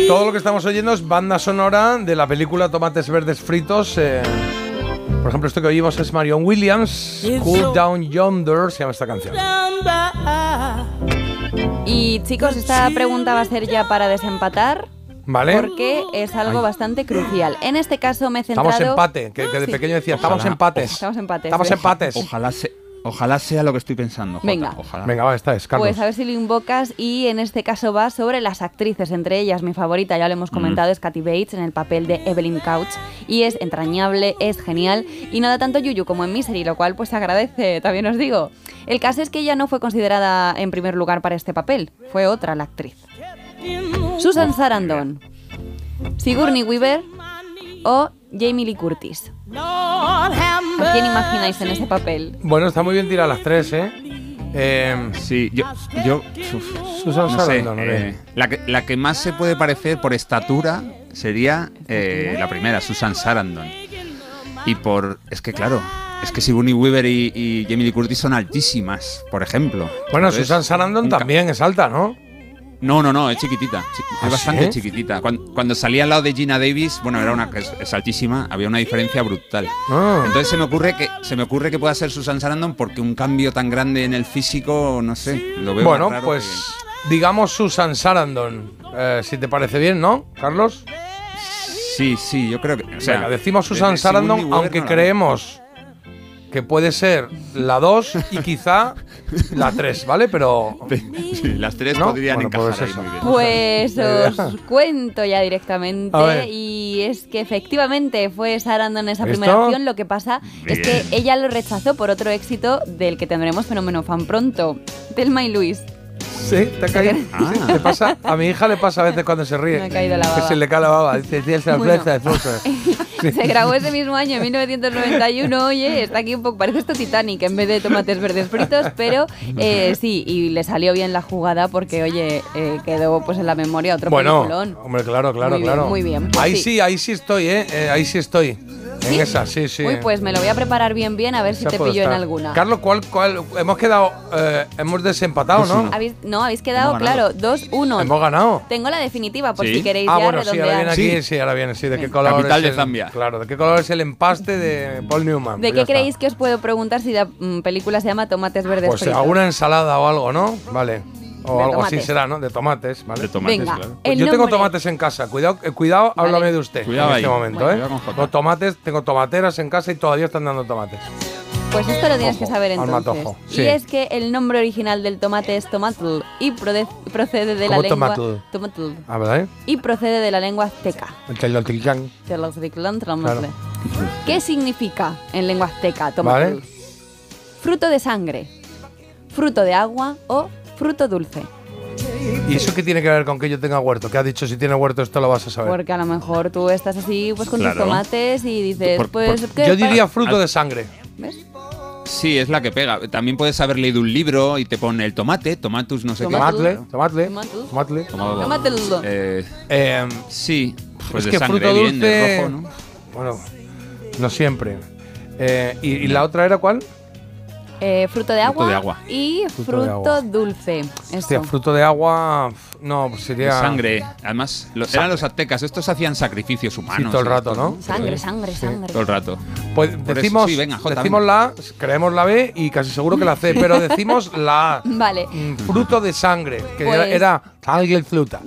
Speaker 5: Todo lo que estamos oyendo es banda sonora de la película Tomates Verdes Fritos. eh, por ejemplo, esto que oímos es Marion Williams. Cool Down Yonder se llama esta canción.
Speaker 6: Y chicos, esta pregunta va a ser ya para desempatar.
Speaker 5: ¿Vale?
Speaker 6: Porque es algo
Speaker 5: Ay.
Speaker 6: bastante crucial. En este caso me he centrado...
Speaker 5: Estamos empate, que, que de
Speaker 6: Sí.
Speaker 5: pequeño decía, estamos
Speaker 7: Ojalá.
Speaker 5: empates.
Speaker 6: Estamos empates.
Speaker 5: Estamos empates.
Speaker 7: Ojalá, se- ojalá sea lo que estoy pensando. Jota,
Speaker 6: Venga.
Speaker 7: Ojalá.
Speaker 5: Venga, va, esta es, Carlos.
Speaker 6: Pues a ver si lo invocas y en este caso va sobre las actrices, entre ellas mi favorita, ya lo hemos comentado, es Kathy Bates en el papel de Evelyn Couch y es entrañable, es genial y no da tanto yuyu como en Misery, lo cual pues se agradece, también os digo. El caso es que ella no fue considerada en primer lugar para este papel, fue otra la actriz. Susan Sarandon, Sigourney Weaver o Jamie Lee Curtis. ¿A quién imagináis en ese papel?
Speaker 5: Bueno, está muy bien tirar las tres, ¿eh? Eh,
Speaker 7: Sí, yo. yo uf,
Speaker 5: Susan
Speaker 7: no
Speaker 5: Sarandon,
Speaker 7: eh, la, que, la que más se puede parecer por estatura sería eh, la primera, Susan Sarandon. Y por. Es que claro, es que Sigourney Weaver y, y Jamie Lee Curtis son altísimas, por ejemplo.
Speaker 5: Bueno,
Speaker 7: Entonces,
Speaker 5: Susan Sarandon también es alta, ¿no?
Speaker 7: No, no, no, es chiquitita. chi-
Speaker 5: ¿Ah,
Speaker 7: es bastante
Speaker 5: sí?
Speaker 7: chiquitita. Cuando, cuando salía al lado de Gina Davis, bueno, era una que es, es altísima, había una diferencia brutal.
Speaker 5: Ah.
Speaker 7: Entonces se me ocurre que se me ocurre que pueda ser Susan Sarandon porque un cambio tan grande en el físico, no sé, lo veo
Speaker 5: Bueno,
Speaker 7: más raro
Speaker 5: pues digamos Susan Sarandon, eh, si te parece bien, ¿no, Carlos?
Speaker 7: sí, sí, yo creo que o sea,
Speaker 5: Venga, decimos Susan Sarandon, aunque
Speaker 7: no
Speaker 5: creemos que puede ser la 2 y quizá la 3, ¿vale? Pero.
Speaker 7: Sí, las tres
Speaker 5: ¿No?
Speaker 7: podrían
Speaker 5: Bueno,
Speaker 7: encajar
Speaker 5: pues
Speaker 7: ahí
Speaker 5: eso.
Speaker 7: muy bien.
Speaker 6: Pues os cuento ya directamente y es que efectivamente fue Sarandon esa
Speaker 5: ¿Visto?
Speaker 6: primera opción. Lo que pasa es que ella lo rechazó por otro éxito del que tendremos fenómeno fan pronto, Telma y Luis.
Speaker 5: Sí, te ha caído. Sí, te pasa. A mi hija le pasa a veces cuando se ríe.
Speaker 6: Me ha caído la baba.
Speaker 5: Que se le cae la baba. Dice, "Tía, esa
Speaker 6: Bueno.
Speaker 5: fresa". Sí.
Speaker 6: Se grabó ese mismo año, en 1991. Oye, está aquí un poco, parece esto Titanic en vez de tomates verdes fritos, pero eh, sí, y le salió bien la jugada porque, oye, eh, quedó pues en la memoria otro
Speaker 5: Bueno,
Speaker 6: peliculón.
Speaker 5: hombre, claro, claro,
Speaker 6: Muy bien,
Speaker 5: claro.
Speaker 6: muy bien, pues
Speaker 5: ahí
Speaker 6: sí.
Speaker 5: sí. ahí sí estoy, ¿eh? Eh, ahí sí estoy. En esa, sí, sí.
Speaker 6: Uy, pues me lo voy a preparar bien, bien, a ver si te pillo en alguna.
Speaker 5: Carlos, ¿cuál, cuál? Hemos quedado, eh, hemos desempatado, ¿no?
Speaker 6: ¿Habéis- no, habéis quedado, claro, 2-1.
Speaker 5: Hemos ganado.
Speaker 6: Tengo la definitiva, por
Speaker 5: Sí.
Speaker 6: si queréis
Speaker 5: ah,
Speaker 6: ya
Speaker 5: bueno, sí, ahora
Speaker 6: redondear.
Speaker 5: viene aquí, sí. ahora viene, sí. ¿De qué color
Speaker 7: Capital
Speaker 5: es
Speaker 7: de
Speaker 5: el-
Speaker 7: Zambia.
Speaker 5: Claro, ¿de qué color es el empaste de Paul Newman?
Speaker 6: ¿De
Speaker 5: Pues
Speaker 6: qué
Speaker 5: está.
Speaker 6: creéis que os puedo preguntar si la mm, película se llama Tomates Verdes
Speaker 5: Pues
Speaker 6: Fritos?
Speaker 5: alguna ensalada o algo, ¿no? Vale. O
Speaker 6: De
Speaker 5: algo así será, ¿no? De tomates, ¿vale? De
Speaker 6: tomates, Venga, claro.
Speaker 5: Pues yo tengo tomates en casa. Cuidado, eh, cuidado
Speaker 6: Vale.
Speaker 5: háblame de usted
Speaker 7: Cuidado
Speaker 5: en
Speaker 7: ahí.
Speaker 5: este momento,
Speaker 7: Bueno.
Speaker 5: ¿eh?
Speaker 7: Cuidado con.
Speaker 5: Tengo tomates, tengo tomateras en casa y todavía están dando tomates.
Speaker 6: Pues esto lo tienes
Speaker 5: Ojo,
Speaker 6: que saber
Speaker 5: al
Speaker 6: entonces.
Speaker 5: matojo,
Speaker 6: Y
Speaker 5: sí.
Speaker 6: es que el nombre original del tomate es tomatl y procede de la
Speaker 5: ¿Cómo
Speaker 6: lengua
Speaker 5: tomatl?
Speaker 6: tomatl.
Speaker 5: Ah, ¿verdad? eh?
Speaker 6: y procede de la lengua azteca.
Speaker 5: Claro.
Speaker 6: Tlamotle. ¿Qué significa en lengua azteca tomatl?
Speaker 5: Vale.
Speaker 6: Fruto de sangre, fruto de agua o fruto dulce.
Speaker 5: ¿Y eso qué tiene que ver con que yo tenga huerto? ¿Qué has dicho? Si tiene huerto, esto lo vas a saber.
Speaker 6: Porque a lo mejor tú estás así pues con
Speaker 7: Claro.
Speaker 6: tus tomates y dices,
Speaker 7: Por-
Speaker 6: pues
Speaker 7: por-
Speaker 6: ¿qué
Speaker 5: Yo diría fruto de sangre.
Speaker 6: ¿Ves?
Speaker 7: Sí, es la que pega. También puedes haber leído un libro y te pone el tomate, tomatus, no sé
Speaker 5: Tomatle,
Speaker 7: qué.
Speaker 5: tomatle,
Speaker 6: Tomatle.
Speaker 5: tomatle.
Speaker 7: Eh,
Speaker 5: Eh,
Speaker 7: sí, pues
Speaker 5: es
Speaker 7: de
Speaker 5: que
Speaker 7: sangre,
Speaker 5: fruto
Speaker 7: bien, de
Speaker 5: dulce.
Speaker 7: rojo, ¿no?
Speaker 5: Bueno, no siempre. Eh, ¿y, y la otra era cuál?
Speaker 6: Eh, fruto de agua,
Speaker 7: de agua.
Speaker 6: y
Speaker 5: Fruto
Speaker 6: fruto,
Speaker 5: de agua.
Speaker 6: dulce.
Speaker 5: Hostia, fruto de agua. No, pues
Speaker 7: De
Speaker 5: sería.
Speaker 7: sangre. Además, lo- eran los aztecas. Estos hacían sacrificios humanos.
Speaker 5: Sí, todo el rato, ¿no?
Speaker 6: Sangre, sangre, sangre.
Speaker 7: Todo el rato.
Speaker 5: Pues decimos,
Speaker 7: sí, venga,
Speaker 5: decimos la A, creemos la B y casi seguro que la C, pero decimos la A.
Speaker 6: Vale.
Speaker 5: Mm, Fruto de sangre, que
Speaker 6: Pues-
Speaker 5: era, sangre y fruta.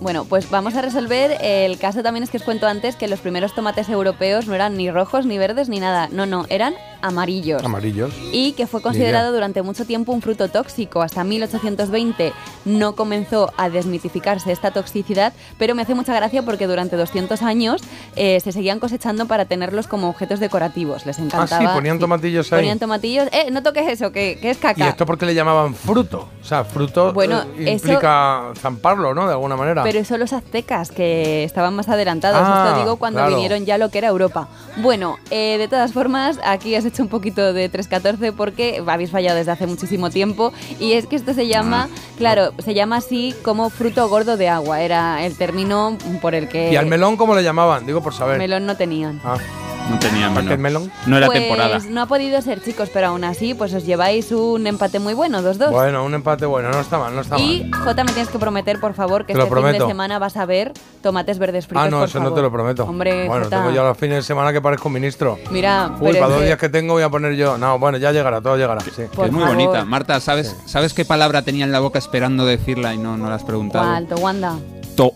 Speaker 6: Bueno, pues vamos a resolver. El caso también es que os cuento antes que los primeros tomates europeos no eran ni rojos, ni verdes, ni nada. No, no, eran amarillos.
Speaker 5: Amarillos.
Speaker 6: y que fue considerado durante mucho tiempo un fruto tóxico. Hasta 1820 no comenzó a desmitificarse esta toxicidad, pero me hace mucha gracia porque durante 200 años eh, se seguían cosechando para tenerlos como objetos decorativos. Les
Speaker 5: Ah,
Speaker 6: encantaba.
Speaker 5: sí, ponían tomatillos ahí.
Speaker 6: Ponían tomatillos. Eh, no toques eso, que, que es
Speaker 5: ¿Y
Speaker 6: caca.
Speaker 5: esto porque le llamaban fruto? O sea, fruto
Speaker 6: Bueno,
Speaker 5: eh,
Speaker 6: eso-
Speaker 5: implica zamparlo, ¿no? De alguna manera.
Speaker 6: Pero eso los aztecas, que estaban más adelantados.
Speaker 5: Ah,
Speaker 6: Esto digo cuando
Speaker 5: claro.
Speaker 6: vinieron ya lo que era Europa. Bueno, eh, de todas formas, aquí has hecho un poquito de 314 porque habéis fallado desde hace muchísimo tiempo. Y es que esto se llama,
Speaker 5: Ah,
Speaker 6: claro, se llama así como fruto gordo de agua. Era el término por el que
Speaker 5: ¿Y al melón cómo le llamaban? Digo por saber.
Speaker 6: melón no tenían.
Speaker 5: Ah,
Speaker 7: No tenía
Speaker 5: ¿Aparte
Speaker 7: melón.
Speaker 5: el melón?
Speaker 7: No era
Speaker 6: pues
Speaker 7: temporada.
Speaker 6: no ha podido ser, chicos, pero aún así, pues os lleváis un empate muy bueno, 2-2.
Speaker 5: Bueno, un empate bueno, no está mal, no está
Speaker 6: Y
Speaker 5: mal.
Speaker 6: Jota, me tienes que prometer, por favor, que
Speaker 5: Te
Speaker 6: este fin de semana vas a ver tomates verdes fritos.
Speaker 5: Ah, no,
Speaker 6: por
Speaker 5: eso no
Speaker 6: favor.
Speaker 5: te lo prometo.
Speaker 6: Hombre,
Speaker 5: bueno,
Speaker 6: Jota.
Speaker 5: tengo yo los fines de semana que parezco ministro.
Speaker 6: Mira,
Speaker 5: Uy,
Speaker 6: pero
Speaker 5: para dos días que tengo voy a poner yo. No, bueno, ya llegará, todo llegará. Sí.
Speaker 7: Es muy
Speaker 6: favor.
Speaker 7: bonita. Marta, ¿sabes, ¿sabes qué palabra tenía en la boca esperando decirla y no, no la has preguntado?
Speaker 6: ¿Cuál, Towanda?
Speaker 7: To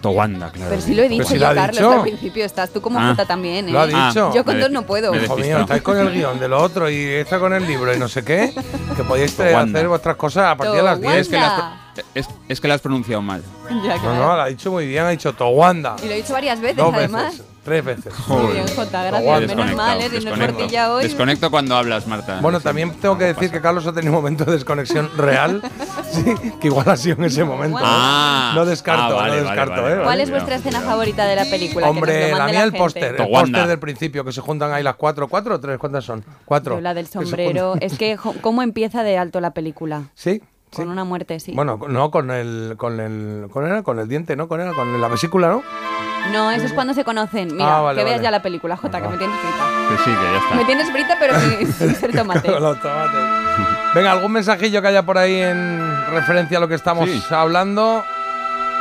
Speaker 7: Towanda, claro.
Speaker 6: Pero si lo he dicho
Speaker 5: si
Speaker 6: yo, Carlos,
Speaker 5: dicho.
Speaker 6: al principio. Estás tú como
Speaker 7: Ah.
Speaker 6: Jota también, ¿eh?
Speaker 5: Lo ha dicho.
Speaker 6: Yo con
Speaker 7: Me
Speaker 6: dos no puedo.
Speaker 5: Hijo mío, estáis con el guion de lo otro y está con el libro y no sé qué. Que podéis eh, hacer vuestras cosas a partir de las
Speaker 6: Towanda.
Speaker 5: 10.
Speaker 7: Es que, la has, pro- es, es que la has pronunciado mal.
Speaker 6: Ya,
Speaker 5: No,
Speaker 6: claro.
Speaker 5: no, lo ha dicho muy bien, ha dicho Towanda.
Speaker 6: Y lo he dicho varias veces,
Speaker 5: Dos
Speaker 6: además.
Speaker 5: veces, tres veces.
Speaker 6: Muy bien, Jota, gracias. Menos mal, ¿eh?
Speaker 7: Desconecto.
Speaker 6: ya hoy.
Speaker 7: Desconecto cuando hablas, Marta.
Speaker 5: Bueno, también tengo que decir que Carlos ha tenido un momento de desconexión real, sí, que igual ha sido en ese momento. ¿no?
Speaker 7: Ah.
Speaker 5: no descarto,
Speaker 7: Ah, vale,
Speaker 5: no descarto,
Speaker 7: vale,
Speaker 5: ¿eh?
Speaker 6: ¿Cuál es vuestra escena favorita de la película? Que
Speaker 5: Hombre,
Speaker 6: nos lo
Speaker 5: la mía el póster, el póster del principio, que se juntan ahí las cuatro, ¿cuatro o tres? ¿Cuántas son? Cuatro.
Speaker 6: Yo la del
Speaker 5: Que
Speaker 6: sombrero. Es que, ¿cómo empieza de alto la película?
Speaker 5: Sí.
Speaker 6: Con una muerte, sí.
Speaker 5: Bueno, no con el, con el, con el, con el diente, ¿no? Con, el, con la vesícula, ¿no?
Speaker 6: No, eso es cuando se conocen. Mira,
Speaker 5: Ah, vale,
Speaker 6: que veas
Speaker 5: vale.
Speaker 6: ya la película, Jota, que me tienes frita.
Speaker 7: Que sí, que ya está.
Speaker 6: Me tienes frita, pero sin, sin ser tomate.
Speaker 5: Con los tomates. Venga, algún mensajillo que haya por ahí en referencia a lo que estamos
Speaker 7: Sí.
Speaker 5: hablando.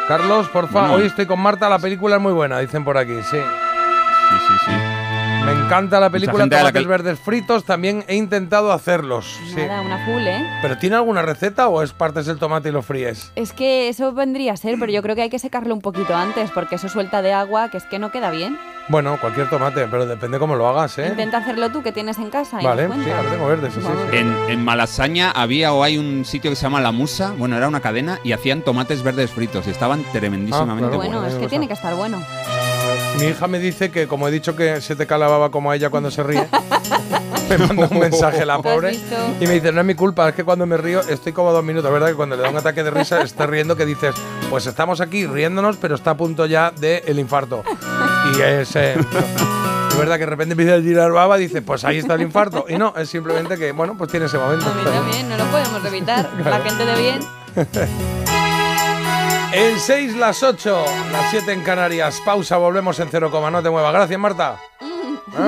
Speaker 5: Carlos, porfa.
Speaker 7: Bueno.
Speaker 5: Hoy estoy con Marta, la película es muy buena, dicen por aquí, sí.
Speaker 7: Sí, sí, sí.
Speaker 5: Me encanta la película Tomates Verdes Fritos. También he intentado hacerlos. sí.
Speaker 6: Nada, una full, ¿eh?
Speaker 5: ¿Pero tiene alguna receta o es partes el tomate y lo fríes?
Speaker 6: Es que eso vendría a ser, pero yo creo que hay que secarlo un poquito antes, porque eso suelta de agua, que es que no queda bien.
Speaker 5: Bueno, cualquier tomate, pero depende cómo lo hagas, ¿eh?
Speaker 6: Intenta hacerlo tú, que tienes en casa. y
Speaker 5: Vale,
Speaker 6: nos
Speaker 5: sí, ahora tengo verdes, sí, sí, sí.
Speaker 7: En, en Malasaña había o hay un sitio que se llama La Musa, bueno, era una cadena, y hacían tomates verdes fritos y estaban tremendísimamente
Speaker 5: Ah, claro.
Speaker 6: Bueno,
Speaker 7: buenos.
Speaker 6: es que tiene que estar bueno.
Speaker 5: Mi hija me dice que, como he dicho que se te calababa como a ella cuando se ríe, me manda un mensaje la
Speaker 6: ¿Tú has
Speaker 5: pobre y me dice, no es mi culpa, es que cuando me río estoy como dos minutos, ¿verdad? Que cuando le da un ataque de risa está riendo que dices, pues estamos aquí riéndonos, pero está a punto ya del infarto. Y es... eh, es verdad que de repente empieza a girar baba y dice, pues ahí está el infarto. Y no, es simplemente que, bueno, pues tiene ese momento.
Speaker 6: A mí también, no lo podemos evitar. La gente de bien.
Speaker 5: En 6 las 8, las 7 en Canarias. Pausa, volvemos en 0, no te muevas. Gracias, Marta.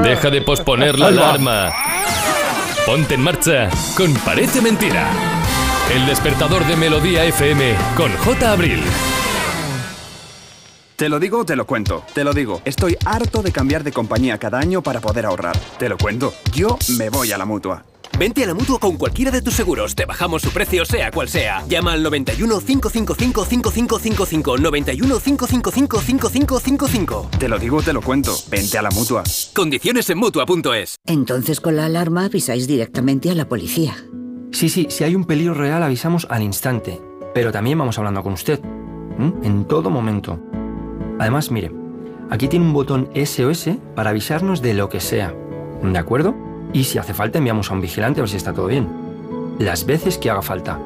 Speaker 3: Deja de posponer la alarma. Ponte en marcha con Parece Mentira. El despertador de Melodía FM con J. Abril.
Speaker 23: Te lo digo o te lo cuento. Te lo digo. Estoy harto de cambiar de compañía cada año para poder ahorrar. Te lo cuento. Yo me voy a la mutua.
Speaker 11: Vente a la mutua con cualquiera de tus seguros. Te bajamos su precio, sea cual sea. Llama al 91 555 5555. 91 555 5555.
Speaker 23: Te lo digo o te lo cuento. Vente a la mutua.
Speaker 11: Condiciones en mutua.es.
Speaker 22: Entonces con la alarma avisáis directamente a la policía.
Speaker 24: Sí, sí, si hay un peligro real avisamos al instante. Pero también vamos hablando con usted. ¿m? En todo momento. Además, mire, aquí tiene un botón SOS para avisarnos de lo que sea. ¿De acuerdo? Y si hace falta enviamos a un vigilante a ver si está todo bien. Las veces que haga falta.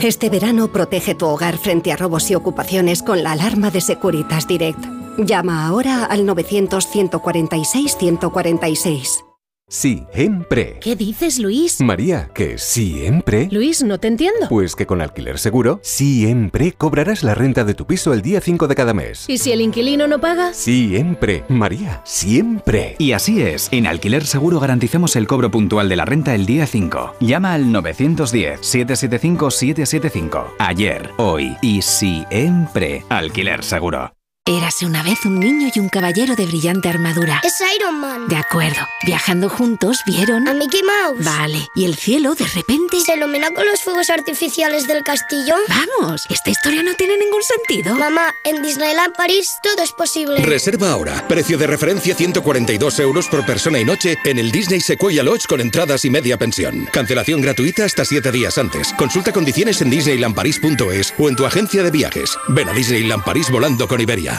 Speaker 25: Este verano protege tu hogar frente a robos y ocupaciones con la alarma de Securitas Direct. Llama ahora al 900-146-146.
Speaker 16: Siempre. ¿Qué dices, Luis? María, que siempre. Luis, no te entiendo. Pues que con Alquiler Seguro, siempre cobrarás la renta de tu piso el día 5 de cada mes. ¿Y si el inquilino no paga? Siempre. María, siempre.
Speaker 17: Y así es, en Alquiler Seguro garantizamos el cobro puntual de la renta el día 5. Llama al 910-775-775. Ayer, hoy y siempre. Alquiler Seguro.
Speaker 18: Érase una vez un niño y un caballero de brillante armadura.
Speaker 4: Es Iron Man.
Speaker 18: De acuerdo. Viajando juntos, vieron...
Speaker 4: A Mickey Mouse.
Speaker 18: Vale. Y el cielo, de repente...
Speaker 4: ¿Se ilumina con los fuegos artificiales del castillo?
Speaker 18: Vamos, esta historia no tiene ningún sentido.
Speaker 4: Mamá, en Disneyland París todo es posible.
Speaker 19: Reserva ahora. Precio de referencia 142 euros por persona y noche en el Disney Sequoia Lodge con entradas y media pensión. Cancelación gratuita hasta 7 días antes. Consulta condiciones en disneylandparis.es o en tu agencia de viajes. Ven a Disneyland París volando con Iberia.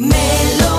Speaker 26: You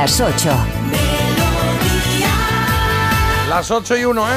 Speaker 27: las 8.
Speaker 5: Las 8 y 1, ¿eh?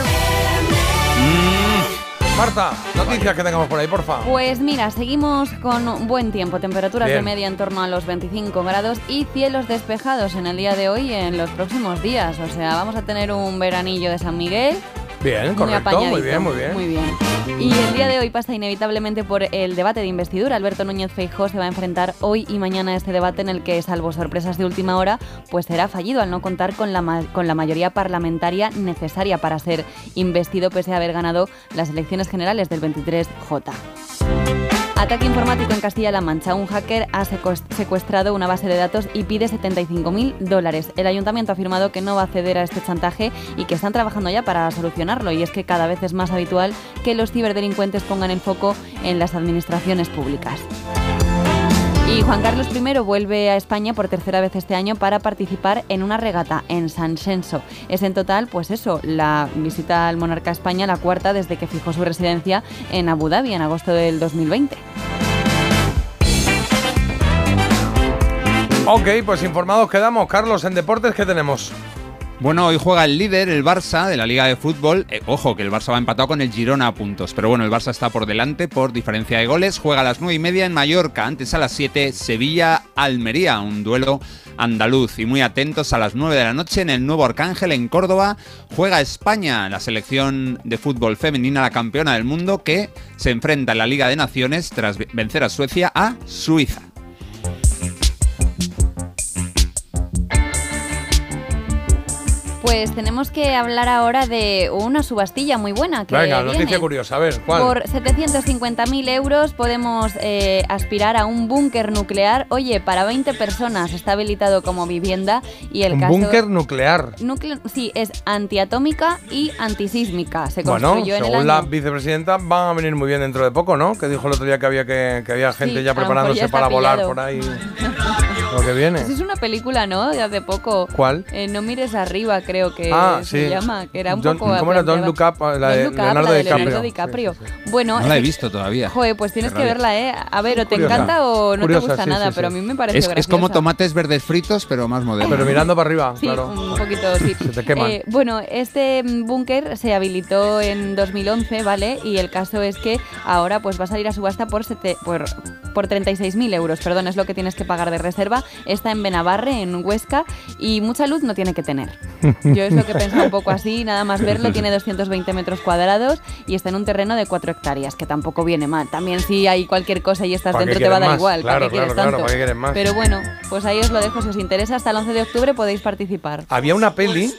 Speaker 5: Mm. Marta, noticias que tengamos por ahí, porfa.
Speaker 6: Pues mira, seguimos con buen tiempo, temperaturas de media en torno a los 25 grados y cielos despejados en el día de hoy y en los próximos días. O sea, vamos a tener un veranillo de San Miguel.
Speaker 5: Bien,
Speaker 6: muy
Speaker 5: correcto, muy bien, muy bien.
Speaker 6: Muy bien. Y el día de hoy pasa inevitablemente por el debate de investidura. Alberto Núñez Feijóo se va a enfrentar hoy y mañana a este debate en el que, salvo sorpresas de última hora, pues será fallido al no contar con la, con la mayoría parlamentaria necesaria para ser investido pese a haber ganado las elecciones generales del 23J. Ataque informático en Castilla-La Mancha. Un hacker ha secuest- secuestrado una base de datos y pide 75.000 dólares. El ayuntamiento ha afirmado que no va a ceder a este chantaje y que están trabajando ya para solucionarlo. Y es que cada vez es más habitual que los ciberdelincuentes pongan el foco en las administraciones públicas. Y Juan Carlos I vuelve a España por tercera vez este año para participar en una regata en San Senso. Es en total, pues eso, la visita al monarca a España, la cuarta desde que fijó su residencia en Abu Dhabi en agosto del 2020.
Speaker 5: Ok, pues informados quedamos. Carlos, en deportes, ¿qué tenemos?
Speaker 7: Bueno, hoy juega el líder, el Barça, de la Liga de Fútbol. Eh, ojo, que el Barça va empatado con el Girona a puntos. Pero bueno, el Barça está por delante por diferencia de goles. Juega a las 9 y media en Mallorca. Antes a las 7, Sevilla-Almería. Un duelo andaluz. Y muy atentos a las 9 de la noche en el nuevo Arcángel en Córdoba. Juega España, la selección de fútbol femenina, la campeona del mundo, que se enfrenta en la Liga de Naciones tras vencer a Suecia a Suiza.
Speaker 6: Pues tenemos que hablar ahora de una subastilla muy buena que
Speaker 5: Venga,
Speaker 6: viene.
Speaker 5: noticia curiosa, a ver, ¿cuál?
Speaker 6: Por 750.000 euros podemos eh, aspirar a un búnker nuclear. Oye, para 20 personas está habilitado como vivienda y el
Speaker 5: Un
Speaker 6: caso...
Speaker 5: búnker nuclear.
Speaker 6: Nucle- sí, es antiatómica y antisísmica. Se
Speaker 5: Bueno,
Speaker 6: construyó en el
Speaker 5: según la
Speaker 6: año...
Speaker 5: vicepresidenta, van a venir muy bien dentro de poco, ¿no? Que dijo el otro día que había, que, que había gente
Speaker 6: Sí,
Speaker 5: ya
Speaker 6: ya
Speaker 5: preparándose
Speaker 6: está
Speaker 5: para volar por ahí. Lo que viene.
Speaker 6: Es una película, ¿no? De hace poco.
Speaker 5: ¿Cuál?
Speaker 6: Eh, no mires arriba, creo que
Speaker 5: Ah,
Speaker 6: se
Speaker 5: sí.
Speaker 6: llama. Que era un
Speaker 5: Don't-
Speaker 6: poco.
Speaker 5: ¿Cómo era? Don't Look Up, la de
Speaker 6: Don't Look Up,
Speaker 5: Leonardo
Speaker 6: la de
Speaker 5: DiCaprio.
Speaker 6: Leonardo DiCaprio. Bueno,
Speaker 7: No la he visto todavía.
Speaker 6: Joder, pues tienes que verla, ¿eh? A ver, o te
Speaker 5: Curiosa.
Speaker 6: encanta o no
Speaker 5: Curiosa,
Speaker 6: te gusta
Speaker 5: sí,
Speaker 6: nada,
Speaker 5: sí,
Speaker 6: pero
Speaker 5: sí.
Speaker 6: a mí me pareció
Speaker 7: Es, es como tomates verdes fritos, pero más modernos.
Speaker 5: Pero mirando para arriba,
Speaker 6: Sí,
Speaker 5: claro.
Speaker 6: un poquito, sí.
Speaker 5: Se te queman.
Speaker 6: Eh, bueno, este búnker se habilitó en 2011, ¿vale? Y el caso es que ahora pues va a salir a subasta por, sete- por, por 36.000 euros, perdón, es lo que tienes que pagar de reserva. Está en Benavarre, en Huesca, y mucha luz no tiene que tener. Yo es lo que pensaba un poco así, nada más verlo, tiene 220 metros cuadrados y está en un terreno de 4 hectáreas, que tampoco viene mal. También si hay cualquier cosa y estás
Speaker 5: ¿Para qué
Speaker 6: dentro te va a dar
Speaker 5: más?
Speaker 6: igual,
Speaker 5: Claro,
Speaker 6: ¿para qué quieres
Speaker 5: claro, claro,
Speaker 6: tanto?
Speaker 5: ¿para qué quieres más?
Speaker 6: Pero bueno, pues ahí os lo dejo, si os interesa, hasta el 11 de octubre podéis participar.
Speaker 5: Había una peli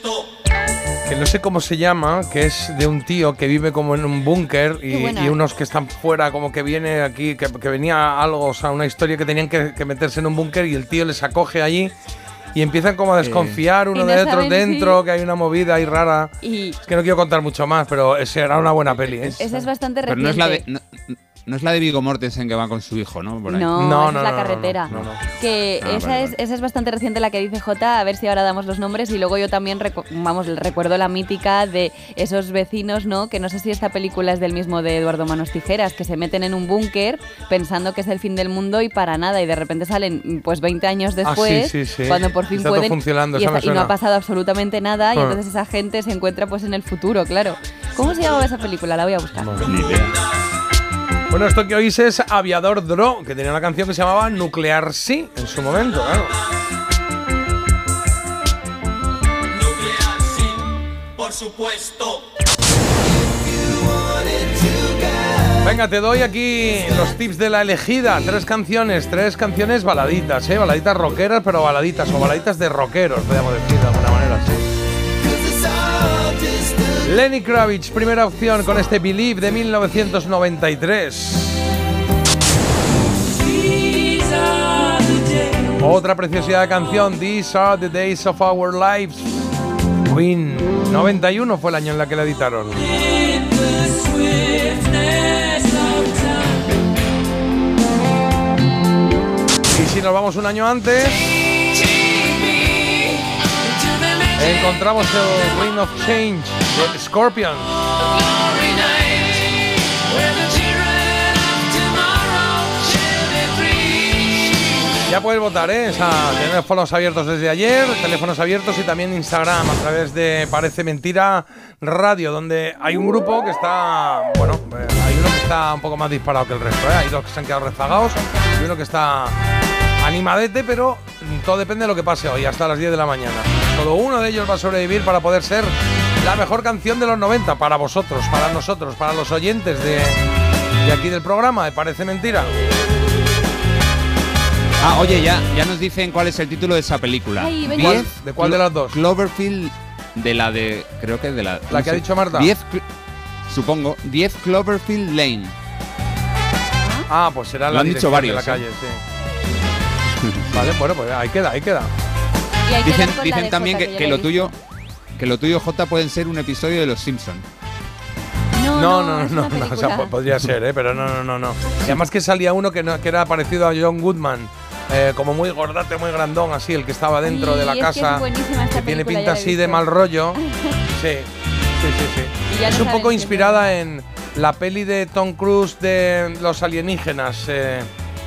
Speaker 5: que no sé cómo se llama, que es de un tío que vive como en un búnker y, y unos que están fuera, como que viene aquí, que, que venía algo, o sea, una historia que tenían que, que meterse en un búnker y el tío les acoge allí y empiezan como a desconfiar uno de otro dentro,
Speaker 6: si-
Speaker 5: que hay una movida ahí rara.
Speaker 6: Y
Speaker 5: Es que no quiero contar mucho más, pero ese era una buena peli. ¿eh?
Speaker 6: esa es bastante
Speaker 7: Pero
Speaker 6: reciente.
Speaker 7: no es la de. No, no es la de Vigo Mortensen que va con su hijo, ¿no? Por ahí.
Speaker 6: No,
Speaker 5: No,
Speaker 6: esa
Speaker 5: no,
Speaker 6: es la carretera.
Speaker 5: no, no, no.
Speaker 6: Que
Speaker 7: Ah,
Speaker 6: esa,
Speaker 7: vale,
Speaker 6: es, esa es bastante reciente la que dice J, a ver si ahora damos los nombres. Y luego yo también, recu- vamos, recuerdo la mítica de esos vecinos, ¿no? Que no sé si esta película es del mismo de Eduardo Manos Tijeras, que se meten en un búnker pensando que es el fin del mundo y para nada. Y de repente salen, pues 20 años
Speaker 5: Ah, sí,
Speaker 6: después,
Speaker 5: sí, sí.
Speaker 6: cuando por fin
Speaker 5: Está todo
Speaker 6: pueden.
Speaker 5: funcionando,
Speaker 6: y, está- no ha pasado absolutamente nada. Y
Speaker 5: Ah.
Speaker 6: entonces esa gente se encuentra pues en el futuro, claro. ¿Cómo se llamaba esa película? La voy a buscar.
Speaker 7: Ni idea.
Speaker 5: Bueno, esto que oís es Aviador Dro, que tenía una canción que se llamaba Nuclear Sí en su momento, claro.
Speaker 26: Por supuesto.
Speaker 5: Venga, te doy aquí los tips de la elegida. Tres canciones, tres canciones baladitas, ¿eh? Baladitas rockeras, pero baladitas o baladitas de rockeros, podríamos decir de alguna manera, sí. Lenny Kravitz, primera opción con este Believe de 1993. Otra preciosidad de canción, These Are the Days of Our Lives. Queen, 91 fue el año en la que la editaron. Y si nos vamos un año antes, encontramos el Wind of Change de Scorpion. Ya puedes votar, ¿eh? O sea, teléfonos abiertos desde ayer, teléfonos abiertos y también Instagram a través de Parece Mentira Radio, donde hay un grupo que está, bueno, eh, hay uno que está un poco más disparado que el resto, ¿eh? Hay dos que se han quedado rezagados y uno que está animadete, pero todo depende de lo que pase hoy, hasta las 10 de la mañana. Solo uno de ellos va a sobrevivir para poder ser la mejor canción de los 90 para vosotros, para nosotros, para los oyentes de, de aquí del programa, de Parece Mentira.
Speaker 7: Ah, oye, ya, ya nos dicen cuál es el título de esa película.
Speaker 6: Ay, venga.
Speaker 7: Diez
Speaker 5: ¿De cuál de las dos?
Speaker 7: Cloverfield de la de. Creo que de la.
Speaker 5: La que ha dicho Marta.
Speaker 7: 10 Cl- supongo, 10 Cloverfield Lane.
Speaker 5: Ah, pues será
Speaker 7: Lo
Speaker 5: la
Speaker 7: han dicho
Speaker 5: dirección
Speaker 7: varios,
Speaker 5: de la calle, sí. vale, bueno, pues ahí queda, ahí queda.
Speaker 6: Y hay que
Speaker 7: Dicen,
Speaker 6: dar con la
Speaker 7: dicen
Speaker 6: de
Speaker 7: también
Speaker 6: Jota,
Speaker 7: que, que
Speaker 6: la he
Speaker 7: lo
Speaker 6: visto.
Speaker 7: tuyo. Que lo tuyo, J, pueden ser un episodio de Los Simpsons.
Speaker 6: No,
Speaker 5: No,
Speaker 6: no,
Speaker 5: no,
Speaker 6: es
Speaker 5: no,
Speaker 6: una
Speaker 5: no, o sea,
Speaker 6: película.
Speaker 5: po- podría ser, ¿eh? pero no, no, no, no. Y además que salía uno que, no- que era parecido a John Goodman, eh, como muy gordate, muy grandón, así, el que estaba dentro
Speaker 6: Sí,
Speaker 5: de la
Speaker 6: es que es
Speaker 5: casa,
Speaker 6: buenísima esta
Speaker 5: que tiene pinta así de mal rollo. Sí, sí, sí, sí. Es
Speaker 6: no
Speaker 5: un poco inspirada en la peli de Tom Cruise de los alienígenas. eh,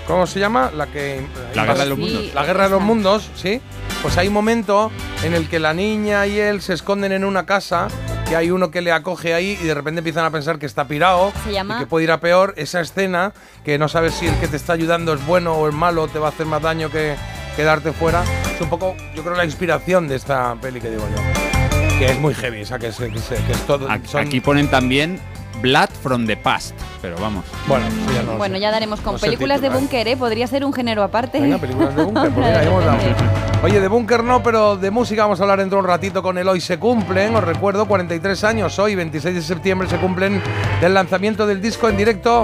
Speaker 5: ¿Cómo se llama? La que
Speaker 7: La Guerra de los
Speaker 6: Sí,
Speaker 7: Mundos.
Speaker 5: La guerra de los mundos, ¿sí? Pues hay un momento en el que la niña y él se esconden en una casa, que hay uno que le acoge ahí y de repente empiezan a pensar que está pirado
Speaker 6: Se llama-
Speaker 5: y que puede ir a peor. Esa escena, que no sabes si el que te está ayudando es bueno o es malo, te va a hacer más daño que quedarte fuera, es un poco, yo creo, la inspiración de esta peli que digo yo. Que es muy heavy, o sea, que es, que es- que es todo...
Speaker 7: Aquí,
Speaker 5: son-
Speaker 7: aquí ponen también Blood from the Past. Pero vamos.
Speaker 5: Bueno, ya no
Speaker 6: Bueno, ya daremos con
Speaker 5: No sé el
Speaker 6: películas de
Speaker 5: título, ¿eh?
Speaker 6: búnker, ¿eh? Podría ser un género aparte.
Speaker 5: Venga, películas de búnker, pues mira, ahí hemos dado. Oye, de búnker no, pero de música vamos a hablar dentro de un ratito con el Hoy Se Cumplen. Os recuerdo, 43 años hoy, 26 de septiembre, se cumplen del lanzamiento del disco en directo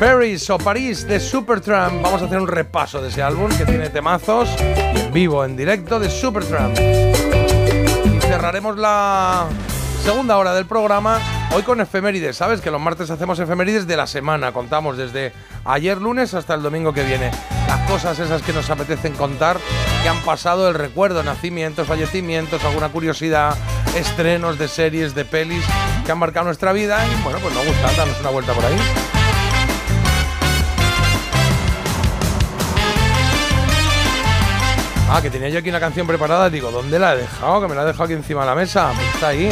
Speaker 5: Paris o París de Supertramp. Vamos a hacer un repaso de ese álbum que tiene temazos y en vivo, en directo de Supertramp. Y cerraremos la segunda hora del programa hoy con efemérides. Sabes que los martes hacemos efemérides de la semana. Contamos desde ayer lunes hasta el domingo que viene. Las cosas esas que nos apetecen contar que han pasado el recuerdo, nacimientos, fallecimientos, alguna curiosidad, estrenos de series, de pelis que han marcado nuestra vida y bueno, pues nos gusta darnos una vuelta por ahí. Ah, que tenía yo aquí una canción preparada, digo, ¿dónde la he dejado? Que me la he dejado aquí encima de la mesa. Está ahí.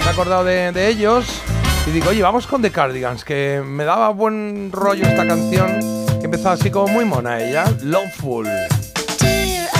Speaker 5: Me he acordado de, ellos. Y digo, oye, vamos con The Cardigans, que me daba buen rollo esta canción. Que empezaba así como muy mona ella. Loveful.
Speaker 9: Dear.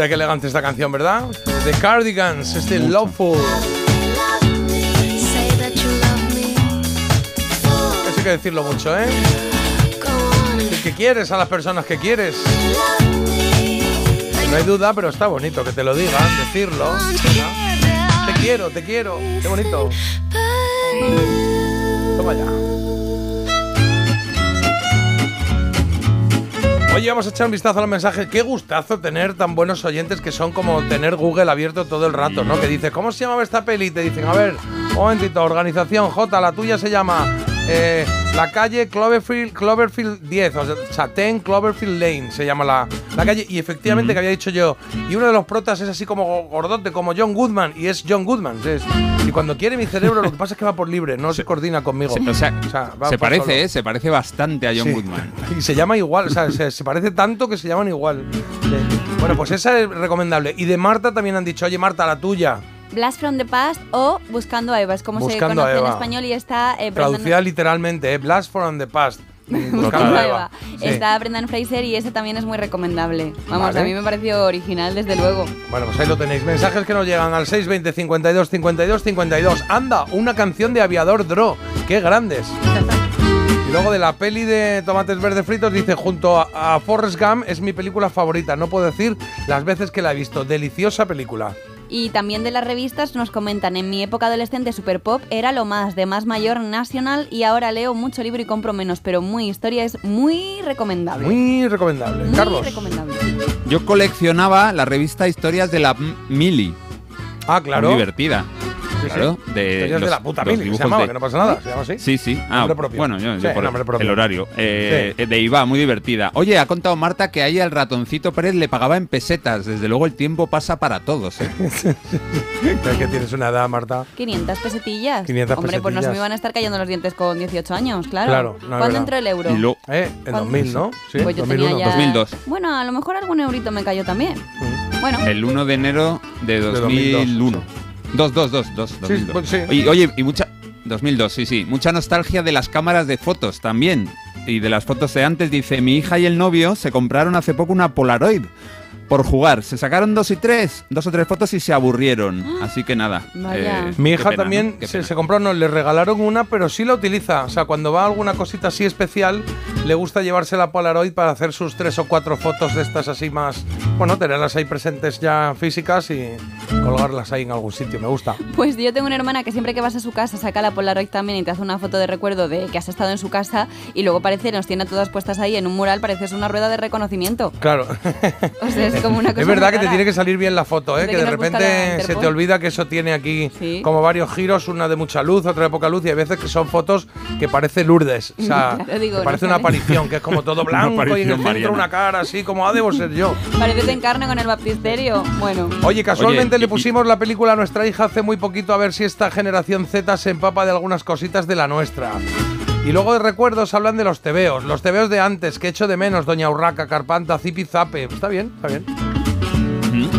Speaker 5: Bonita, qué elegante esta canción, ¿verdad? The Cardigans, este Loveful. Eso hay que decirlo mucho, ¿eh? El que quieres a las personas que quieres. No hay duda, pero está bonito que te lo digan, decirlo. ¿verdad? Te quiero, te quiero. Qué bonito. Toma ya. Oye, vamos a echar un vistazo a los mensajes. Qué gustazo tener tan buenos oyentes que son como tener Google abierto todo el rato, ¿no? Que dice, ¿cómo se llamaba esta peli? Y te dicen, a ver, un momentito, organización J, la tuya se llama eh, la calle Cloverfield, Cloverfield 10, o sea, 10 Cloverfield Lane se llama la, la calle. Y efectivamente, que había dicho yo, y uno de los protas es así como gordote, como John Goodman, y es John Goodman. es- y cuando quiere mi cerebro, lo que pasa es que va por libre, no se coordina conmigo.
Speaker 7: Se- o sea,
Speaker 5: va
Speaker 7: se parece,
Speaker 5: solo.
Speaker 7: ¿eh? Se parece bastante a John
Speaker 5: Sí.
Speaker 7: Goodman.
Speaker 5: Y se llama igual, o sea, se, se parece tanto que se llaman igual. Sí. Bueno, pues esa es recomendable. Y de Marta también han dicho, oye Marta, la tuya.
Speaker 6: Blast from the Past o Buscando a Eva, es como
Speaker 5: Buscando
Speaker 6: se conoce en español y está eh,
Speaker 5: Traducida literalmente, ¿eh? Blast from the Past.
Speaker 6: Buscando a Eva.
Speaker 5: Sí.
Speaker 6: Está Brendan Fraser y ese también es muy recomendable. Vamos,
Speaker 5: Vale.
Speaker 6: a mí me pareció original desde luego.
Speaker 5: Bueno, pues ahí lo tenéis. Mensajes que nos llegan al 620 52 52 52. Anda, una canción de Aviador Dro. ¡Qué grandes! Y luego de la peli de Tomates Verdes Fritos dice, junto a, a Forrest Gump es mi película favorita. No puedo decir las veces que la he visto. Deliciosa película.
Speaker 6: Y también de las revistas nos comentan, en mi época adolescente Super Pop era lo más, de más mayor National y ahora leo mucho libro y compro menos, pero muy historia es muy recomendable.
Speaker 5: Muy recomendable.
Speaker 6: Muy
Speaker 5: Carlos.
Speaker 6: recomendable.
Speaker 7: Yo coleccionaba la revista Historias de la Mili.
Speaker 5: Ah, claro.
Speaker 7: Muy divertida.
Speaker 5: Sí,
Speaker 7: claro,
Speaker 5: sí.
Speaker 7: de
Speaker 5: Historias de
Speaker 7: los-
Speaker 5: la puta
Speaker 7: los
Speaker 5: Mili, que se llamaba,
Speaker 7: de-
Speaker 5: que no pasa nada, se llama así.
Speaker 7: Sí, sí. Ah,
Speaker 5: Nombre propio.
Speaker 7: Bueno, yo, yo por
Speaker 5: nombre propio.
Speaker 7: el horario. Eh, De IVA, muy divertida. Oye, ha contado Marta que ahí al ratoncito Pérez le pagaba en pesetas. Desde luego el tiempo pasa para todos. ¿eh?
Speaker 5: Es que tienes una edad, Marta.
Speaker 6: 500 pesetillas.
Speaker 5: 500
Speaker 6: Hombre, pues no se me
Speaker 5: pesetillas.
Speaker 6: iban a estar cayendo los dientes con 18 años, claro.
Speaker 5: Claro, no,
Speaker 6: ¿Cuándo entró el euro?
Speaker 7: Lo-
Speaker 5: Eh, en
Speaker 6: ¿Cuándo?
Speaker 5: 2000, ¿no? Sí,
Speaker 6: Pues yo tenía
Speaker 5: 2001.
Speaker 6: ya-
Speaker 7: 2002.
Speaker 6: Bueno, a lo mejor algún eurito me cayó también.
Speaker 5: Mm.
Speaker 6: Bueno,
Speaker 7: El 1 de enero de 2001. 2, 2, 2, 2, 2002.
Speaker 5: pues sí.
Speaker 7: Y, oye, y mucha... 2002, sí, sí. Mucha nostalgia de las cámaras de fotos también. Y de las fotos de antes, dice, mi hija y el novio se compraron hace poco una Polaroid por jugar. Se sacaron dos y tres, dos o tres fotos y se aburrieron. Así que nada. Eh,
Speaker 5: Mi hija
Speaker 7: pena,
Speaker 5: también se, compró, no, le regalaron una, pero sí la utiliza. O sea, cuando va a alguna cosita así especial, le gusta llevarse la Polaroid para hacer sus tres o cuatro fotos de estas así más. Bueno, tenerlas ahí presentes ya físicas y colgarlas ahí en algún sitio. Me gusta.
Speaker 6: pues yo tengo una hermana que siempre que vas a su casa saca la Polaroid también y te hace una foto de recuerdo de que has estado en su casa y luego parece, nos tiene todas puestas ahí en un mural, pareces una rueda de reconocimiento.
Speaker 5: Claro.
Speaker 6: O sea, es como una cosa
Speaker 5: Es verdad que te tiene que salir bien la foto, ¿eh? Que
Speaker 6: que
Speaker 5: de repente se te olvida que eso tiene aquí
Speaker 6: Sí.
Speaker 5: como varios giros, una de mucha luz, otra de poca luz, y hay veces que son fotos que parece Lourdes. O sea,
Speaker 6: Claro, digo,
Speaker 5: que
Speaker 6: no
Speaker 5: parece una
Speaker 6: sabes.
Speaker 5: aparición, que es como todo blanco y en el centro una cara así como, ah, debo ser yo.
Speaker 6: Parece te encarna con el baptisterio. Bueno.
Speaker 5: Oye, casualmente
Speaker 7: Oye,
Speaker 5: le
Speaker 7: y-
Speaker 5: pusimos la película a nuestra hija hace muy poquito a ver si esta generación Z se empapa de algunas cositas de la nuestra. Y luego de recuerdos hablan de los tebeos, los tebeos de antes, que echo de menos, Doña Urraca, Carpanta, Zipi Zape. Está bien, está bien.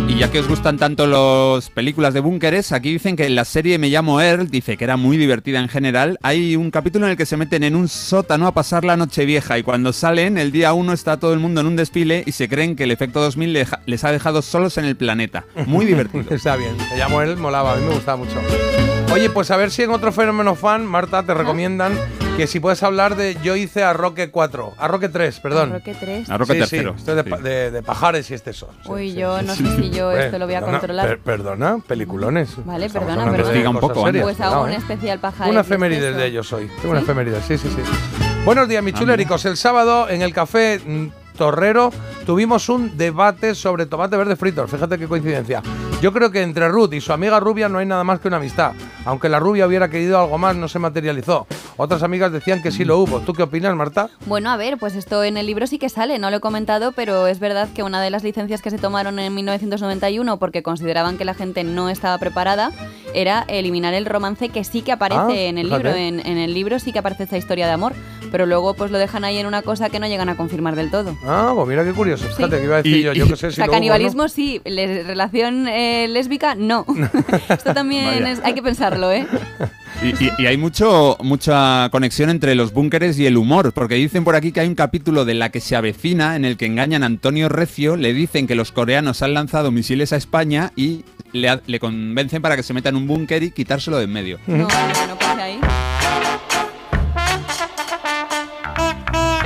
Speaker 7: Y ya que os gustan tanto las películas de búnkeres, aquí dicen que en la serie Me llamo Earl, dice que era muy divertida en general, hay un capítulo en el que se meten en un sótano a pasar la noche vieja y cuando salen, el día 1 está todo el mundo en un desfile y se creen que el efecto 2000 leja- les ha dejado solos en el planeta. Muy divertido.
Speaker 5: Está bien. Me llamo él, molaba, a mí me gustaba mucho. Oye, pues a ver si en otro fenómeno fan, Marta, te recomiendan que si puedes hablar de Yo hice a Roque 4, a Roque 3, perdón.
Speaker 6: Roque 3.
Speaker 7: A Roque
Speaker 5: Sí. Sí, esto es de, de pajares y este eso. Sí,
Speaker 6: Uy,
Speaker 5: sí,
Speaker 6: yo
Speaker 5: sí,
Speaker 6: no
Speaker 5: sí.
Speaker 6: sé si yo esto lo voy a
Speaker 5: perdona,
Speaker 6: controlar.
Speaker 5: per- perdona, peliculones.
Speaker 6: Vale,
Speaker 5: Estamos
Speaker 6: perdona, pero-
Speaker 7: Investiga un poco,
Speaker 5: serias,
Speaker 6: Pues hago un
Speaker 5: ¿eh?
Speaker 6: especial pajares.
Speaker 5: Una efeméride de ellos hoy. Tengo una
Speaker 6: ¿Sí?
Speaker 5: efeméride, sí, sí, sí. Buenos días, mis chuléricos. El sábado en el café mm, Torrero tuvimos un debate sobre tomate verde fritos. Fíjate qué coincidencia. Yo creo que entre Ruth y su amiga Rubia no hay nada más que una amistad. Aunque la Rubia hubiera querido algo más, no se materializó. Otras amigas decían que sí lo hubo. ¿Tú qué opinas, Marta?
Speaker 6: Bueno, a ver, pues esto en el libro sí que sale, no lo he comentado, pero es verdad que una de las licencias que se tomaron en 1991 porque consideraban que la gente no estaba preparada era eliminar el romance que sí que aparece
Speaker 5: Ah,
Speaker 6: en el
Speaker 5: fíjate.
Speaker 6: libro. En, en el libro sí que aparece esta historia de amor, pero luego pues lo dejan ahí en una cosa que no llegan a confirmar del todo.
Speaker 5: Ah, pues mira qué curioso. Fíjate que iba a decir
Speaker 7: Y-
Speaker 5: yo. Yo qué sé
Speaker 6: O
Speaker 5: si
Speaker 6: sea,
Speaker 5: lo hubo o no.
Speaker 6: canibalismo sí, le- relación eh, lésbica no. Esto también es, hay que pensarlo, ¿eh?
Speaker 7: Y, y- y hay mucho, mucha conexión entre los búnkeres y el humor, porque dicen por aquí que hay un capítulo de La que se avecina en el que engañan a Antonio Recio, le dicen que los coreanos han lanzado misiles a España y le, convencen para que se meta en un búnker y quitárselo de en medio.
Speaker 6: No, no, no pase ahí.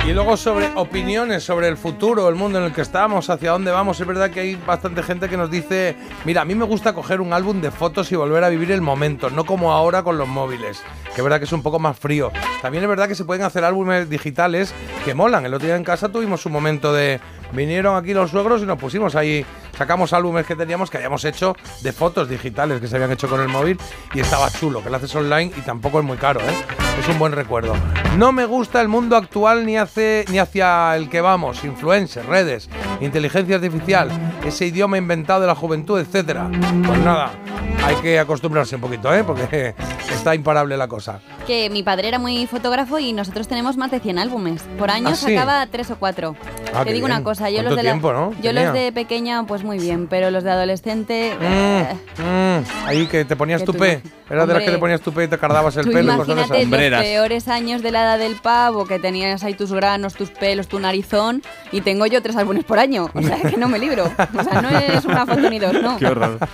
Speaker 5: Y luego sobre opiniones sobre el futuro, el mundo en el que estamos, hacia dónde vamos. Es verdad que hay bastante gente que nos dice, mira, a mí me gusta coger un álbum de fotos y volver a vivir el momento, no como ahora con los móviles, que es verdad que es un poco más frío. También es verdad que se pueden hacer álbumes digitales que molan. El otro día en casa tuvimos un momento de, vinieron aquí los suegros y nos pusimos ahí, sacamos álbumes que teníamos que habíamos hecho de fotos digitales que se habían hecho con el móvil y estaba chulo, que lo haces online y tampoco es muy caro, ¿eh? Es un buen recuerdo. No me gusta el mundo actual ni, hace, ni hacia el que vamos, influencers, redes, inteligencia artificial, ese idioma inventado de la juventud, etcétera. Pues nada, hay que acostumbrarse un poquito, ¿eh? Porque está imparable la cosa.
Speaker 6: Que mi padre era muy fotógrafo y nosotros tenemos más de 100 álbumes. Por año
Speaker 5: ¿Ah, sí?
Speaker 6: sacaba tres o cuatro.
Speaker 5: Ah,
Speaker 6: Te digo
Speaker 5: bien.
Speaker 6: una cosa, yo
Speaker 5: ¿Cuánto
Speaker 6: los de la-
Speaker 5: tiempo, no?
Speaker 6: yo
Speaker 5: Tenía.
Speaker 6: los de pequeña pues muy bien, pero los de adolescente eh,
Speaker 5: Mm, ahí que te ponías
Speaker 6: Que
Speaker 5: tu
Speaker 6: tú
Speaker 5: pe.
Speaker 6: imagi-
Speaker 5: Era de las que
Speaker 6: Hombre,
Speaker 5: te ponías tu pe y te cardabas el
Speaker 6: Tú
Speaker 5: pelo y cosas de
Speaker 6: imagínate los peores años de la edad del pavo, que tenías ahí tus granos, tus pelos, tu narizón, y tengo yo tres álbumes por año. O sea, que no me libro. O sea, no es una foto ni dos, no.
Speaker 7: Qué horror.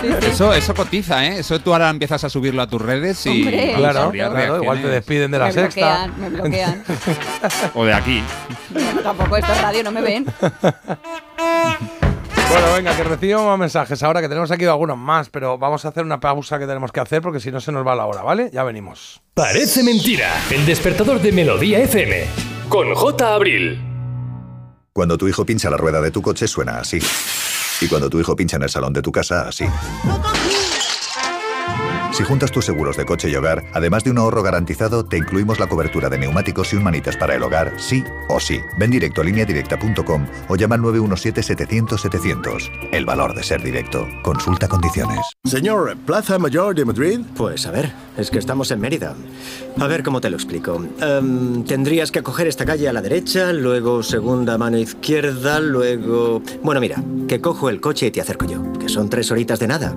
Speaker 6: Sí, sí.
Speaker 7: Eso, eso cotiza, ¿eh? Eso tú ahora empiezas a subirlo a tus redes y
Speaker 6: Hombre,
Speaker 5: Claro, claro, igual te despiden de la
Speaker 6: me
Speaker 5: sexta.
Speaker 6: bloquean, me bloquean.
Speaker 7: O de aquí.
Speaker 6: Bueno, tampoco esto es radio, no me ven.
Speaker 5: Bueno, venga, que recibimos más mensajes ahora, que tenemos aquí algunos más, pero vamos a hacer una pausa que tenemos que hacer porque si no se nos va la hora, ¿vale? Ya venimos.
Speaker 3: Parece mentira. El despertador de Melodía FM. Con J. Abril.
Speaker 28: Cuando tu hijo pincha la rueda de tu coche suena así. Y cuando tu hijo pincha en el salón de tu casa, así. Si juntas tus seguros de coche y hogar, además de un ahorro garantizado, te incluimos la cobertura de neumáticos y un manitas para el hogar, sí o sí. Ven directo a lineadirecta.com o llama al 917-700-700. El valor de ser directo. Consulta condiciones.
Speaker 29: Señor, ¿Plaza Mayor de Madrid? Pues a ver, es que estamos en Mérida. A ver cómo te lo explico. Em, tendrías que coger esta calle a la derecha, luego segunda mano izquierda, luego... Bueno, mira, que cojo el coche y te acerco yo, que son tres horitas de nada.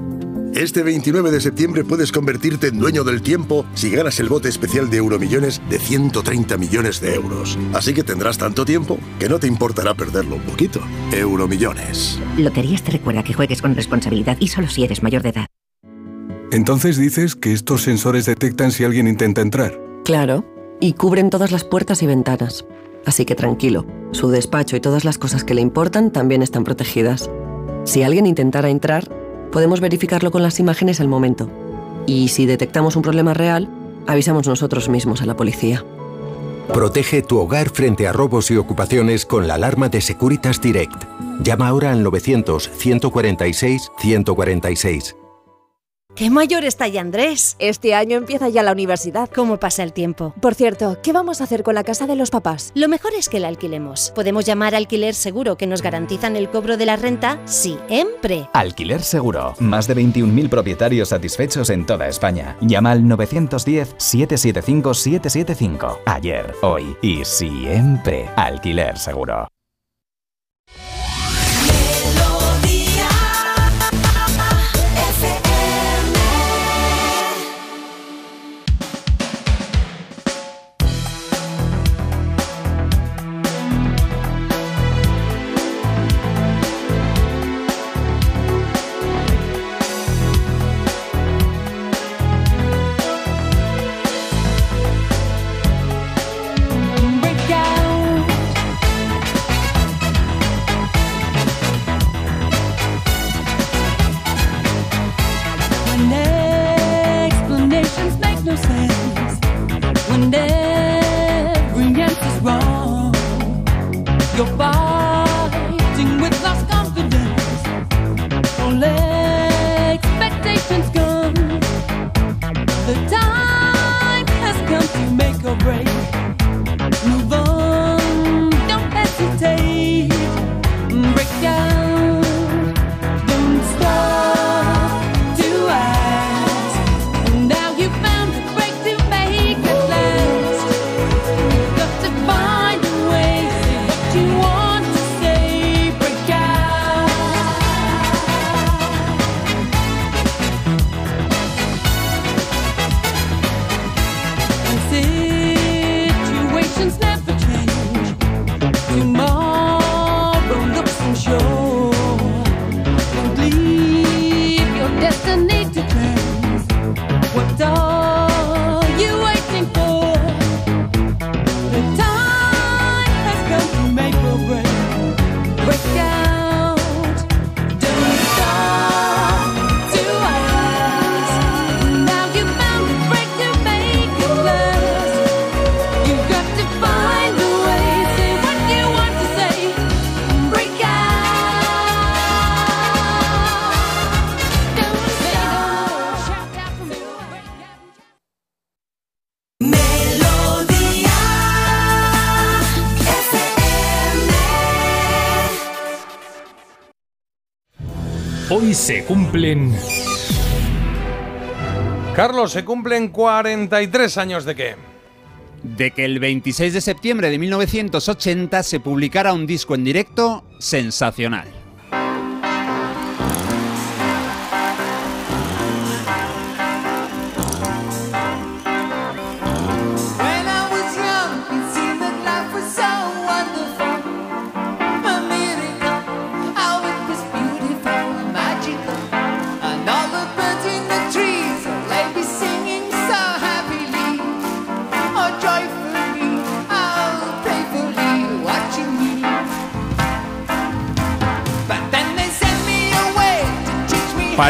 Speaker 30: Este 29 de septiembre puedes convertirte en dueño del tiempo si ganas el bote especial de Euromillones de 130 millones de euros. Así que tendrás tanto tiempo que no te importará perderlo un poquito. Euromillones.
Speaker 31: Loterías te recuerda que juegues con responsabilidad y solo si eres mayor de edad.
Speaker 32: Entonces dices que estos sensores detectan si alguien intenta entrar.
Speaker 33: Claro, y cubren todas las puertas y ventanas. Así que tranquilo, su despacho y todas las cosas que le importan también están protegidas. Si alguien intentara entrar, podemos verificarlo con las imágenes al momento. Y si detectamos un problema real, avisamos nosotros mismos a la policía.
Speaker 15: Protege tu hogar frente a robos y ocupaciones con la alarma de Securitas Direct. Llama ahora al 900-146-146.
Speaker 34: ¡Qué mayor está ya Andrés! Este año empieza ya la universidad. ¿Cómo pasa el tiempo? Por cierto, ¿qué vamos a hacer con la casa de los papás?
Speaker 35: Lo mejor es que la alquilemos. Podemos llamar a Alquiler Seguro que nos garantizan el cobro de la renta siempre.
Speaker 36: Alquiler Seguro. Más de 21.000 propietarios satisfechos en toda España. Llama al 910-775-775. Ayer, hoy y siempre. Alquiler Seguro.
Speaker 3: Se cumplen.
Speaker 5: Carlos, se cumplen 43 años de qué?
Speaker 7: De que el 26 de septiembre de 1980 se publicara un disco en directo sensacional.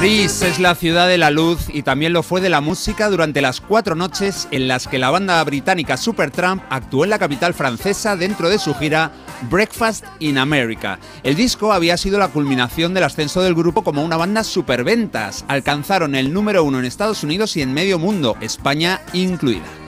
Speaker 7: París es la ciudad de la luz y también lo fue de la música durante las cuatro noches en las que la banda británica Supertramp actuó en la capital francesa dentro de su gira Breakfast in America. El disco había sido la culminación del ascenso del grupo como una banda superventas. Alcanzaron el número uno en Estados Unidos y en medio mundo, España incluida.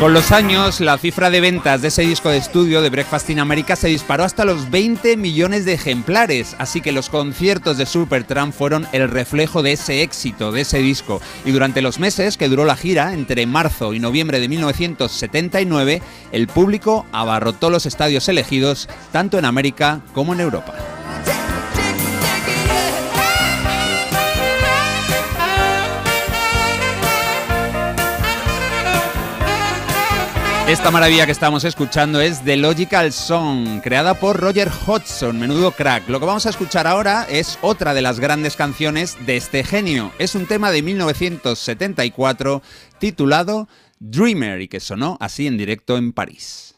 Speaker 7: Con los años, la cifra de ventas de ese disco de estudio de Breakfast in America se disparó hasta los 20 millones de ejemplares, así que los conciertos de Supertramp fueron el reflejo de ese éxito, de ese disco. Y durante los meses que duró la gira, entre marzo y noviembre de 1979, el público abarrotó los estadios elegidos, tanto en América como en Europa. Esta maravilla que estamos escuchando es The Logical Song, creada por Roger Hodgson, menudo crack. Lo que vamos a escuchar ahora es otra de las grandes canciones de este genio. Es un tema de 1974 titulado Dreamer y que sonó así en directo en París.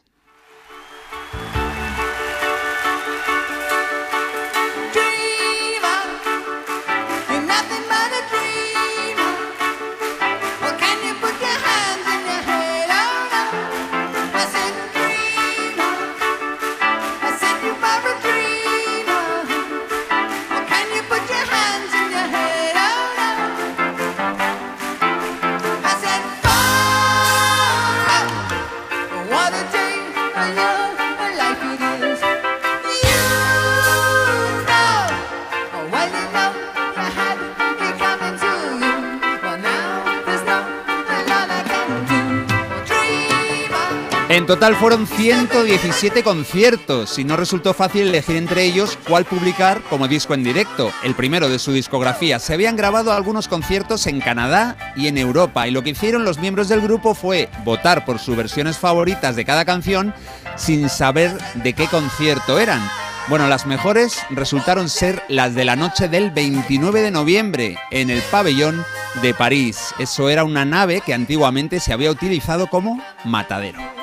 Speaker 7: En total fueron 117 conciertos y no resultó fácil elegir entre ellos cuál publicar como disco en directo, el primero de su discografía. Se habían grabado algunos conciertos en Canadá y en Europa y lo que hicieron los miembros del grupo fue votar por sus versiones favoritas de cada canción sin saber de qué concierto eran. Bueno, las mejores resultaron ser las de la noche del 29 de noviembre en el pabellón de París. Eso era una nave que antiguamente se había utilizado como matadero.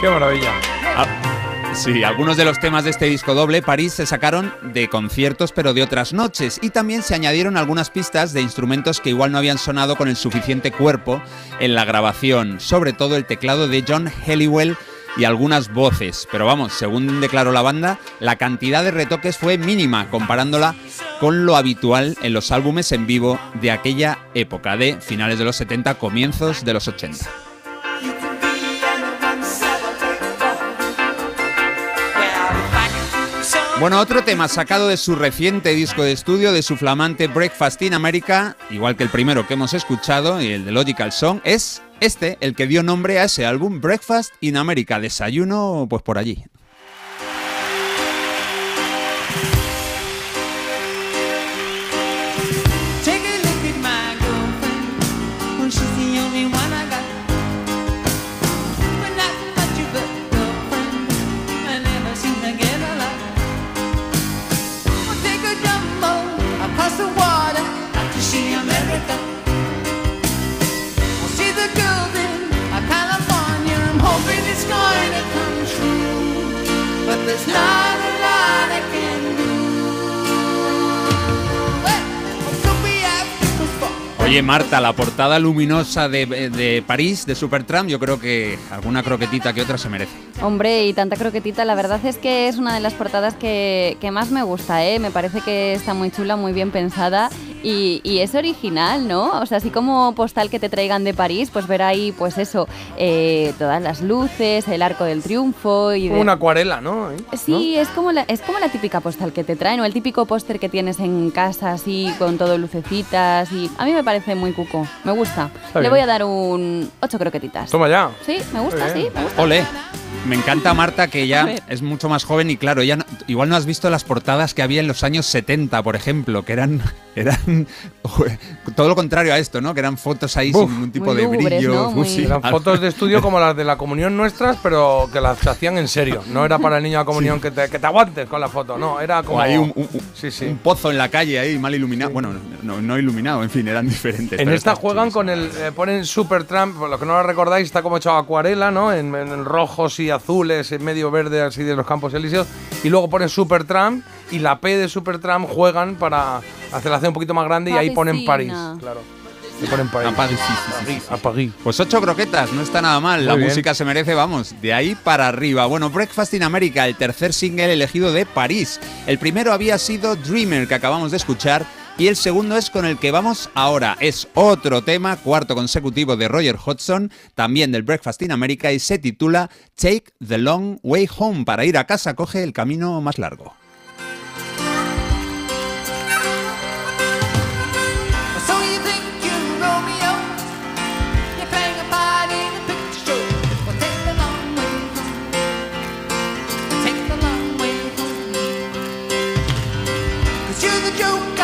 Speaker 5: Qué maravilla.
Speaker 7: Ah, Sí, algunos de los temas de este disco doble, París, se sacaron de conciertos pero de otras noches y también se añadieron algunas pistas de instrumentos que igual no habían sonado con el suficiente cuerpo en la grabación, sobre todo el teclado de John Helliwell y algunas voces, pero vamos, según declaró la banda, la cantidad de retoques fue mínima comparándola con lo habitual en los álbumes en vivo de aquella época, de finales de los 70, comienzos de los 80. Bueno, otro tema sacado de su reciente disco de estudio, de su flamante Breakfast in America, igual que el primero que hemos escuchado y el de Logical Song, es este el que dio nombre a ese álbum Breakfast in America, desayuno pues por allí. Oye Marta, la portada luminosa de, de París, de Supertramp, yo creo que alguna croquetita que otra se merece.
Speaker 6: Hombre, y tanta croquetita, la verdad es que es una de las portadas que, que más me gusta, ¿eh? Me parece que está muy chula, muy bien pensada Y, y es original, ¿no? O sea, así como postal que te traigan de París, pues ver ahí, pues eso, eh, todas las luces, el arco del triunfo y de...
Speaker 5: Una acuarela, ¿no?
Speaker 6: Sí, es como, la, es como la típica postal que te traen, o el típico póster que tienes en casa, así, con todo lucecitas. Y a mí me parece muy cuco, me gusta.
Speaker 5: Está
Speaker 6: Le
Speaker 5: bien.
Speaker 6: voy a dar un 8 croquetitas.
Speaker 5: Toma ya.
Speaker 6: Sí, me gusta, sí, me gusta.
Speaker 7: Ole. Me encanta Marta que ya es mucho más joven y claro, ya no- igual no has visto las portadas que había en los años 70, por ejemplo, que eran eran todo lo contrario a esto, ¿no? Que eran fotos ahí sin ningún tipo de
Speaker 6: lúgubres,
Speaker 7: brillo.
Speaker 6: ¿no?
Speaker 7: Uf,
Speaker 6: Muy-
Speaker 7: sí.
Speaker 5: Eran fotos de estudio como las de la comunión nuestras, pero que las hacían en serio. No era para el niño de la comunión que, te, que te aguantes con la foto, no. Era como.
Speaker 7: O hay un, un-
Speaker 5: Sí, sí.
Speaker 7: un pozo en la calle ahí mal iluminado. Bueno, no, no iluminado, en fin, eran diferentes.
Speaker 5: En
Speaker 7: pero
Speaker 5: esta juegan con el. eh, ponen Super Trump, por lo que no lo recordáis, está como hecho a acuarela, ¿no? En, en rojos y azules, en medio verde, así de los campos elíseos. Y luego ponen Super Trump y la P de Super Trump juegan para hacerla un poquito más grande y ahí ponen París. Claro. Y ponen París.
Speaker 7: A París, sí, sí, sí, sí.
Speaker 5: A París.
Speaker 7: Pues ocho croquetas, no está nada mal.
Speaker 5: Muy
Speaker 7: la
Speaker 5: bien.
Speaker 7: música se merece, vamos, de ahí para arriba. Bueno, Breakfast in America, el tercer single elegido de París. El primero había sido Dreamer, que acabamos de escuchar. Y el segundo es con el que vamos ahora. Es otro tema, cuarto consecutivo de Roger Hodgson, también del Breakfast in America, y se titula Take the Long Way Home. Para ir a casa, coge el camino más largo.
Speaker 37: Think you're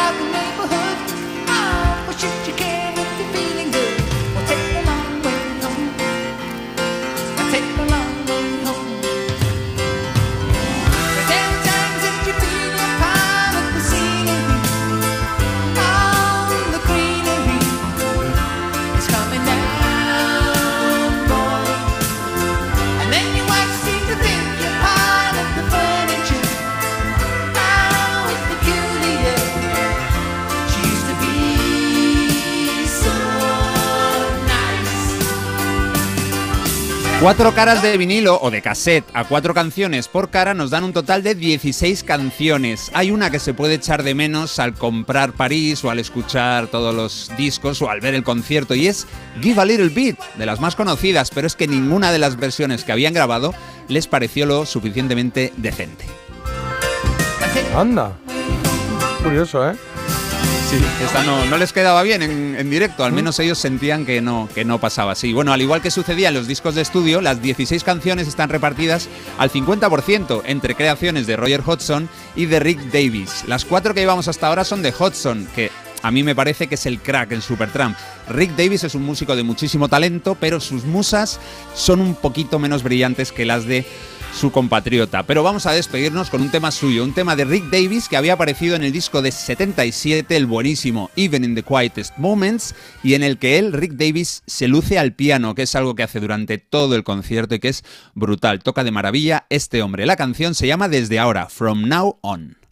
Speaker 7: Cuatro caras de vinilo o de cassette a cuatro canciones por cara nos dan un total de 16 canciones. Hay una que se puede echar de menos al comprar París o al escuchar todos los discos o al ver el concierto y es Give a Little Bit, de las más conocidas, pero es que ninguna de las versiones que habían grabado les pareció lo suficientemente decente.
Speaker 5: Anda. Curioso, ¿eh?
Speaker 7: Sí, esta no, no les quedaba bien en, en directo, al menos ellos sentían que no, que no pasaba así. Bueno, al igual que sucedía en los discos de estudio, las 16 canciones están repartidas al 50% entre creaciones de Roger Hodgson y de Rick Davis. Las cuatro que llevamos hasta ahora son de Hodgson, que a mí me parece que es el crack en Supertramp. Rick Davis es un músico de muchísimo talento, pero sus musas son un poquito menos brillantes que las de su compatriota. Pero vamos a despedirnos con un tema suyo, un tema de Rick Davis que había aparecido en el disco de 77, el buenísimo Even in the Quietest Moments, y en el que él, Rick Davis, se luce al piano, que es algo que hace durante todo el concierto y que es brutal. Toca de maravilla este hombre. La canción se llama Desde ahora, From Now On.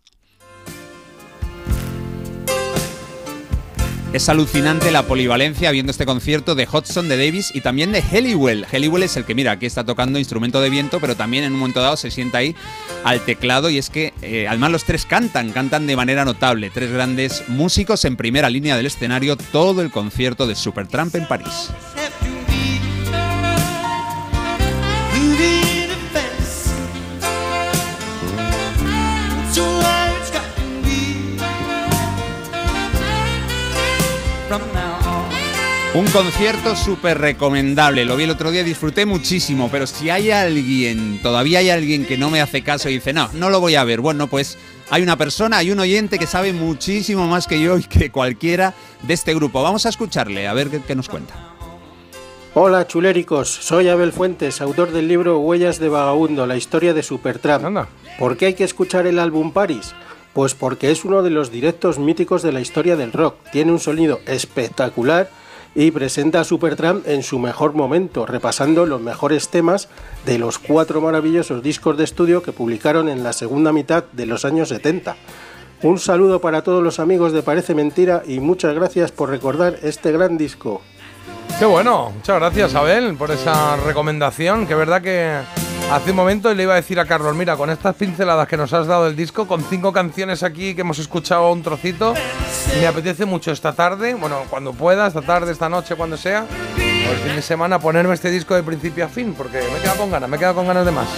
Speaker 7: Es alucinante la polivalencia viendo este concierto de Hodgson, de Davis y también de Helliwell. Helliwell es el que, mira, aquí está tocando instrumento de viento, pero también en un momento dado se sienta ahí al teclado y es que eh, además los tres cantan, cantan de manera notable. Tres grandes músicos en primera línea del escenario todo el concierto de Supertramp en París. Un concierto súper recomendable, lo vi el otro día, disfruté muchísimo, pero si hay alguien, todavía hay alguien que no me hace caso y dice, no, no lo voy a ver, bueno, pues hay una persona, hay un oyente que sabe muchísimo más que yo y que cualquiera de este grupo. Vamos a escucharle, a ver qué, qué nos cuenta.
Speaker 38: Hola chuléricos, soy Abel Fuentes, autor del libro Huellas de Vagabundo, la historia de Supertramp. ¿Por qué hay que escuchar el álbum Paris? Pues porque es uno de los directos míticos de la historia del rock. Tiene un sonido espectacular y presenta a Supertramp en su mejor momento, repasando los mejores temas de los cuatro maravillosos discos de estudio que publicaron en la segunda mitad de los años 70. Un saludo para todos los amigos de Parece Mentira y muchas gracias por recordar este gran disco.
Speaker 5: Qué bueno, muchas gracias Abel por esa recomendación, que verdad que Hace un momento le iba a decir a Carlos, mira, con estas pinceladas que nos has dado del disco, con cinco canciones aquí que hemos escuchado un trocito, me apetece mucho esta tarde, bueno, cuando pueda, esta tarde, esta noche, cuando sea, o el fin de semana, ponerme este disco de principio a fin, porque me he quedado con ganas, me he quedado con ganas de más.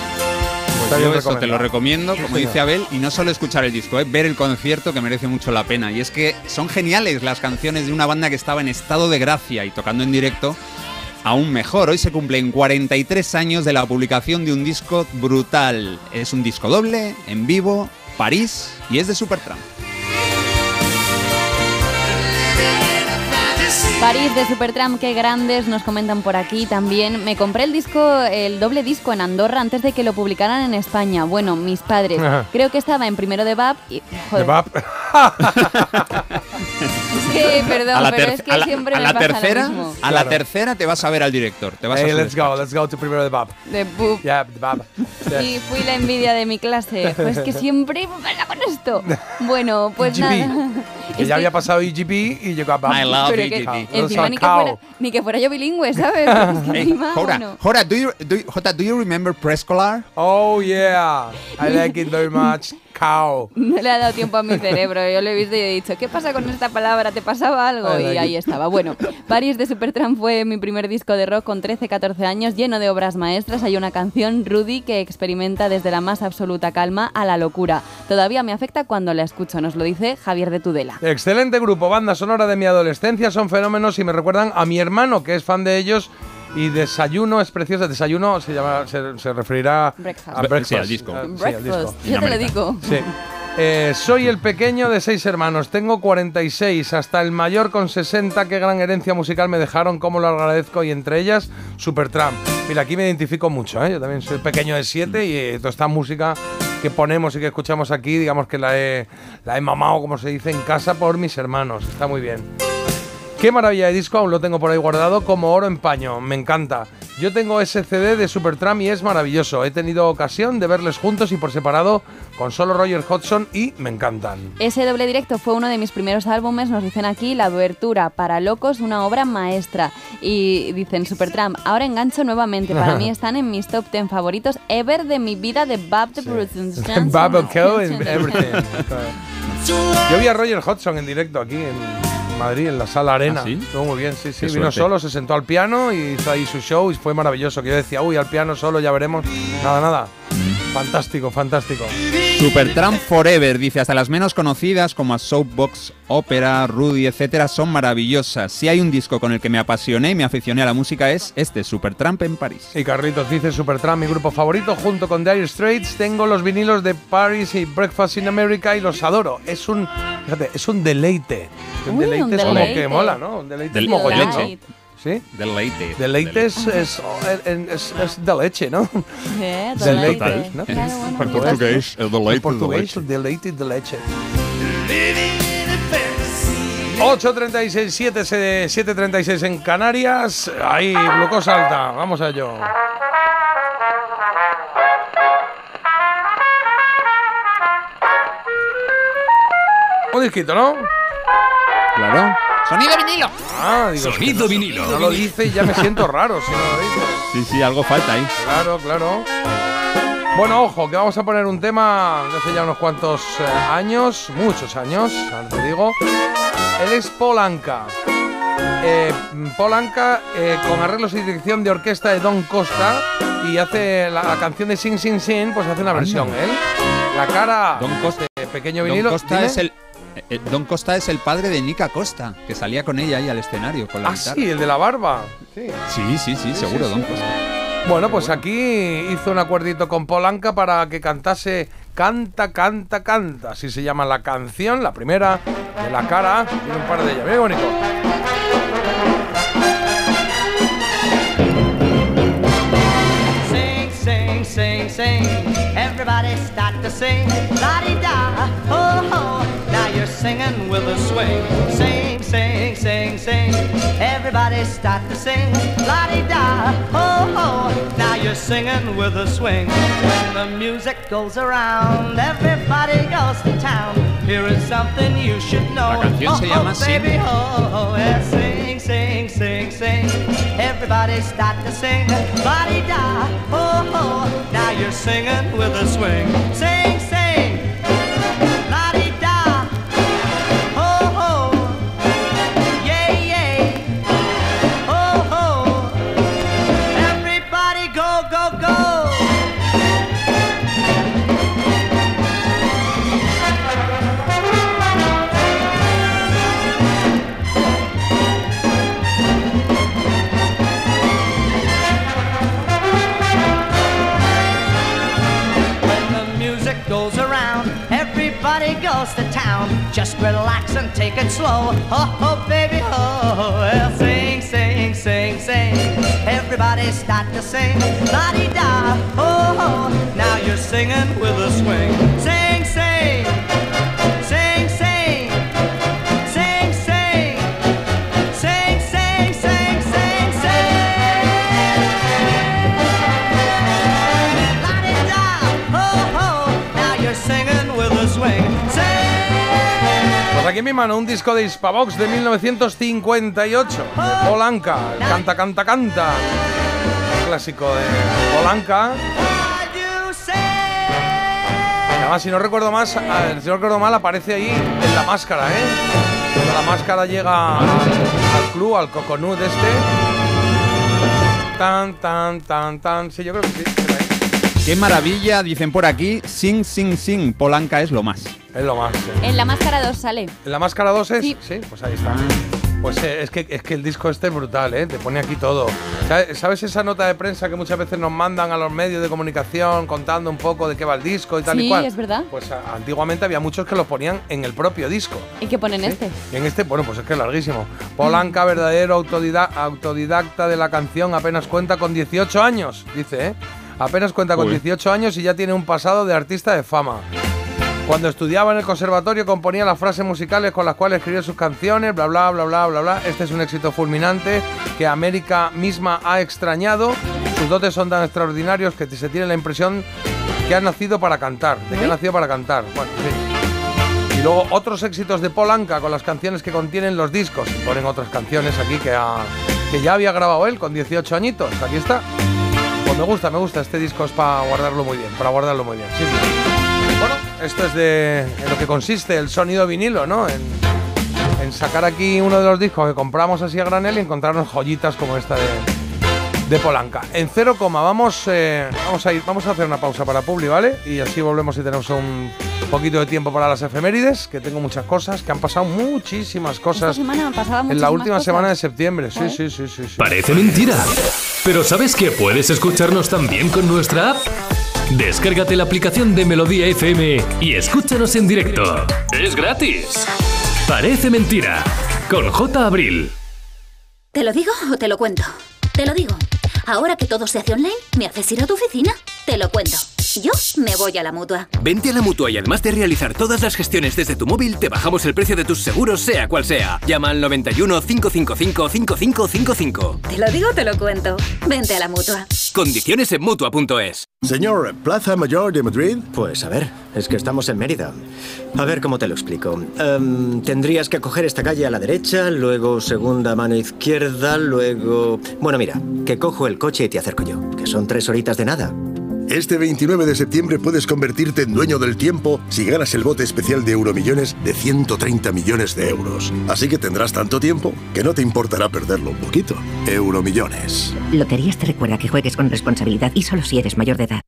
Speaker 7: Pues yo eso te lo recomiendo, como dice Abel, y no solo escuchar el disco, eh, ver el concierto que merece mucho la pena. Y es que son geniales las canciones de una banda que estaba en estado de gracia y tocando en directo. Aún mejor, hoy se cumplen 43 años de la publicación de un disco brutal. Es un disco doble, en vivo, París, y es de Supertramp.
Speaker 6: París de Supertramp, qué grandes, nos comentan por aquí también. Me compré el disco, el doble disco en Andorra antes de que lo publicaran en España. Bueno, mis padres. Creo que estaba en primero de BAP y. Joder,
Speaker 5: De Bap.
Speaker 6: que, perdón,
Speaker 7: a la,
Speaker 6: pero es que
Speaker 7: a la-
Speaker 6: siempre
Speaker 7: a
Speaker 6: me pasa
Speaker 7: tercera,
Speaker 6: lo mismo.
Speaker 7: a la
Speaker 5: Claro.
Speaker 7: tercera te vas a ver al director. Te vas a
Speaker 5: Hey, let's go, let's go to primero de Bab.
Speaker 6: De Boop.
Speaker 5: Yeah, the Bab.
Speaker 6: Y fui la envidia de mi clase. Pues que siempre me pasa con esto. Bueno, pues
Speaker 5: EGP.
Speaker 6: nada.
Speaker 5: Que
Speaker 6: Es
Speaker 5: ya había pasado EGP y llegó a Bab.
Speaker 7: I love
Speaker 6: Pero que
Speaker 7: EGP.
Speaker 6: encima ni que, fuera, ni que fuera yo bilingüe, ¿sabes? Porque es que
Speaker 7: Hey,
Speaker 6: encima,
Speaker 7: Jora,
Speaker 6: bueno.
Speaker 7: Jora, do you, do you- Jota, do you remember Preescolar?
Speaker 5: Oh yeah, I like it very much.
Speaker 6: No le ha dado tiempo a mi cerebro. Yo lo he visto y he dicho, ¿qué pasa con esta palabra? ¿Te pasaba algo? Y ahí estaba. Bueno, Paris de Supertramp fue mi primer disco de rock con 13-14 años, lleno de obras maestras. Hay una canción, Rudy, que experimenta desde la más absoluta calma a la locura. Todavía me afecta cuando la escucho, nos lo dice Javier de Tudela.
Speaker 5: Excelente grupo, banda sonora de mi adolescencia, son fenómenos y me recuerdan a mi hermano, que es fan de ellos. Y Desayuno es precioso. Desayuno se, llama, se, se referirá
Speaker 6: Breakfast.
Speaker 5: a Breakfast.
Speaker 7: Sí, al disco.
Speaker 5: Sí, al disco.
Speaker 6: Yo te lo digo.
Speaker 5: Sí. Eh, soy el pequeño de seis hermanos, tengo 46, hasta el mayor con 60, qué gran herencia musical me dejaron, cómo lo agradezco, y entre ellas, Supertramp. Mira, aquí me identifico mucho, ¿eh? yo también soy el pequeño de siete y eh, toda esta música que ponemos y que escuchamos aquí, digamos que la he, la he mamado, como se dice, en casa por mis hermanos, está muy bien. Qué maravilla de disco, aún lo tengo por ahí guardado como oro en paño, me encanta. Yo tengo ese CD de Supertramp y es maravilloso. He tenido ocasión de verles juntos y por separado con solo Roger Hodgson y me encantan.
Speaker 6: Ese doble directo fue uno de mis primeros álbumes, nos dicen aquí, La Duertura, para locos, una obra maestra. Y dicen, Supertramp, ahora engancho nuevamente, para mí están en mis top 10 favoritos ever de mi vida de Bob the
Speaker 5: everything. Yo vi a Roger Hodgson en directo aquí en Madrid, en la sala Arena.
Speaker 7: ¿Ah, sí?
Speaker 5: Estuvo muy bien, sí, sí.
Speaker 7: Qué
Speaker 5: Vino
Speaker 7: suerte.
Speaker 5: solo, se sentó al piano y hizo ahí su show y fue maravilloso. Que yo decía, uy, al piano solo, ya veremos. Nada, nada. Fantástico, fantástico.
Speaker 7: Supertramp Forever, dice, hasta las menos conocidas como a Soapbox, Opera, Rudy, etcétera, son maravillosas. Si hay un disco con el que me apasioné y me aficioné a la música es este, Supertramp en París.
Speaker 5: Y Carlitos dice Supertramp, mi grupo favorito, junto con Dire Straits, tengo los vinilos de Paris y Breakfast in America y los adoro. Es un, fíjate, es un deleite. Un
Speaker 6: Uy,
Speaker 5: deleite
Speaker 6: un
Speaker 5: es como que mola, ¿no? Un deleite
Speaker 7: Del-
Speaker 5: es mogollón, ¿no? ¿Sí?
Speaker 7: Deleite.
Speaker 5: Deleite es, es, es- es de leche, ¿no?
Speaker 6: Eh,
Speaker 5: Deleite,
Speaker 6: deleite.
Speaker 5: ¿no?
Speaker 6: Claro, bueno,
Speaker 7: En portugués, el deleite
Speaker 5: En portugués, deleite de leche. 8.36, 7, 7.36 en Canarias. Ahí, glucosa alta. Vamos a ello. Un disquito, ¿no?
Speaker 7: Claro. Sonido vinilo.
Speaker 5: Ah, digo,
Speaker 3: Sonido vinilo.
Speaker 5: no lo dice y ya me siento raro si no lo dice.
Speaker 7: Sí, sí, algo falta ahí.
Speaker 5: Claro, claro. Bueno, ojo, que vamos a poner un tema de hace ya unos cuantos eh, años, muchos años, ahora te digo. Él es Polanca. Eh, Polanca eh, con arreglos y dirección de orquesta de Don Costa y hace la, la canción de Sing Sing Sing, pues hace una versión, ¿eh? La cara
Speaker 7: Don Costa-
Speaker 5: de pequeño
Speaker 7: Don
Speaker 5: vinilo.
Speaker 7: Costa,
Speaker 5: dime.
Speaker 7: es el, Don Costa es el padre de Nica Costa, que salía con ella ahí al escenario con la
Speaker 5: Ah,
Speaker 7: guitarra.
Speaker 5: sí, el de la barba. Sí.
Speaker 7: Sí, sí, sí, seguro,
Speaker 5: sí,
Speaker 7: Don. Costa.
Speaker 5: Bueno, pues aquí hizo un acuerdito con Polanca para que cantase Canta, canta, canta. Así se llama la canción, la primera de la cara. Tiene un par de ellas. Muy bonito.
Speaker 37: Sing, sing, sing, sing. Everybody start to sing. La di da, oh ho. Singing with a swing. Sing, sing, sing, sing. Everybody start to sing. La di da, oh ho. Now you're singing with a swing. When the music goes around, everybody goes to town. Here is something you should know.
Speaker 7: La
Speaker 37: oh, oh, baby, oh, oh, yeah, sing, sing, sing, sing. Everybody start to sing. Body da, oh, oh. Now you're singing with a swing. Sing. Goes to town. Just relax and take it slow. Oh, oh baby, oh. Well, sing, sing, sing, sing. Everybody start to sing. La di da, oh. Now you're singing with a swing. Sing.
Speaker 5: Aquí en mi mano un disco de Hispavox de 1958, de Polanca, Canta, Canta, Canta. Clásico de Polanca. Además, si no recuerdo más, si no recuerdo mal, aparece ahí en la máscara, ¿eh? Cuando la máscara llega al club, al coconut este. Tan, tan, tan, tan. Sí, yo creo que sí.
Speaker 7: Qué maravilla, dicen por aquí. Sing, sing, sing. Polanca es lo más.
Speaker 5: Es lo más. sí.
Speaker 6: En la máscara 2 sale.
Speaker 5: ¿En la máscara 2 es?
Speaker 6: Sí.
Speaker 5: pues ahí está. Pues eh, es, que, es que el disco este es brutal, ¿eh? Te pone aquí todo. ¿Sabes, sabes esa nota de prensa que muchas veces nos mandan a los medios de comunicación contando un poco de qué va el disco y tal y
Speaker 6: Sí,
Speaker 5: cual?
Speaker 6: es verdad.
Speaker 5: Pues a- antiguamente había muchos que lo ponían en el propio disco.
Speaker 6: ¿Y qué ponen este?
Speaker 5: Y en este, bueno, pues es que es larguísimo. Polanca, verdadero autodida- autodidacta de la canción, apenas cuenta con 18 años, dice, ¿eh? Apenas cuenta con
Speaker 7: Uy.
Speaker 5: 18 años y ya tiene un pasado de artista de fama. Cuando estudiaba en el conservatorio componía las frases musicales con las cuales escribía sus canciones, bla bla bla bla bla bla. Este es un éxito fulminante que América misma ha extrañado. Sus dotes son tan extraordinarios que se tiene la impresión que ha nacido para cantar, de que ha nacido para cantar. Bueno, sí. Y luego otros éxitos de Polanca con las canciones que contienen los discos. Y ponen otras canciones aquí que, ha- que ya había grabado él con 18 añitos. Aquí está. Me gusta, me gusta. Este disco es para guardarlo muy bien, para guardarlo muy bien. Bueno, esto es de en lo que consiste el sonido vinilo, ¿no? En, en sacar aquí uno de los discos que compramos así a granel y encontrarnos joyitas como esta de, de Polanca. En cero coma, vamos, eh, vamos a ir, vamos a hacer una pausa para Publi, ¿vale? Y así volvemos y tenemos un poquito de tiempo para las efemérides, que tengo muchas cosas, que han pasado muchísimas
Speaker 6: Esta
Speaker 5: cosas
Speaker 6: semana han pasado
Speaker 5: en la última
Speaker 6: cosas.
Speaker 5: semana de septiembre. Sí, sí, sí, sí.
Speaker 3: Parece mentira. Pero ¿sabes que puedes escucharnos también con nuestra app? Descárgate la aplicación de Melodía FM y escúchanos en directo. Es gratis. Parece mentira. Con J. Abril.
Speaker 39: ¿Te lo digo o te lo cuento? Te lo digo. Ahora que todo se hace online, ¿me haces ir a tu oficina? Te lo cuento. Yo me voy a la mutua.
Speaker 40: Vente a la mutua y además de realizar todas las gestiones desde tu móvil, te bajamos el precio de tus seguros, sea cual sea. Llama al 91 555 5555.
Speaker 39: Te lo digo o te lo cuento. Vente a la mutua.
Speaker 40: Condiciones en mutua.es.
Speaker 30: Señor, ¿Plaza Mayor de Madrid?
Speaker 29: Pues a ver, es que estamos en Mérida. A ver cómo te lo explico. Em, tendrías que coger esta calle a la derecha, luego segunda mano izquierda, luego... Bueno, mira, que cojo el coche y te acerco yo, que son tres horitas de nada.
Speaker 30: Este 29 de septiembre puedes convertirte en dueño del tiempo si ganas el bote especial de Euromillones de 130 millones de euros. Así que tendrás tanto tiempo que no te importará perderlo un poquito. Euromillones.
Speaker 31: Loterías te recuerda que juegues con responsabilidad y solo si eres mayor de edad.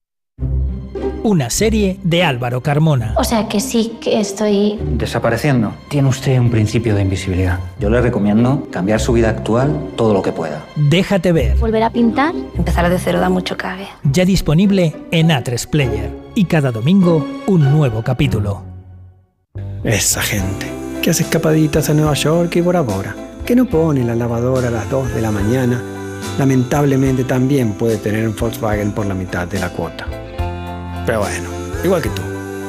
Speaker 41: Una serie de Álvaro Carmona.
Speaker 42: O sea que sí que estoy...
Speaker 43: Desapareciendo. Tiene usted un principio de invisibilidad. Yo le recomiendo cambiar su vida actual todo lo que pueda.
Speaker 41: Déjate ver.
Speaker 42: ¿Volver a pintar? Empezar de cero da mucho cabe.
Speaker 41: Ya disponible en A3 Player. Y cada domingo un nuevo capítulo.
Speaker 44: Esa gente que hace escapaditas a Nueva York y Bora Bora, que no pone la lavadora a las 2 de la mañana, lamentablemente también puede tener un Volkswagen por la mitad de la cuota. Pero bueno, igual que tú.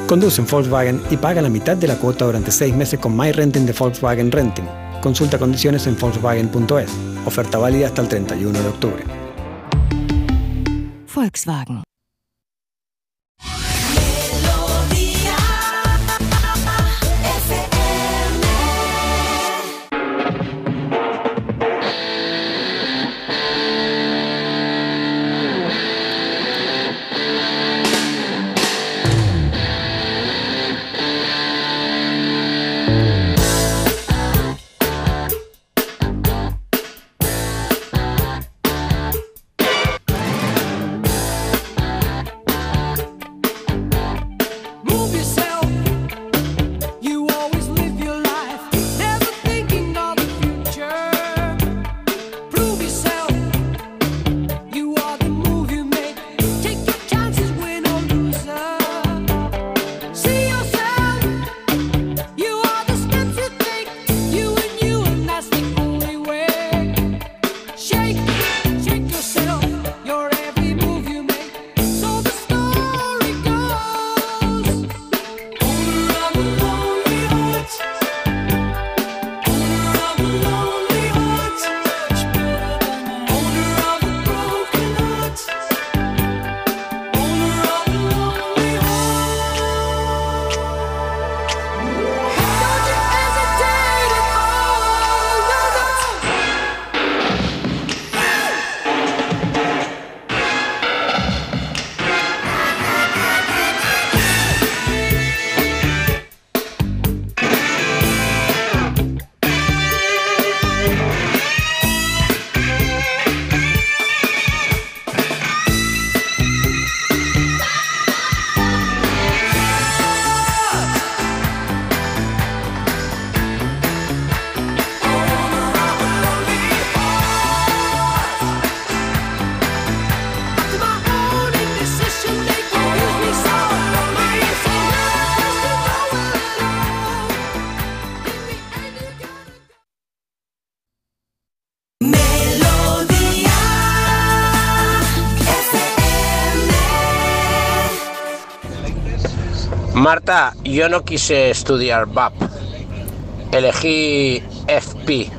Speaker 44: Conduce un Volkswagen y paga la mitad de la cuota durante 6 meses con My Renting de Volkswagen Renting. Consulta condiciones en Volkswagen.es. Oferta válida hasta el 31 de octubre.
Speaker 27: Volkswagen.
Speaker 45: Marta, yo no quise estudiar BAP. Elegí FP,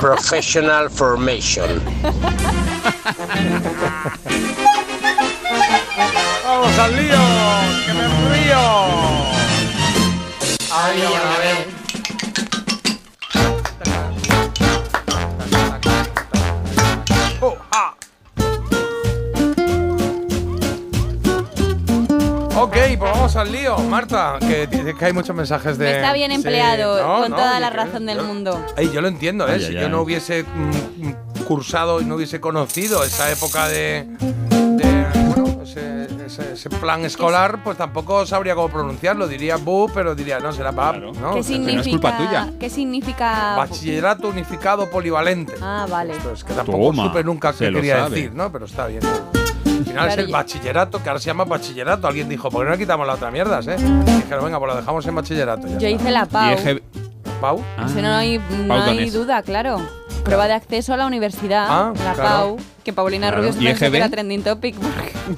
Speaker 45: Professional Formation.
Speaker 5: ¡Vamos al lío! ¡Que me río! ¡Ay, a ver! Vamos al lío, Marta, que, que hay muchos mensajes de...
Speaker 6: Está bien
Speaker 5: Sí,
Speaker 6: empleado,
Speaker 5: no,
Speaker 6: con
Speaker 5: no,
Speaker 6: toda la razón del mundo.
Speaker 5: Ey, yo lo entiendo, ¿eh?
Speaker 7: Ay,
Speaker 5: si
Speaker 7: ay,
Speaker 5: yo
Speaker 7: ay.
Speaker 5: no hubiese mm, mm, cursado y no hubiese conocido esa época de, de, bueno, ese, ese- ese plan escolar, pues tampoco sabría cómo pronunciarlo. Diría bu, pero diría, no, será pap, ¿no?
Speaker 6: ¿Qué significa? ¿Qué significa?
Speaker 5: Bachillerato unificado polivalente.
Speaker 6: Ah, vale.
Speaker 5: Es que tampoco
Speaker 7: Toma,
Speaker 5: supe nunca
Speaker 7: se
Speaker 5: qué quería decir, ¿no? Pero está bien. Al final
Speaker 6: Claro,
Speaker 5: es el bachillerato, que ahora se llama bachillerato. Alguien dijo, ¿por qué no le quitamos la otra mierda, eh? Y dijeron, venga, pues lo dejamos en bachillerato. ya
Speaker 6: Yo
Speaker 5: está.
Speaker 6: hice la PAU.
Speaker 5: ¿Pau?
Speaker 6: Eso no hay, no
Speaker 5: Pau
Speaker 6: hay duda, claro. Prueba de acceso a la universidad,
Speaker 5: Ah,
Speaker 6: la
Speaker 5: claro.
Speaker 6: PAU, que Paulina
Speaker 5: Claro.
Speaker 6: Rubio se que era trending topic.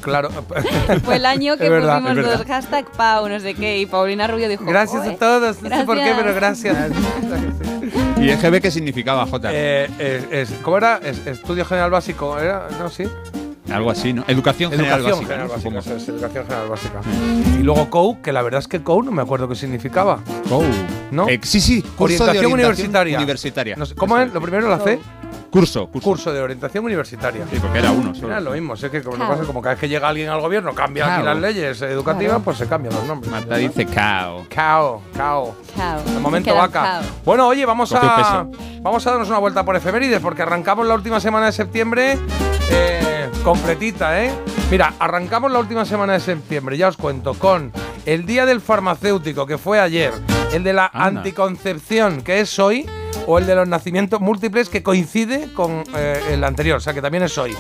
Speaker 5: Claro.
Speaker 6: Fue el año que
Speaker 5: verdad,
Speaker 6: pusimos los hashtag PAU, no sé qué, y Paulina Rubio dijo.
Speaker 5: Gracias
Speaker 6: "Joe,
Speaker 5: a todos. No sé por qué, pero gracias.
Speaker 7: ¿Y EGB qué significaba, Jota?
Speaker 5: Eh, eh, es- ¿Cómo era? Es- estudio General Básico. ¿Era? No, sí.
Speaker 7: Algo así, ¿no? Educación general
Speaker 5: Educación
Speaker 7: básica,
Speaker 5: General
Speaker 7: ¿no?
Speaker 5: Básica. Es, Educación General Básica. Y luego COU, que la verdad es que COU no me acuerdo qué significaba.
Speaker 7: COU.
Speaker 5: ¿No?
Speaker 7: Eh, sí, sí, curso de
Speaker 5: orientación, universitaria.
Speaker 7: universitaria.
Speaker 5: No sé, ¿Cómo es? Lo primero, la C.
Speaker 7: Curso, curso.
Speaker 5: Curso de orientación universitaria.
Speaker 7: Sí, porque era uno solo.
Speaker 5: Era lo mismo, sé que como,
Speaker 6: Claro.
Speaker 5: pasa, como cada vez que llega alguien al gobierno cambia aquí las leyes educativas,
Speaker 6: Claro.
Speaker 5: pues se cambian los nombres.
Speaker 7: Marta dice cao.
Speaker 5: Cao, cao.
Speaker 6: Cao.
Speaker 5: De momento vaca.
Speaker 6: cao.
Speaker 5: Bueno, oye, vamos a vamos a darnos una vuelta por efemérides porque arrancamos la última semana de septiembre eh, completita, ¿eh? Mira, arrancamos la última semana de septiembre, ya os cuento, con el Día del Farmacéutico, que fue ayer, el de la
Speaker 7: Anda.
Speaker 5: anticoncepción, que es hoy, o el de los nacimientos múltiples, que coincide con eh, el anterior, o sea, que también es hoy.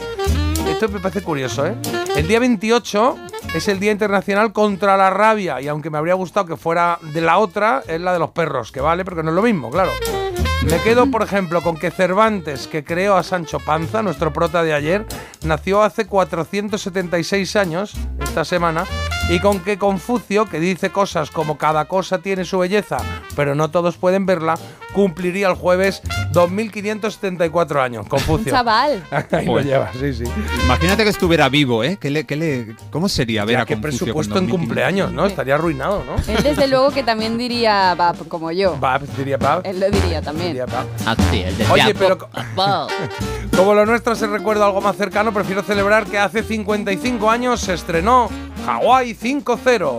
Speaker 5: Esto me parece curioso, ¿eh? El día 28 es el Día Internacional contra la Rabia y aunque me habría gustado que fuera de la otra, es la de los perros, que vale, porque no es lo mismo, claro. Me quedo, por ejemplo, con que Cervantes, que creó a Sancho Panza, nuestro prota de ayer, nació hace 476 años, esta semana, y con que Confucio, que dice cosas como cada cosa tiene su belleza, pero no todos pueden verla, cumpliría el jueves 2574 años. Confucio.
Speaker 6: Chaval.
Speaker 5: Ahí lo llevas, sí, sí.
Speaker 7: Imagínate que estuviera vivo, ¿eh? ¿Qué le, qué le, ¿Cómo sería ver
Speaker 5: Ya,
Speaker 7: a
Speaker 5: qué
Speaker 7: Confucio
Speaker 5: presupuesto
Speaker 7: con
Speaker 5: en
Speaker 7: 2500?
Speaker 5: cumpleaños, ¿no? Estaría arruinado, ¿no?
Speaker 6: Él desde luego que también diría Bab, como yo.
Speaker 5: Bab, diría Bab.
Speaker 6: Él lo diría también.
Speaker 5: Diría Bab.
Speaker 7: Así, el de
Speaker 5: Oye, pero co- como lo nuestro se recuerda algo más cercano, prefiero celebrar que hace 55 años se estrenó Hawaii 5-0.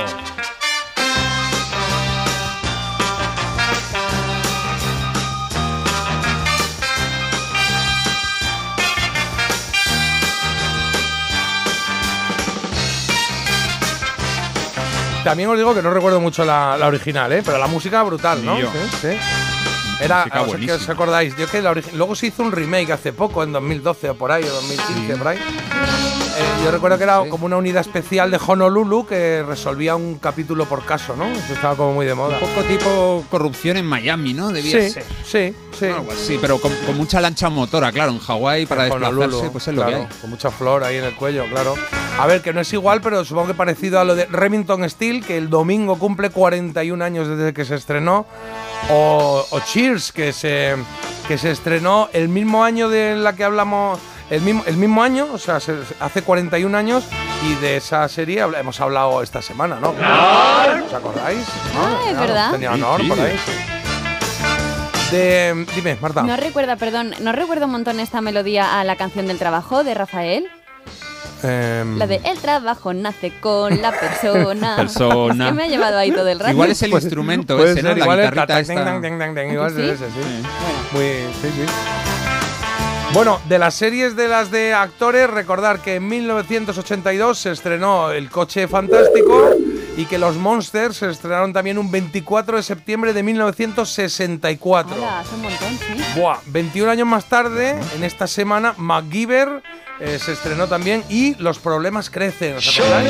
Speaker 5: También os digo que no recuerdo mucho la, la original, ¿eh? pero la música brutal, ¿no? Sí, sí. Era,
Speaker 7: Música
Speaker 5: o sea, que os acordáis, yo que la luego se hizo un remake hace poco, en 2012 o por ahí, o 2015 por ahí. Eh, yo recuerdo que era como una unidad especial de Honolulu que resolvía un capítulo por caso, ¿no? Eso estaba como muy de moda.
Speaker 7: Un poco tipo corrupción en Miami, ¿no? Debía
Speaker 5: Sí,
Speaker 7: ser.
Speaker 5: sí, sí.
Speaker 7: Algo así, pero con, con mucha lancha motora, claro, en Hawái para desplazarse, pues es lo
Speaker 5: claro,
Speaker 7: que hay.
Speaker 5: Con mucha flor ahí en el cuello, claro. A ver, que no es igual, pero supongo que parecido a lo de Remington Steel, que el domingo cumple 41 años desde que se estrenó. O, o Cheers, que se, que se estrenó el mismo año de la que hablamos. El mismo, el mismo año, o sea, se- hace 41 años, y de esa serie hemos hablado esta semana, ¿no? ¿Os acordáis?
Speaker 6: Ah, es verdad.
Speaker 5: Tenía honor
Speaker 7: sí.
Speaker 5: por ahí. De, dime, Marta.
Speaker 6: No recuerda, perdón, no recuerdo un montón esta melodía a la canción del trabajo de Rafael.
Speaker 5: Em,
Speaker 6: La de el trabajo nace con la persona.
Speaker 7: Persona.
Speaker 6: Es que me ha llevado ahí todo el rato.
Speaker 7: Igual es el
Speaker 5: Pues-
Speaker 7: instrumento
Speaker 5: puede
Speaker 7: ese, ¿no?
Speaker 5: ser,
Speaker 7: La
Speaker 5: igual el
Speaker 7: guitarrita esta.
Speaker 5: dang, dang, dang, dang, igual
Speaker 6: ¿Sí?
Speaker 5: es ese, sí. Muy, sí, sí. Bueno, de las series de las de actores, recordar que en 1982 se estrenó El coche fantástico y que Los Monsters se estrenaron también un 24 de septiembre de 1964.
Speaker 6: Hola, hace un montón, sí.
Speaker 5: Buah, 21 años más tarde, en esta semana, MacGyver eh, se estrenó también y Los problemas crecen. ¿Os acordáis?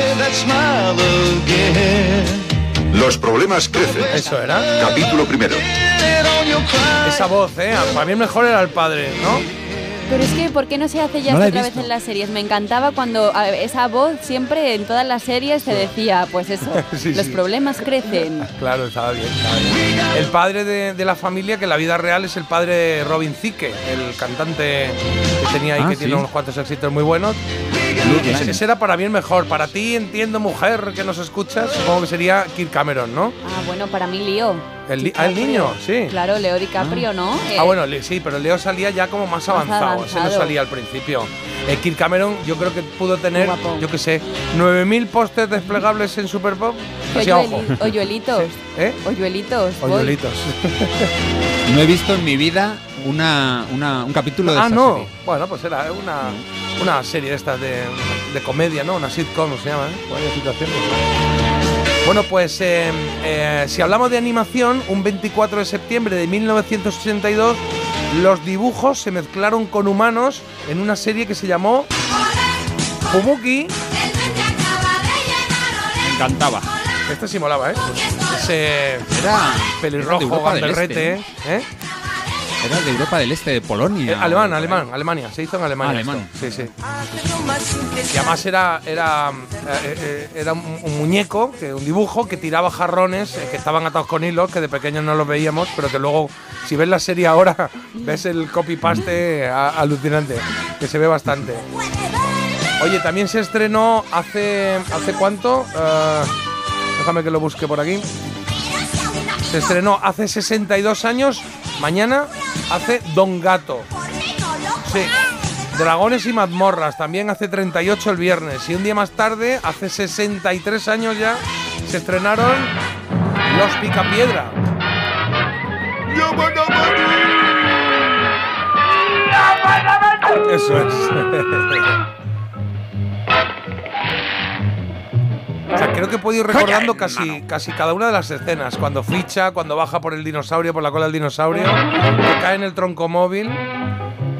Speaker 46: Los problemas crecen.
Speaker 5: Eso era.
Speaker 46: Capítulo primero.
Speaker 5: Esa voz, ¿eh? Para mí mejor era el padre, ¿no?
Speaker 6: Pero es que, ¿por qué no se hace ya
Speaker 7: No
Speaker 6: esto otra vez en las series? Me encantaba cuando esa voz siempre en todas las series se decía, pues eso,
Speaker 5: Sí,
Speaker 6: los
Speaker 5: sí.
Speaker 6: problemas crecen.
Speaker 5: Claro, estaba bien, estaba bien. El padre de, de la familia, que en la vida real es el padre de Robin Thicke, el cantante que tenía ahí,
Speaker 7: Ah,
Speaker 5: que
Speaker 7: sí.
Speaker 5: tiene unos cuantos éxitos muy buenos. Ese, ese era para mí el mejor. Para ti, entiendo, mujer, que nos escuchas, supongo que sería Kirk Cameron, ¿no?
Speaker 6: Ah, bueno, para mí Leo.
Speaker 5: El, ah, el niño, sí.
Speaker 6: Claro, Leo DiCaprio, ¿no? Eh,
Speaker 5: Ah, bueno, le- sí, pero Leo salía ya como más avanzado. Ese no salía al principio. Eh, Kirk Cameron, yo creo que pudo tener, yo qué sé, 9.000 pósters desplegables en Super Pop. Así ojo. ¿Eh?
Speaker 6: Hoyuelitos.
Speaker 5: Hoyuelitos.
Speaker 7: No he visto en mi vida una, una- un capítulo de
Speaker 5: ah,
Speaker 7: esta
Speaker 5: no.
Speaker 7: serie.
Speaker 5: Bueno, pues era una, una serie de estas de, de comedia, ¿no? Una sitcom se llama, ¿eh? Varias situaciones. Bueno, pues eh, eh, si hablamos de animación, un 24 de septiembre de 1982, los dibujos se mezclaron con humanos en una serie que se llamó Pumuki.
Speaker 7: Me encantaba.
Speaker 5: Este sí molaba, ¿eh? Ese
Speaker 7: Era
Speaker 5: pelirrojo, gamberrete,
Speaker 7: Este,
Speaker 5: ¿eh?
Speaker 7: Era de Europa del Este, de Polonia.
Speaker 5: Eh, alemán, alemán, Alemania. Se hizo en Alemania.
Speaker 7: Alemán.
Speaker 5: esto. Sí, sí. Y además era, era, eh, eh, era un, un muñeco, que, un dibujo que tiraba jarrones eh, que estaban atados con hilos, que de pequeños no los veíamos, pero que luego, si ves la serie ahora, ves el copy-paste alucinante, que se ve bastante. Oye, también se estrenó hace. ¿Hace cuánto? Eh, déjame que lo busque por aquí. Se estrenó hace 62 años. Mañana hace Don Gato. Sí. Dragones y mazmorras. También hace 38 el viernes. Y un día más tarde, hace 63 años ya, se estrenaron Los Picapiedra. Eso es. O sea, creo que he podido ir recordando casi, casi cada una de las escenas. Cuando ficha, cuando baja por el dinosaurio, por la cola del dinosaurio, que cae en el tronco móvil,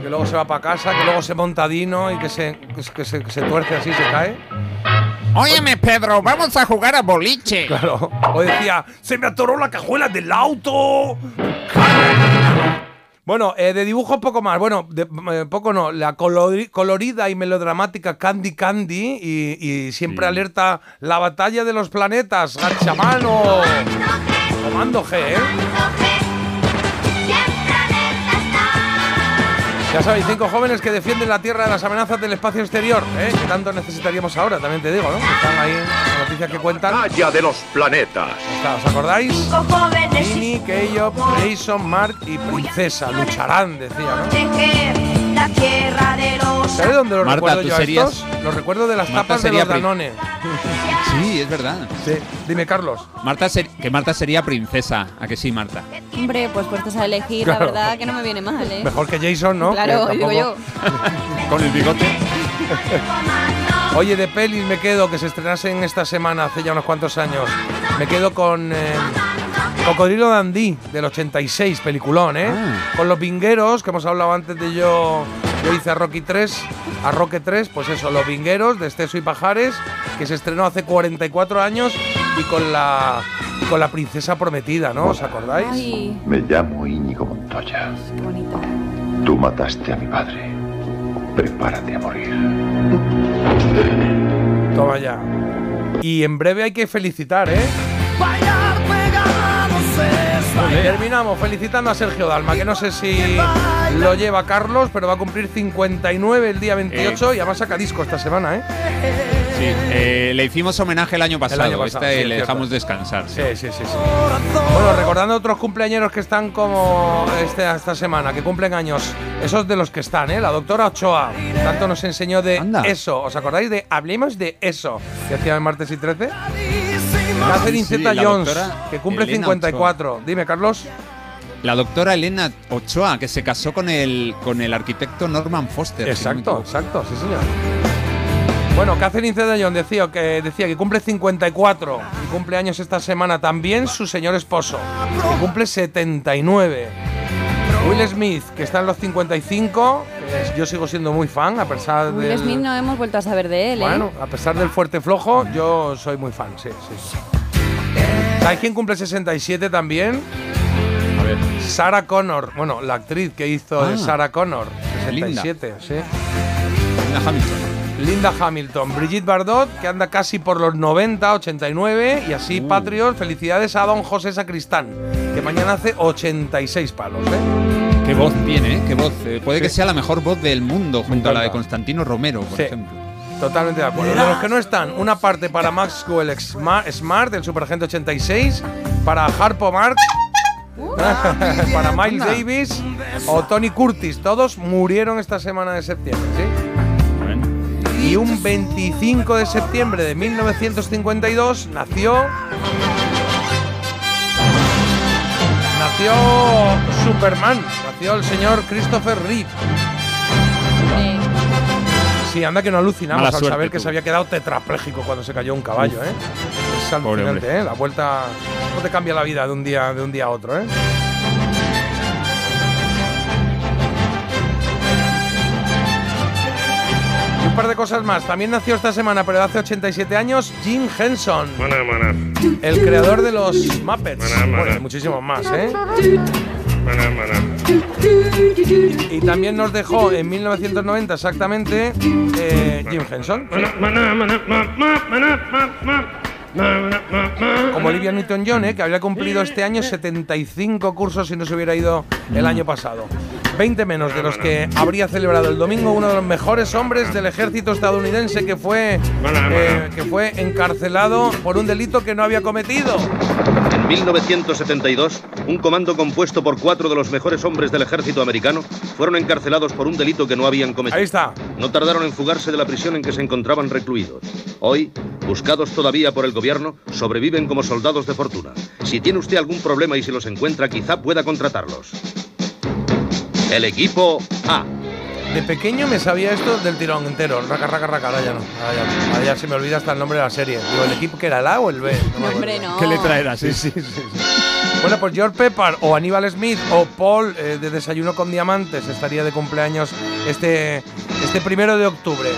Speaker 5: que luego se va para casa, que luego se monta Dino y que se, que se- que se, que se tuerce así, se cae.
Speaker 7: Óyeme, Pedro, vamos a jugar a boliche.
Speaker 5: Claro. O decía, se me atoró la cajuela del auto. Bueno, eh, de dibujos poco más. Bueno, de- eh, poco no. La colori- colorida y melodramática Candy Candy y, y siempre alerta la batalla de los planetas. Gachamano. Comando G, ¿eh? Ya sabéis, cinco jóvenes que defienden la Tierra de las amenazas del espacio exterior, ¿eh? que tanto necesitaríamos ahora, también te digo, ¿no? Están ahí las noticias que cuentan.
Speaker 46: Batalla de los planetas.
Speaker 5: Está, ¿Os acordáis? Minnie, Keio, Jason, Mark y Princesa lucharán, decía, ¿no?
Speaker 9: La tierra de los
Speaker 5: ¿Sabes dónde los
Speaker 7: Marta,
Speaker 5: recuerdo
Speaker 7: tú
Speaker 5: yo a
Speaker 7: serías-
Speaker 5: estos? Los recuerdo de las
Speaker 7: Marta
Speaker 5: tapas de los Danone.
Speaker 7: Sí, es verdad.
Speaker 5: Sí, dime, Carlos.
Speaker 7: Marta ser- que Marta sería princesa. ¿A que sí, Marta?
Speaker 6: Hombre, pues puestos a elegir,
Speaker 5: Claro.
Speaker 6: la verdad que no me viene mal, ¿eh?
Speaker 5: Mejor que Jason, ¿no?
Speaker 6: Claro, digo yo.
Speaker 7: Con el bigote.
Speaker 5: Oye, de pelis me quedo, que se estrenasen esta semana, hace ya unos cuantos años. Me quedo con eh, Cocodrilo Dandy, del 86, peliculón, ¿eh?
Speaker 7: Ah.
Speaker 5: Con los vingueros, que hemos hablado antes de yo. Yo hice a Rocky 3, a Roque 3, pues eso, Los Vingueros, de Esteso y Pajares, que se estrenó hace 44 años y con la, con la princesa prometida, ¿no? ¿Os acordáis?
Speaker 6: Ay,
Speaker 46: Me llamo Íñigo Montoya.
Speaker 6: qué bonito.
Speaker 46: Tú mataste a mi padre. Prepárate a morir.
Speaker 5: Toma ya. Y en breve hay que felicitar, ¿eh? Terminamos felicitando a Sergio Dalma, que no sé si lo lleva Carlos, pero va a cumplir 59 el día 28 y además saca disco esta semana, ¿eh?
Speaker 7: Sí, eh, le hicimos homenaje el año pasado.
Speaker 5: año pasado,
Speaker 7: este
Speaker 5: sí,
Speaker 7: le dejamos descansar.
Speaker 5: Sí, sí, sí, sí. Bueno, recordando a otros cumpleañeros que están como este, esta semana, que cumplen años, esos de los que están, ¿eh? La doctora Ochoa, tanto nos enseñó de eso. ¿Os acordáis de Hablemos de eso? Que hacía el martes y 13. Catherine
Speaker 7: Sí,
Speaker 5: Jones, que cumple
Speaker 7: Elena
Speaker 5: 54. Dime, Carlos.
Speaker 7: La doctora Elena Ochoa, que se casó con el, con el arquitecto Norman Foster. si no me
Speaker 5: Exacto, exacto, sí, señor. Bueno, Catherine Zeta-Jones decía que, decía que cumple 54 y cumple años esta semana también su señor esposo, que cumple 79. Will Smith, que está en los 55, que es- yo sigo siendo muy fan, a pesar
Speaker 6: Will
Speaker 5: del...
Speaker 6: Smith no hemos vuelto a saber de él, ¿eh?
Speaker 5: Bueno, a pesar del fuerte flojo, yo soy muy fan, sí, sí. ¿Sabes quién cumple 67 también? A ver. Sarah Connor, bueno, la actriz que hizo de
Speaker 7: Ah.
Speaker 5: Sarah Connor, 67, sí.
Speaker 7: Linda Hamilton.
Speaker 5: Linda Hamilton, Brigitte Bardot, que anda casi por los 90, 89, y así
Speaker 7: Uh.
Speaker 5: Patriot, felicidades a don José Sacristán, que mañana hace 86 palos, ¿eh?
Speaker 7: Qué voz tiene, ¿eh? Qué voz. Eh, puede que sea la mejor voz del mundo, junto a la de. Constantino Romero, por
Speaker 5: Sí.
Speaker 7: ejemplo.
Speaker 5: Totalmente de acuerdo. De los que no están, una parte para Maxwell Sma- Smart, del Superagente 86, para Harpo Marx, para Miles. Davis o Tony Curtis. Todos murieron esta semana de septiembre, ¿sí? Y un 25 de septiembre de 1952 nació. Nació Superman, nació el señor Christopher Reeve. Sí, anda que no alucinamos
Speaker 7: Mala
Speaker 5: al
Speaker 7: suerte
Speaker 5: saber que
Speaker 7: tuvo.
Speaker 5: se había quedado tetrapléjico cuando se cayó un caballo, ¿eh? Es alucinante. ¿eh? La vuelta. ¿Cómo te cambia la vida de un día, de un día a otro, eh? Un par de cosas más. También nació esta semana, pero hace 87 años, Jim Henson. El creador de los Muppets. Bueno, y muchísimos más, ¿eh? Y también nos dejó en 1990 exactamente eh, Jim Henson. Como Olivia Newton-John, ¿eh? que habría cumplido este año 75 cursos si no se hubiera ido el año pasado. 20 menos de los que habría celebrado el domingo uno de los mejores hombres del ejército estadounidense que fue, eh, que fue encarcelado por un delito que no había cometido.
Speaker 47: En 1972, un comando compuesto por cuatro de los mejores hombres del ejército americano fueron encarcelados por un delito que no habían cometido.
Speaker 5: Ahí está.
Speaker 47: No tardaron en fugarse de la prisión en que se encontraban recluidos. Hoy, buscados todavía por el gobierno, sobreviven como soldados de fortuna. Si tiene usted algún problema y se los encuentra, quizá pueda contratarlos. El equipo A.
Speaker 5: De pequeño me sabía esto del tirón entero. Raca, raca, raca. Ahora ya no. Ahora ya, no. Ahora ya se me olvida hasta el nombre de la serie. Digo, ¿el equipo que era el A o el B? No
Speaker 6: Hombre, no.
Speaker 7: ¿Qué letra era?
Speaker 5: Sí, sí, sí. sí. Bueno, pues George Pepper o Aníbal Smith o Paul eh, de Desayuno con Diamantes estaría de cumpleaños este, este primero de octubre.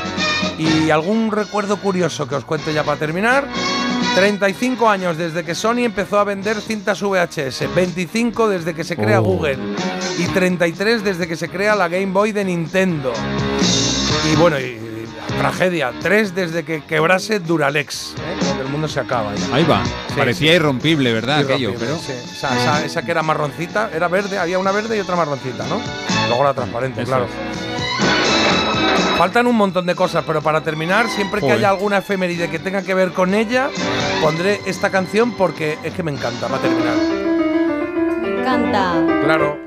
Speaker 5: Y algún recuerdo curioso que os cuento ya para terminar. 35 años desde que Sony empezó a vender cintas VHS, 25 desde que se crea
Speaker 7: Oh.
Speaker 5: Google y 33 desde que se crea la Game Boy de Nintendo. Y bueno, y, y la tragedia, 3 desde que quebrase Duralex, ¿eh? El mundo se acaba. ya.
Speaker 7: Ahí va.
Speaker 5: Sí,
Speaker 7: Parecía
Speaker 5: sí.
Speaker 7: irrompible, ¿verdad?
Speaker 5: Irrompible,
Speaker 7: Aquello, pero.
Speaker 5: sí. Esa, esa- esa que era marroncita, era verde, había una verde y otra marroncita, ¿no? Luego la transparente,
Speaker 7: Eso
Speaker 5: claro. Faltan un montón de cosas, pero para terminar, siempre que haya alguna efeméride que tenga que ver con ella, pondré esta canción porque es que me encanta, para terminar.
Speaker 6: Canta.
Speaker 5: Claro.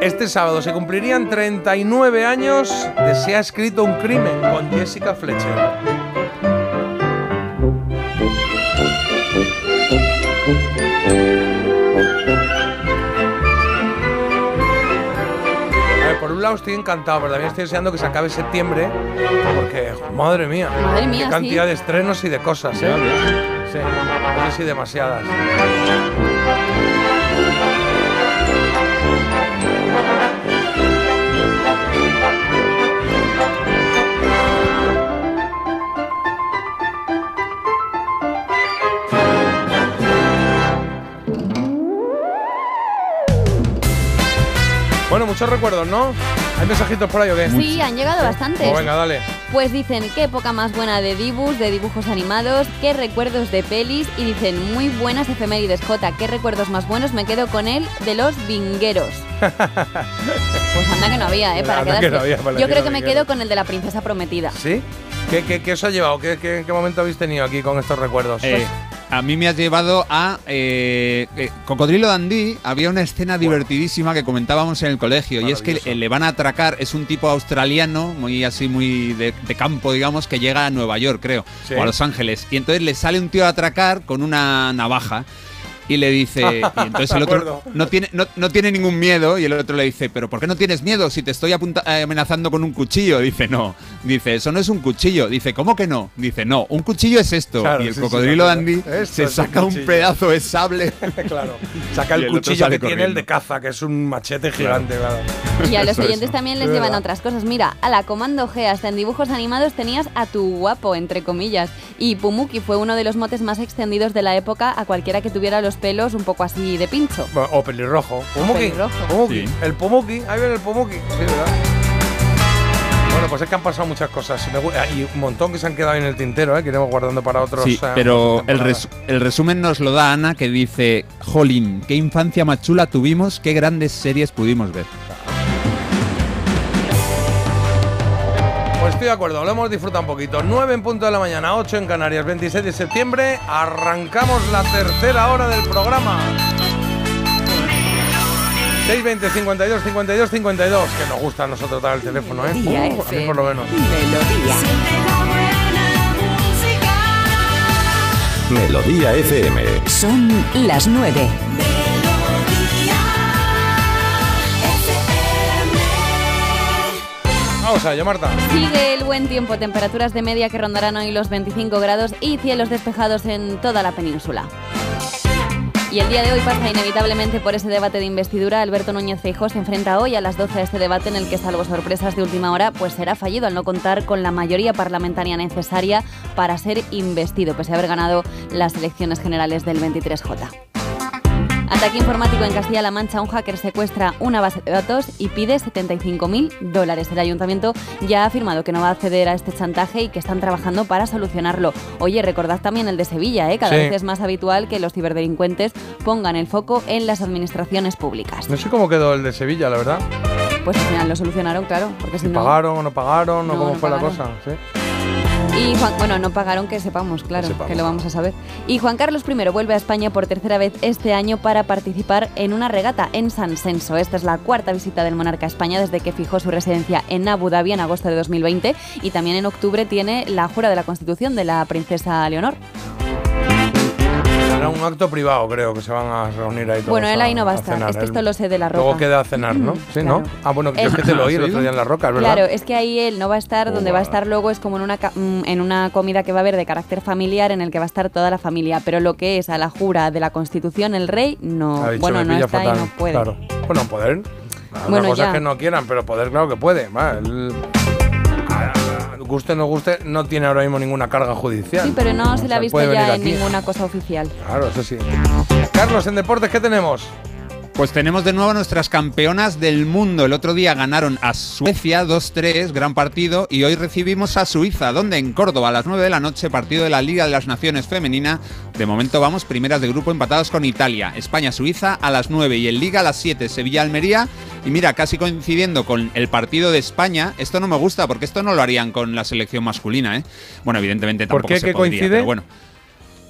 Speaker 5: Este sábado se cumplirían 39 años de Se ha escrito un crimen con Jessica Fletcher. Un lado estoy encantado, pero también estoy deseando que se acabe septiembre, porque, madre mía,
Speaker 6: Madre mía,
Speaker 5: qué cantidad
Speaker 6: sí.
Speaker 5: de estrenos y de cosas, ¿eh? Sí, no sé si demasiadas. Muchos recuerdos, ¿no? ¿Hay mensajitos por ahí o qué?
Speaker 6: Sí, han llegado bastantes.
Speaker 5: Pues venga, dale.
Speaker 6: Pues dicen, qué época más buena de dibus, de dibujos animados, qué recuerdos de pelis y dicen, muy buenas efemérides, J, qué recuerdos más buenos, me quedo con él de los vingueros. Pues anda que no había, ¿eh? Para
Speaker 5: que no había, para
Speaker 6: Yo
Speaker 5: que
Speaker 6: creo
Speaker 5: no
Speaker 6: que me quedo con el de la princesa prometida.
Speaker 5: ¿Sí? ¿Qué, qué, qué os ha llevado? ¿Qué, qué, qué momento habéis tenido aquí con estos recuerdos?
Speaker 7: Eh, a mí me has llevado a eh, eh, Cocodrilo Dandí. Había una escena divertidísima que comentábamos en el colegio y es que le van a atracar. Es un tipo australiano, muy así, muy de, de campo, digamos, que llega a Nueva York, creo,
Speaker 5: Sí.
Speaker 7: o a Los Ángeles. Y entonces le sale un tío a atracar con una navaja. Y le dice, y entonces el otro no tiene, no, no tiene ningún miedo y el otro le dice, pero ¿por qué no tienes miedo si te estoy apunta- eh, amenazando con un cuchillo? Dice, no. Dice, eso no es un cuchillo. Dice, ¿cómo que no? Dice, no, un cuchillo es esto.
Speaker 5: Claro,
Speaker 7: y el
Speaker 5: sí, sí,
Speaker 7: cocodrilo
Speaker 5: claro.
Speaker 7: Dandy
Speaker 5: Esto
Speaker 7: se
Speaker 5: un
Speaker 7: saca un, pedazo de sable.
Speaker 5: claro. Saca el
Speaker 7: el
Speaker 5: cuchillo que tiene el de
Speaker 7: corriendo.
Speaker 5: caza, que es un machete gigante, claro.
Speaker 6: Y a los
Speaker 5: Eso es.
Speaker 6: oyentes también les
Speaker 5: Es
Speaker 6: llevan
Speaker 5: verdad.
Speaker 6: otras cosas. Mira, a la Comando G, hasta en dibujos animados tenías a tu guapo, entre comillas. Y Pumuki fue uno de los motes más extendidos de la época a cualquiera que tuviera los pelos un poco así de pincho.
Speaker 5: O pelirrojo.
Speaker 6: Pelirrojo.
Speaker 5: Pumuki.
Speaker 7: Sí.
Speaker 5: El Pumuki. Ahí viene el Pumuki. Sí, ¿verdad? Bueno, pues es que han pasado muchas cosas y gu- y un montón que se han quedado en el tintero, ¿eh? que iremos guardando para otros.
Speaker 7: Sí,
Speaker 5: eh,
Speaker 7: pero el, el resumen nos lo da Ana que dice, Jolín, qué infancia más chula tuvimos, qué grandes series pudimos ver.
Speaker 5: Estoy de acuerdo, lo hemos disfrutado un poquito. 9 en punto de la mañana, 8 en Canarias, 26 de septiembre. Arrancamos la tercera hora del programa. 620 52 52 52, que nos gusta a nosotros dar el teléfono, ¿eh? Uh, a mí por lo menos.
Speaker 27: Melodía.
Speaker 46: Melodía FM.
Speaker 27: Son las 9.
Speaker 5: Vamos allá, Marta.
Speaker 6: Sigue el buen tiempo, temperaturas de media que rondarán hoy los 25 grados y cielos despejados en toda la península. Y el día de hoy pasa inevitablemente por ese debate de investidura. Alberto Núñez Feijóo se enfrenta hoy a las 12 a este debate en el que, salvo sorpresas de última hora, pues será fallido al no contar con la mayoría parlamentaria necesaria para ser investido, pese a haber ganado las elecciones generales del 23J. Ataque informático en Castilla-La Mancha. Un hacker secuestra una base de datos y pide 75.000 dólares. El ayuntamiento ya ha afirmado que no va a acceder a este chantaje y que están trabajando para solucionarlo. Oye, recordad también el de Sevilla, ¿eh? Cada
Speaker 5: Sí.
Speaker 6: vez es más habitual que los ciberdelincuentes pongan el foco en las administraciones públicas.
Speaker 5: No sé cómo quedó el de Sevilla, la verdad.
Speaker 6: Pues al final lo solucionaron, claro, porque si no...
Speaker 5: ¿Pagaron o no pagaron o cómo
Speaker 6: no
Speaker 5: fue la cosa? ¿Sí?
Speaker 6: Y Juan, bueno, no pagaron que sepamos, claro, que,
Speaker 5: sepamos.
Speaker 6: lo vamos a saber. Y Juan Carlos I vuelve a España por tercera vez este año para participar en una regata en San Senso. Esta es la cuarta visita del monarca a España desde que fijó su residencia en Abu Dhabi en agosto de 2020 y también en octubre tiene la jura de la Constitución de la princesa Leonor.
Speaker 5: Será un acto privado, creo, que se van a reunir ahí todos
Speaker 6: Bueno, él ahí no va a estar, es que esto lo sé de la roca.
Speaker 5: Luego queda a cenar, ¿no? Sí, ¿no? Ah, bueno, yo es que te lo oí el otro día en la roca, ¿verdad?
Speaker 6: Claro, es que ahí él no va a estar, donde va a estar luego es como en una, mm, en una comida que va a haber de carácter familiar en el que va a estar toda la familia, pero lo que es a la jura de la Constitución, el rey, no,
Speaker 5: Ha dicho,
Speaker 6: bueno, no está
Speaker 5: fatal.
Speaker 6: y no puede.
Speaker 5: Claro. Bueno, poder.
Speaker 6: Bueno,
Speaker 5: cosa
Speaker 6: ya.
Speaker 5: es que no quieran, pero poder, claro que puede. Va, guste o no guste, no tiene ahora mismo ninguna carga judicial.
Speaker 6: Sí, pero no se le ha visto ya en
Speaker 5: aquí.
Speaker 6: ninguna cosa oficial.
Speaker 5: Claro, eso sí. Carlos, en deportes, ¿qué tenemos?
Speaker 7: Pues tenemos de nuevo nuestras campeonas del mundo. El otro día ganaron a Suecia 2-3, gran partido, y hoy recibimos a Suiza, donde en Córdoba a las 9 de la noche, partido de la Liga de las Naciones Femenina. De momento vamos primeras de grupo empatados con Italia. España-Suiza a las 9 y en Liga a las 7, Sevilla-Almería. Y mira, casi coincidiendo con el partido de España, esto no me gusta porque esto no lo harían con la selección masculina, ¿eh? Bueno, evidentemente
Speaker 5: ¿Por
Speaker 7: tampoco
Speaker 5: qué?
Speaker 7: se
Speaker 5: ¿Qué
Speaker 7: podría,
Speaker 5: coincide?
Speaker 7: pero bueno.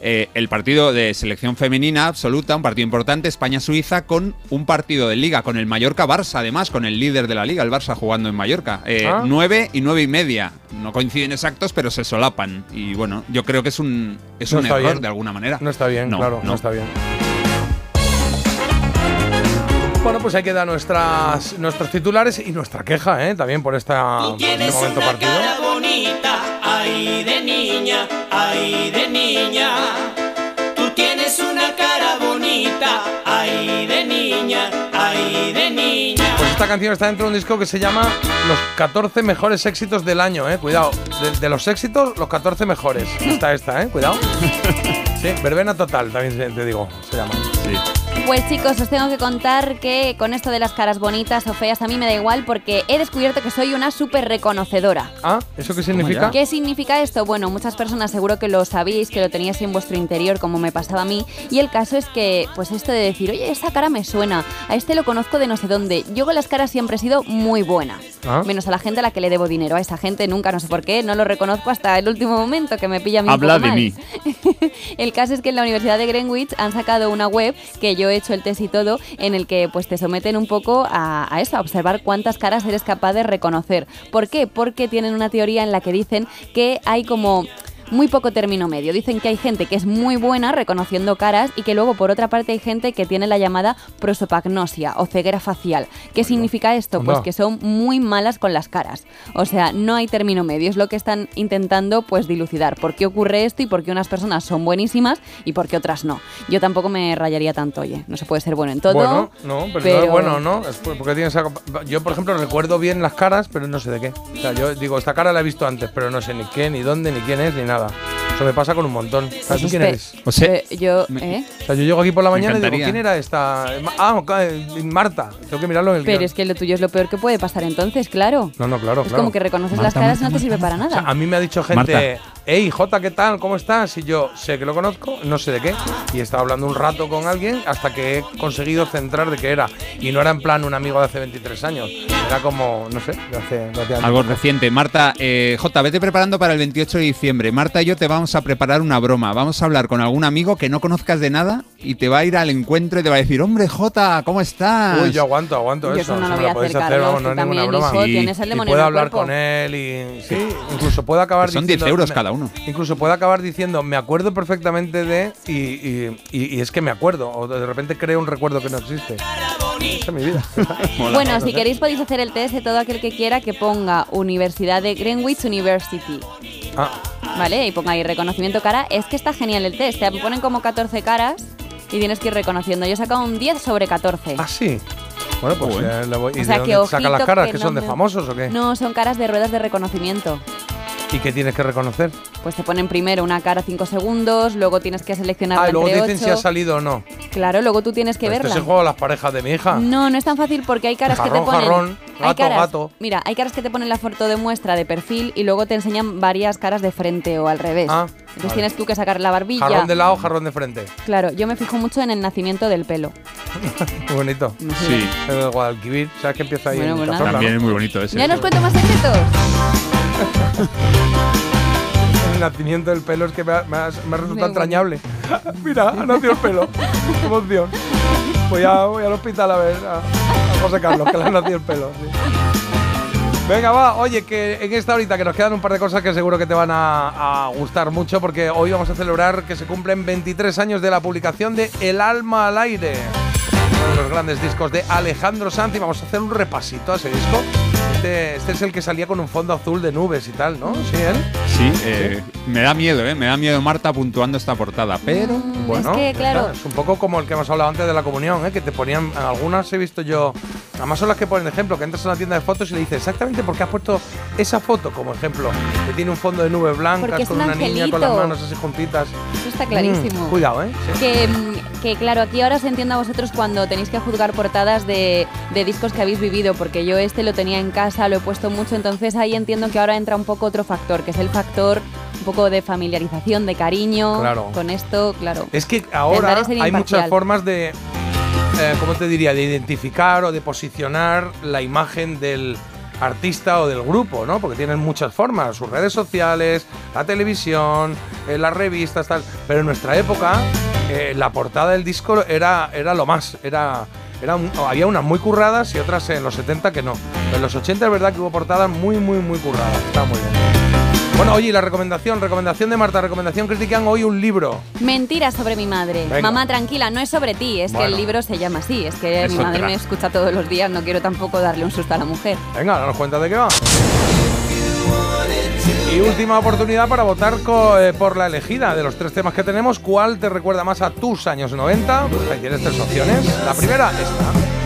Speaker 7: Eh, el partido de selección femenina absoluta, un partido importante, España-Suiza, con un partido de liga, con el Mallorca-Barça, además, con el líder de la liga, el Barça jugando en Mallorca. Eh,
Speaker 5: Ah.
Speaker 7: 9 y nueve y media. No coinciden exactos, pero se solapan. Y bueno, yo creo que es un, es
Speaker 5: No
Speaker 7: un error
Speaker 5: bien.
Speaker 7: de alguna manera.
Speaker 5: No está bien,
Speaker 7: No,
Speaker 5: claro, no.
Speaker 7: no.
Speaker 5: está bien. Bueno, pues ahí quedan nuestras, nuestros titulares y nuestra queja, ¿eh? También por esta, por este momento partido.
Speaker 37: Bonita, ay de niña, ay de niña. Tú tienes una cara bonita, ay de niña, ay de niña.
Speaker 5: Pues esta canción está dentro de un disco que se llama Los 14 mejores éxitos del año, ¿eh? Cuidado. De, de los éxitos, los 14 mejores. Está esta, ¿eh? Cuidado. Sí, verbena total, también te digo, se llama. Sí.
Speaker 6: Pues chicos, os tengo que contar que con esto de las caras bonitas o feas a mí me da igual porque he descubierto que soy una súper reconocedora.
Speaker 5: Ah, ¿eso qué significa?
Speaker 6: ¿Qué significa esto? Bueno, muchas personas seguro que lo sabéis, que lo teníais en vuestro interior como me pasaba a mí. Y el caso es que, pues esto de decir, oye, esa cara me suena, a este lo conozco de no sé dónde. Yo con las caras siempre he sido muy buena.
Speaker 7: Ah.
Speaker 6: Menos a la gente a la que le debo dinero. A esa gente nunca, no sé por qué, no lo reconozco hasta el último momento que me pilla un
Speaker 7: Habla de
Speaker 6: mal.
Speaker 7: mí.
Speaker 6: El caso es que en la Universidad de Greenwich han sacado una web que yo he hecho el test y todo, en el que pues te someten un poco a, a eso, a observar cuántas caras eres capaz de reconocer. ¿Por qué? Porque tienen una teoría en la que dicen que hay como muy poco término medio. Dicen que hay gente que es muy buena reconociendo caras y que luego por otra parte hay gente que tiene la llamada prosopagnosia o ceguera facial. ¿Qué significa esto? Pues que son muy malas con las caras. O sea, no hay término medio. Es lo que están intentando pues dilucidar. ¿Por qué ocurre esto y por qué unas personas son buenísimas y por qué otras no? Yo tampoco me rayaría tanto, oye. No se puede ser bueno en todo.
Speaker 5: Bueno, no, pero, no es bueno, ¿no? Es porque tienes yo, por ejemplo, recuerdo bien las caras, pero no sé de qué. O sea, yo digo, esta cara la he visto antes, pero no sé ni qué, ni dónde, ni quién es, ni nada. nada. Eso me pasa con un montón. ¿Sabes tú quién eres?
Speaker 7: O sea,
Speaker 6: Eh, yo, ¿eh?
Speaker 5: O sea, yo llego aquí por la mañana y digo. ¿quién era esta? Ah, ok, Marta. Tengo que mirarlo en el
Speaker 6: Pero
Speaker 5: guion.
Speaker 6: es que lo tuyo es lo peor que puede pasar entonces, claro.
Speaker 5: No, no, claro,
Speaker 6: Es
Speaker 5: claro.
Speaker 6: como que reconoces
Speaker 7: Marta,
Speaker 6: las caras y
Speaker 7: Marta,
Speaker 6: no te sirve para
Speaker 5: O sea,
Speaker 6: nada.
Speaker 5: a mí me ha dicho gente, hey, Jota, ¿qué tal? ¿Cómo estás? Y yo sé que lo conozco, no sé de qué. Y he estado hablando un rato con alguien hasta que he conseguido centrar de qué era. Y no era en plan un amigo de hace 23 años. Era como, no sé, de hace, de hace años.
Speaker 7: Algo reciente. Marta, eh, J, vete preparando para el 28 de diciembre. Marta y yo te vamos a preparar una broma. Vamos a hablar con algún amigo que no conozcas de nada y te va a ir al encuentro y te va a decir, hombre, J, ¿cómo estás?
Speaker 5: Uy, yo aguanto, aguanto
Speaker 6: Yo
Speaker 5: eso.
Speaker 6: no lo voy a
Speaker 5: podéis
Speaker 6: hacer,
Speaker 5: vamos, no es ninguna broma.
Speaker 6: hijo,
Speaker 5: Y-
Speaker 6: tienes el
Speaker 5: y
Speaker 6: demonio
Speaker 5: puedo hablar
Speaker 6: cuerpo.
Speaker 5: con él y sí, incluso puede acabar
Speaker 7: Que son
Speaker 5: diciendo,
Speaker 7: 10 euros cada uno.
Speaker 5: Incluso puede acabar diciendo, me acuerdo perfectamente de y, y- y- y es que me acuerdo o de repente creo un recuerdo que no existe. Esa es mi vida.
Speaker 6: Bueno, si queréis podéis hacer el test de todo aquel que quiera que ponga Universidad de Greenwich University.
Speaker 5: Ah,
Speaker 6: ¿Vale? Y ponga ahí reconocimiento cara. Es que está genial el test. Te ponen como 14 caras y tienes que ir reconociendo. Yo he sacado un 10 sobre 14.
Speaker 5: ah, sí. Bueno, pues eh, le voy- ¿y
Speaker 6: O sea,
Speaker 5: de
Speaker 6: que
Speaker 5: dónde sacan las caras?
Speaker 6: que
Speaker 5: ¿Que
Speaker 6: no
Speaker 5: son de
Speaker 6: me-
Speaker 5: famosos o qué?
Speaker 6: No, son caras de ruedas de reconocimiento.
Speaker 5: ¿Y qué tienes que reconocer?
Speaker 6: Pues te ponen primero una cara 5 segundos, luego tienes que seleccionar
Speaker 5: Ah, y luego
Speaker 6: entre
Speaker 5: dicen si ha
Speaker 6: 8.
Speaker 5: salido o no.
Speaker 6: Claro, luego tú tienes que
Speaker 5: Este
Speaker 6: verla.
Speaker 5: es el juego de las parejas de mi hija.
Speaker 6: No, no es tan fácil porque hay caras que te ponen.
Speaker 5: jarrón,
Speaker 6: hay
Speaker 5: gato,
Speaker 6: caras,
Speaker 5: gato.
Speaker 6: Mira, hay caras que te ponen la foto de muestra de perfil y luego te enseñan varias caras de frente o al revés.
Speaker 5: Ah,
Speaker 6: Entonces
Speaker 5: vale.
Speaker 6: tienes tú que sacar la barbilla.
Speaker 5: Jarrón de lado, jarrón de frente.
Speaker 6: Claro, yo me fijo mucho en el nacimiento del pelo.
Speaker 5: Muy bonito.
Speaker 7: Sí.
Speaker 5: El de Guadalquivir, ¿sabes que empieza ahí
Speaker 6: Bueno,
Speaker 5: en
Speaker 6: pues
Speaker 7: También
Speaker 5: no?
Speaker 7: es muy bonito ese.
Speaker 6: ¿Ya nos cuento más secretos?
Speaker 5: El nacimiento del pelo es que me ha, me ha- me ha resultado entrañable. Mira, ha nacido el pelo. Qué emoción. Voy, a, voy al hospital a ver a, a José Carlos, que le ha nacido el pelo. sí. Venga, va. Oye, que en esta horita que nos quedan un par de cosas que seguro que te van a, a gustar mucho, porque hoy vamos a celebrar que se cumplen 23 años de la publicación de El alma al aire. Uno de los grandes discos de Alejandro Sanz y vamos a hacer un repasito a ese disco. Este, este es el que salía con un fondo azul de nubes y tal, ¿no? Sí, él.
Speaker 7: Sí, eh, me da miedo, ¿eh? Me da miedo Marta puntuando esta portada, pero...
Speaker 5: Bueno,
Speaker 6: que, claro.
Speaker 5: es un poco como el que hemos hablado antes de la comunión, ¿eh? que te ponían, en algunas he visto yo, además son las que ponen ejemplo, que entras a una tienda de fotos y le dices exactamente por qué has puesto esa foto como ejemplo, que tiene un fondo de nubes blancas
Speaker 6: es
Speaker 5: con
Speaker 6: un
Speaker 5: una niña con las
Speaker 6: angelito.
Speaker 5: manos así juntitas.
Speaker 6: Eso está clarísimo.
Speaker 5: Mm, cuidado, ¿eh? Sí.
Speaker 6: Que, mm, que, claro, aquí ahora os entiendo a vosotros cuando tenéis que juzgar portadas de, de discos que habéis vivido, porque yo este lo tenía en casa, lo he puesto mucho, entonces ahí entiendo que ahora entra un poco otro factor, que es el factor un poco de familiarización, de cariño
Speaker 5: Claro.
Speaker 6: con esto, claro.
Speaker 5: Es que ahora hay muchas formas de, eh, ¿cómo te diría?, de identificar o de posicionar la imagen del artista o del grupo, ¿no? Porque tienen muchas formas, sus redes sociales, la televisión, eh, las revistas, tal. Pero en nuestra época, eh, la portada del disco era, era lo más, era... Era un- había unas muy curradas y otras en los 70 que no. Pero en los 80 es verdad que hubo portadas muy, muy, muy curradas. Está muy bien. Bueno, oye, y la recomendación, recomendación de Marta, recomendación critican hoy un libro.
Speaker 6: Mentiras sobre mi madre.
Speaker 5: Venga.
Speaker 6: Mamá, tranquila, no es sobre ti, es que el libro se llama así, es que
Speaker 5: Es
Speaker 6: mi madre
Speaker 5: otra.
Speaker 6: me escucha todos los días, no quiero tampoco darle un susto a la mujer.
Speaker 5: Venga, danos cuenta de qué va. Y última oportunidad para votar eh, por la elegida de los tres temas que tenemos. ¿Cuál te recuerda más a tus años 90? Pues ahí tienes tres opciones. La primera, esta.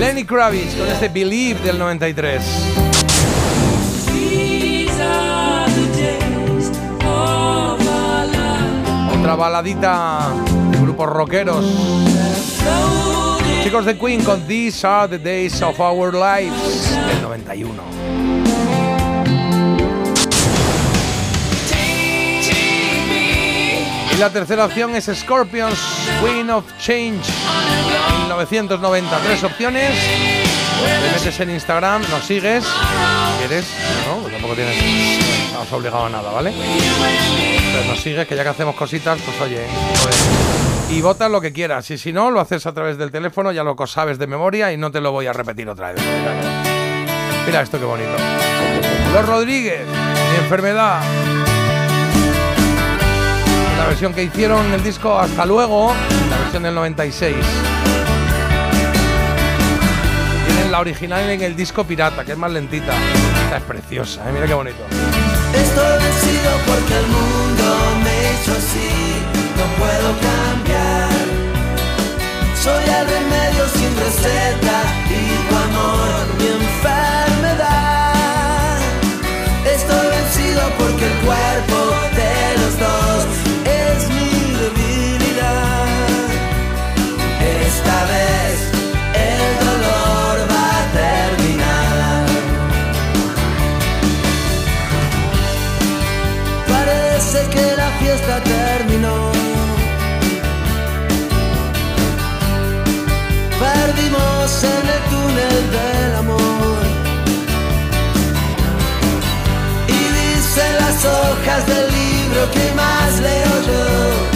Speaker 5: Lenny Kravitz con este Believe del 93. Otra baladita de grupos rockeros. Chicos de Queen con These Are the Days of Our Lives del 91. Y la tercera opción es Scorpions, Queen of Change, 1990. Tres opciones. Te metes en Instagram, nos sigues. ¿Quieres? No, pues tampoco tienes. No estamos obligados a nada, ¿vale? Entonces nos sigues, que ya que hacemos cositas, pues oye. pues, y votas lo que quieras. Y si no, lo haces a través del teléfono, ya lo sabes de memoria y no te lo voy a repetir otra vez. Mira esto qué bonito. Los Rodríguez, mi enfermedad. La versión que hicieron en el disco Hasta luego, la versión del 96. Tienen la original en el disco Pirata, que es más lentita. Esta es preciosa, ¿eh? mira qué bonito.
Speaker 37: Estoy vencido porque el mundo me hizo así, no puedo cambiar. Soy el remedio sin receta y tu amor mi enfermedad.
Speaker 48: Estoy vencido porque el cuerpo de los dos En el túnel del amor. Y dicen las hojas del libro que más leo yo.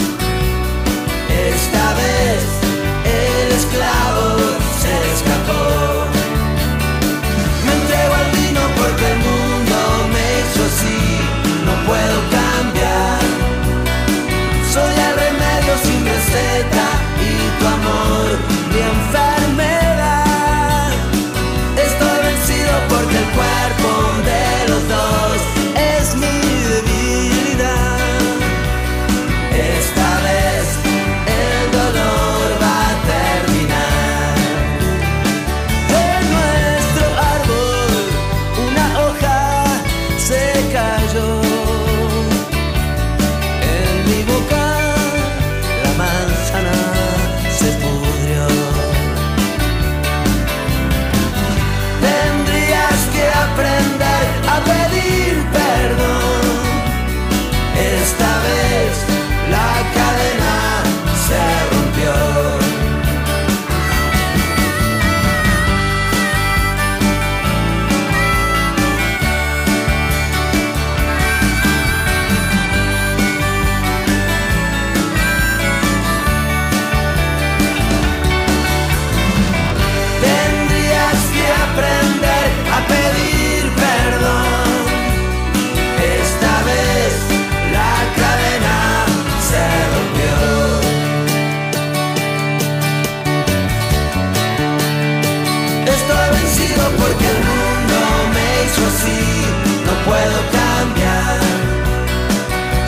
Speaker 48: Puedo cambiar.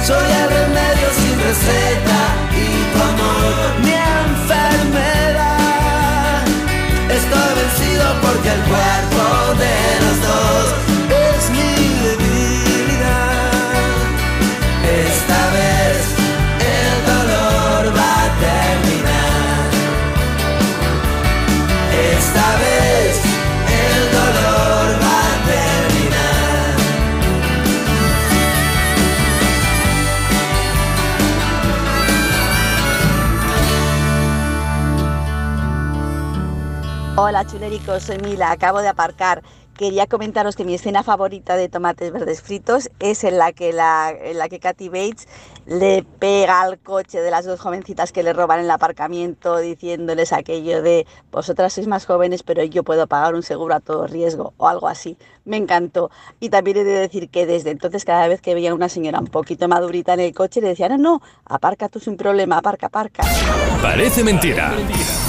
Speaker 48: Soy el remedio sin receta y tu amor mi enfermedad. Estoy vencido porque el cuerpo de los dos
Speaker 49: Chuléricos, soy Mila, acabo de aparcar. Quería comentaros que mi escena favorita de Tomates Verdes Fritos es en la que, la, la que Kathy Bates le pega al coche de las dos jovencitas que le roban en el aparcamiento diciéndoles aquello de vosotras sois más jóvenes pero yo puedo pagar un seguro a todo riesgo o algo así. Me encantó. Y también he de decir que desde entonces cada vez que veía a una señora un poquito madurita en el coche le decía, no, no, aparca tú sin problema, aparca, aparca.
Speaker 3: Parece mentira.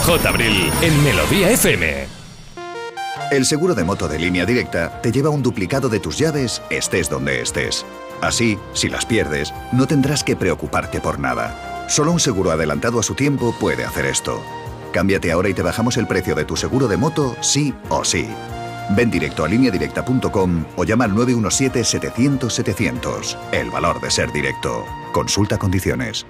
Speaker 3: J. Abril en Melodía FM.
Speaker 50: El seguro de moto de línea directa te lleva un duplicado de tus llaves estés donde estés. Así, si las pierdes, no tendrás que preocuparte por nada. Solo un seguro adelantado a su tiempo puede hacer esto. Cámbiate ahora y te bajamos el precio de tu seguro de moto, sí o sí. Ven directo a lineadirecta.com o llama al 917-700-700. El valor de ser directo. Consulta condiciones.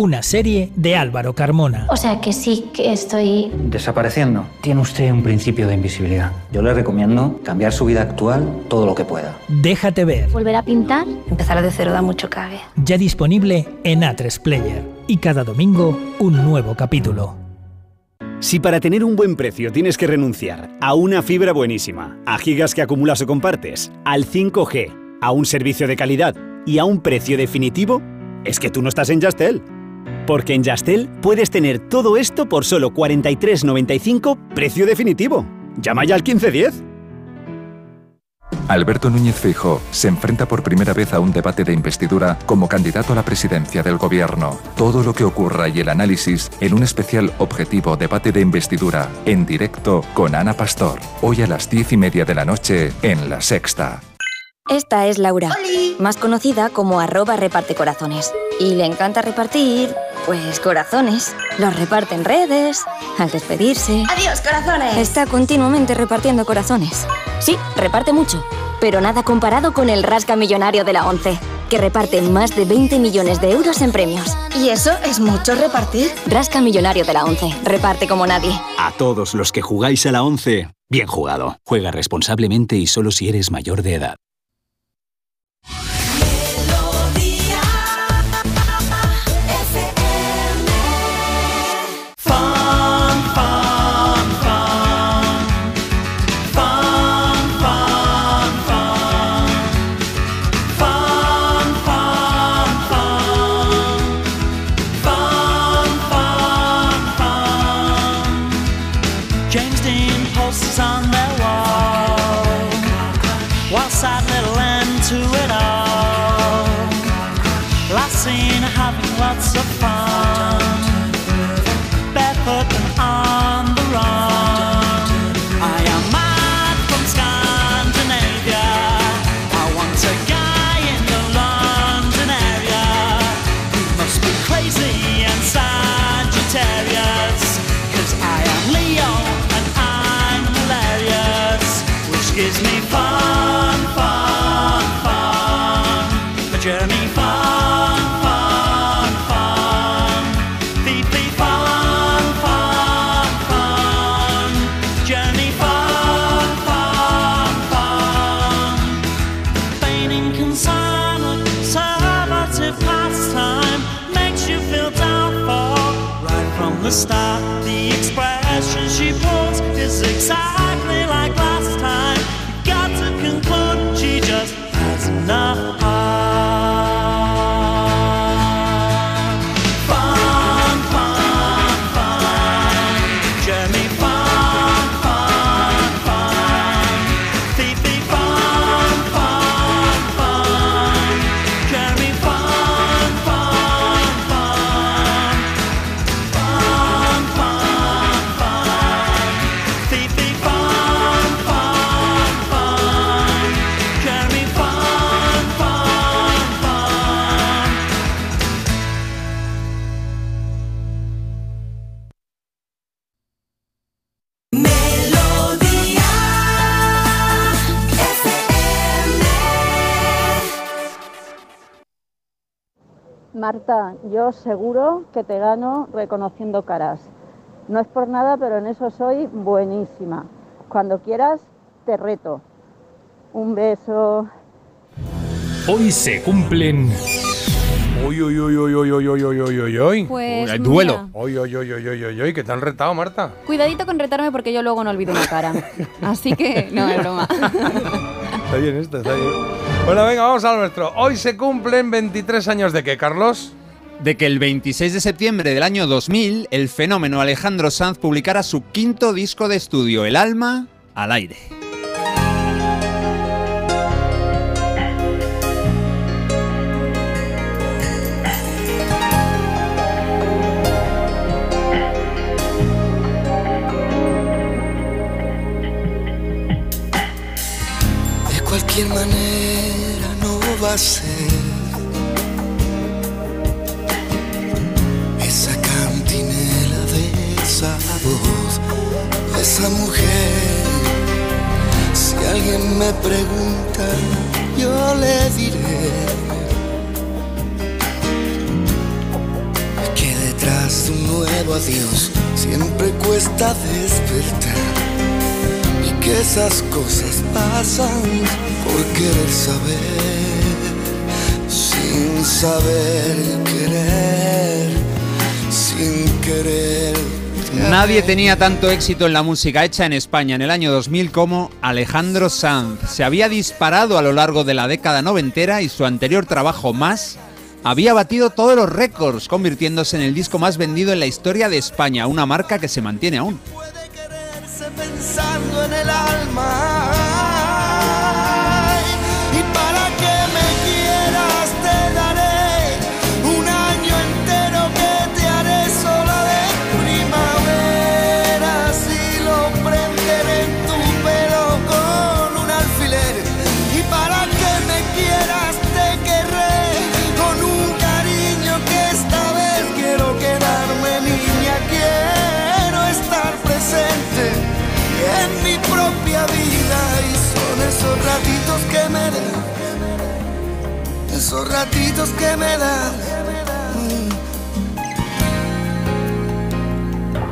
Speaker 41: Una serie de Álvaro Carmona.
Speaker 51: O sea que sí que estoy...
Speaker 43: Desapareciendo. Tiene usted un principio de invisibilidad. Yo le recomiendo cambiar su vida actual todo lo que pueda.
Speaker 41: Déjate ver.
Speaker 51: Volver a pintar, empezar de cero da mucho cabe.
Speaker 41: Ya disponible en A3 Player. Y cada domingo un nuevo capítulo.
Speaker 52: Si para tener un buen precio tienes que renunciar a una fibra buenísima, a gigas que acumulas o compartes, al 5G, a un servicio de calidad y a un precio definitivo, es que tú no estás en Yastel. Porque en Yastel puedes tener todo esto por solo 43,95 precio definitivo. Llama ya al 1510.
Speaker 12: Alberto Núñez Feijóo se enfrenta por primera vez a un debate de investidura como candidato a la presidencia del gobierno. Todo lo que ocurra y el análisis en un especial objetivo debate de investidura en directo con Ana Pastor. Hoy a las diez y media de la noche en La Sexta.
Speaker 53: Esta es Laura, más conocida como arroba reparte corazones. Y le encanta repartir, pues corazones. Los reparte en redes, al despedirse.
Speaker 54: ¡Adiós, corazones!
Speaker 53: Está continuamente repartiendo corazones. Sí, reparte mucho, pero nada comparado con el Rasca Millonario de la ONCE, que reparte más de 20 millones de euros en premios.
Speaker 54: ¿Y eso es mucho repartir?
Speaker 53: Rasca Millonario de la ONCE, reparte como nadie.
Speaker 52: A todos los que jugáis a la 11, bien jugado. Juega responsablemente y solo si eres mayor de edad.
Speaker 55: Fun.
Speaker 56: Marta, yo seguro que te gano reconociendo caras. No es por nada, pero en eso soy buenísima. Cuando quieras, te reto. Un beso.
Speaker 3: Hoy se cumplen
Speaker 5: Uy, uy, uy, uy, uy, uy, uy, uy, uy, uy, uy.
Speaker 6: Pues
Speaker 5: Uy,
Speaker 6: mira.
Speaker 5: duelo. Uy, uy, uy, uy, uy, uy, uy, que te han retado, Marta.
Speaker 6: Cuidadito con retarme porque yo luego no olvido una cara. Así que no es broma.
Speaker 5: Está bien esto, está bien. Bueno, venga, vamos al nuestro. Hoy se cumplen 23 años de qué, Carlos?
Speaker 7: de que el 26 de septiembre del año 2000 el fenómeno Alejandro Sanz publicara su quinto disco de estudio, El alma al aire.
Speaker 48: De cualquier manera esa cantinela de esa voz, de esa mujer. Si alguien me pregunta, yo le diré que detrás de un nuevo adiós siempre cuesta despertar y que esas cosas pasan por querer saber, sin saber querer, sin querer.
Speaker 7: Nadie tenía tanto éxito en la música hecha en España en el año 2000 como Alejandro Sanz. Se había disparado a lo largo de la década noventera y su anterior trabajo Más había batido todos los récords, convirtiéndose en el disco más vendido en la historia de España, una marca que se mantiene aún.
Speaker 48: pensando en el alma. Esos ratitos que me dan.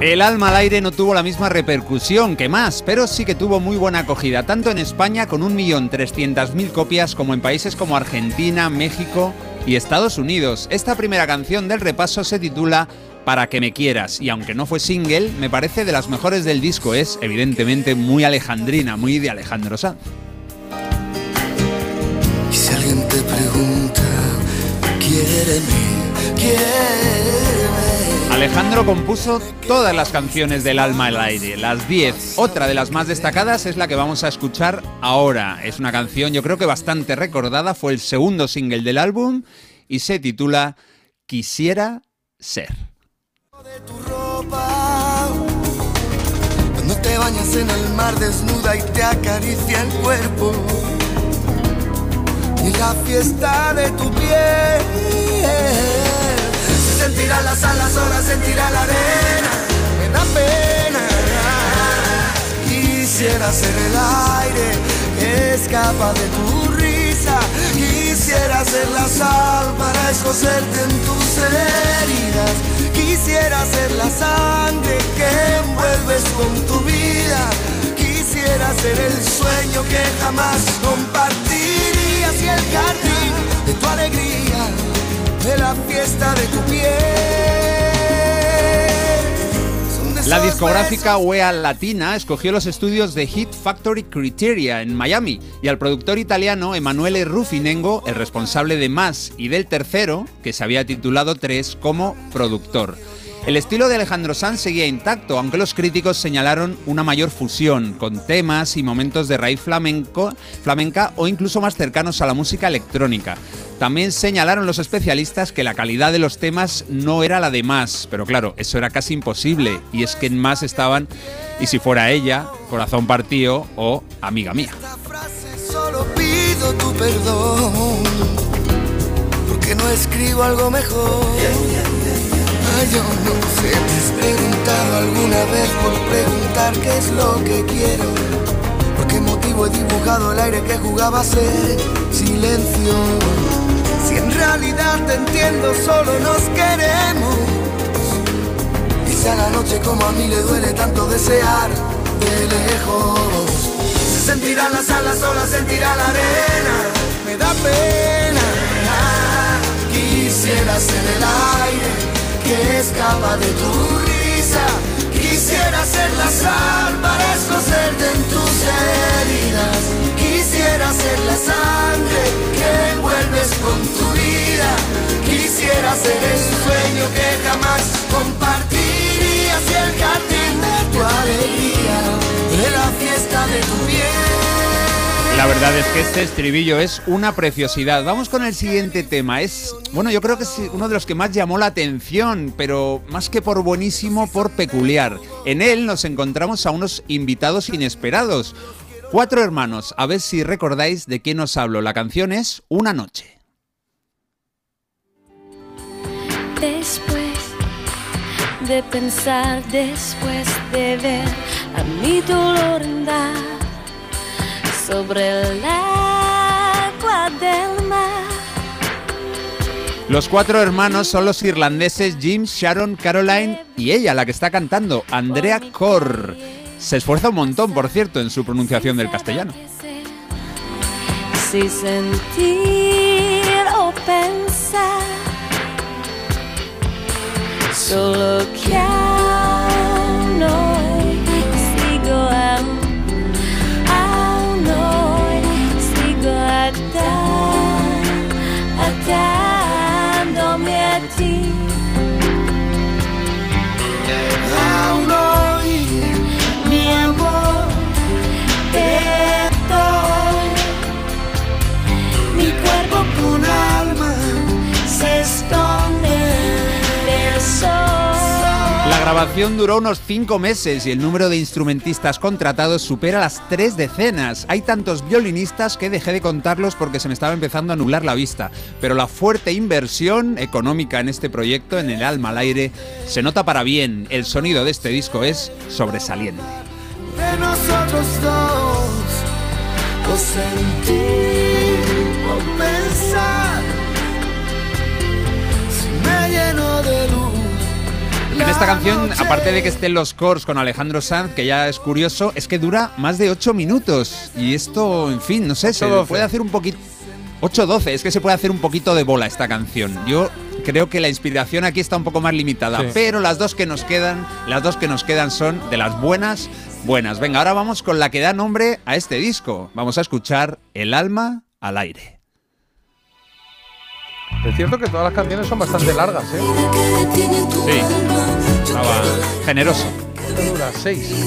Speaker 7: El alma al aire no tuvo la misma repercusión que más, pero sí que tuvo muy buena acogida, tanto en España con 1.300.000 copias como en países como Argentina, México y Estados Unidos. Esta primera canción del repaso se titula Para que me quieras y aunque no fue single, me parece de las mejores del disco. Es evidentemente muy alejandrina, muy de Alejandro Sanz.
Speaker 48: Y si alguien te pregunta.
Speaker 7: Alejandro compuso todas las canciones del alma al aire, las 10. Otra de las más destacadas es la que vamos a escuchar ahora. Es una canción yo creo que bastante recordada, fue el segundo single del álbum y se titula Quisiera ser.
Speaker 48: Cuando te bañas en el mar desnuda y te acaricia el cuerpo. La fiesta de tu piel. Se sentirá las alas, sola sentirá la arena. Me da pena. Quisiera ser el aire que escapa de tu risa. Quisiera ser la sal para escocerte en tus heridas. Quisiera ser la sangre que envuelves con tu vida. Quisiera ser el sueño que jamás compartirías el de tu alegría, de la fiesta de tu piel.
Speaker 7: La discográfica UEA Latina escogió los estudios de Hit Factory Criteria en Miami y al productor italiano Emanuele Rufinengo, el responsable de Más y del tercero, que se había titulado 3 como productor. El estilo de Alejandro Sanz seguía intacto, aunque los críticos señalaron una mayor fusión, con temas y momentos de raíz flamenco, flamenca o incluso más cercanos a la música electrónica. También señalaron los especialistas que la calidad de los temas no era la de más, pero claro, eso era casi imposible, y es que en más estaban, y si fuera ella, Corazón Partido o Amiga Mía.
Speaker 48: Solo pido tu perdón porque no escribo algo mejor. Yo no sé, te has preguntado alguna vez por preguntar qué es lo que quiero. Por qué motivo he dibujado el aire que jugaba a ser silencio. Si en realidad te entiendo, solo nos queremos. A la noche como a mí le duele tanto desear de lejos. Se sentirán las alas, sola sentirá la arena. Me da pena. Quisiera ser el aire que escapa de tu risa. Quisiera ser la sal para escocerte en tus heridas. Quisiera ser la sangre que envuelves con tu vida. Quisiera ser el sueño que jamás compartirías y el jardín de tu alegría, de la fiesta de tu.
Speaker 7: La verdad es que este estribillo es una preciosidad. Vamos con el siguiente tema. Es, bueno, yo creo que es uno de los que más llamó la atención, pero más que por buenísimo, por peculiar. En él nos encontramos a unos invitados inesperados. Cuatro hermanos, a ver si recordáis de quién os hablo. La canción es Una noche.
Speaker 57: Después de pensar, después de ver a mi dolor andar sobre el agua del mar.
Speaker 7: Los cuatro hermanos son los irlandeses Jim, Sharon, Caroline y ella, la que está cantando, Andrea Corr. Se esfuerza un montón, por cierto, en su pronunciación del castellano.
Speaker 57: Si sentir o pensar, solo que
Speaker 7: down grabación duró unos cinco meses y el número de instrumentistas contratados supera las tres decenas. Hay tantos violinistas que dejé de contarlos porque se me estaba empezando a nublar la vista. Pero la fuerte inversión económica en este proyecto, en el alma al aire, se nota para bien. El sonido de este disco es sobresaliente.
Speaker 48: de nosotros dos si me lleno de luz
Speaker 7: En esta canción, aparte de que estén los cores con Alejandro Sanz, que ya es curioso, es que dura más de 8 minutos. Y esto, en fin, no sé, se
Speaker 5: 8-12.
Speaker 7: puede hacer un poquito... 8-12, es que se puede hacer un poquito de bola esta canción. Yo creo que la inspiración aquí está un poco más limitada,
Speaker 5: Sí.
Speaker 7: pero las dos que nos quedan, las dos que nos quedan son de las buenas, buenas. Venga, ahora vamos con la que da nombre a este disco. Vamos a escuchar El alma al aire.
Speaker 5: Es cierto que todas las canciones son bastante largas, ¿eh?
Speaker 7: Sí, estaba generoso.
Speaker 5: Dura seis.
Speaker 48: aire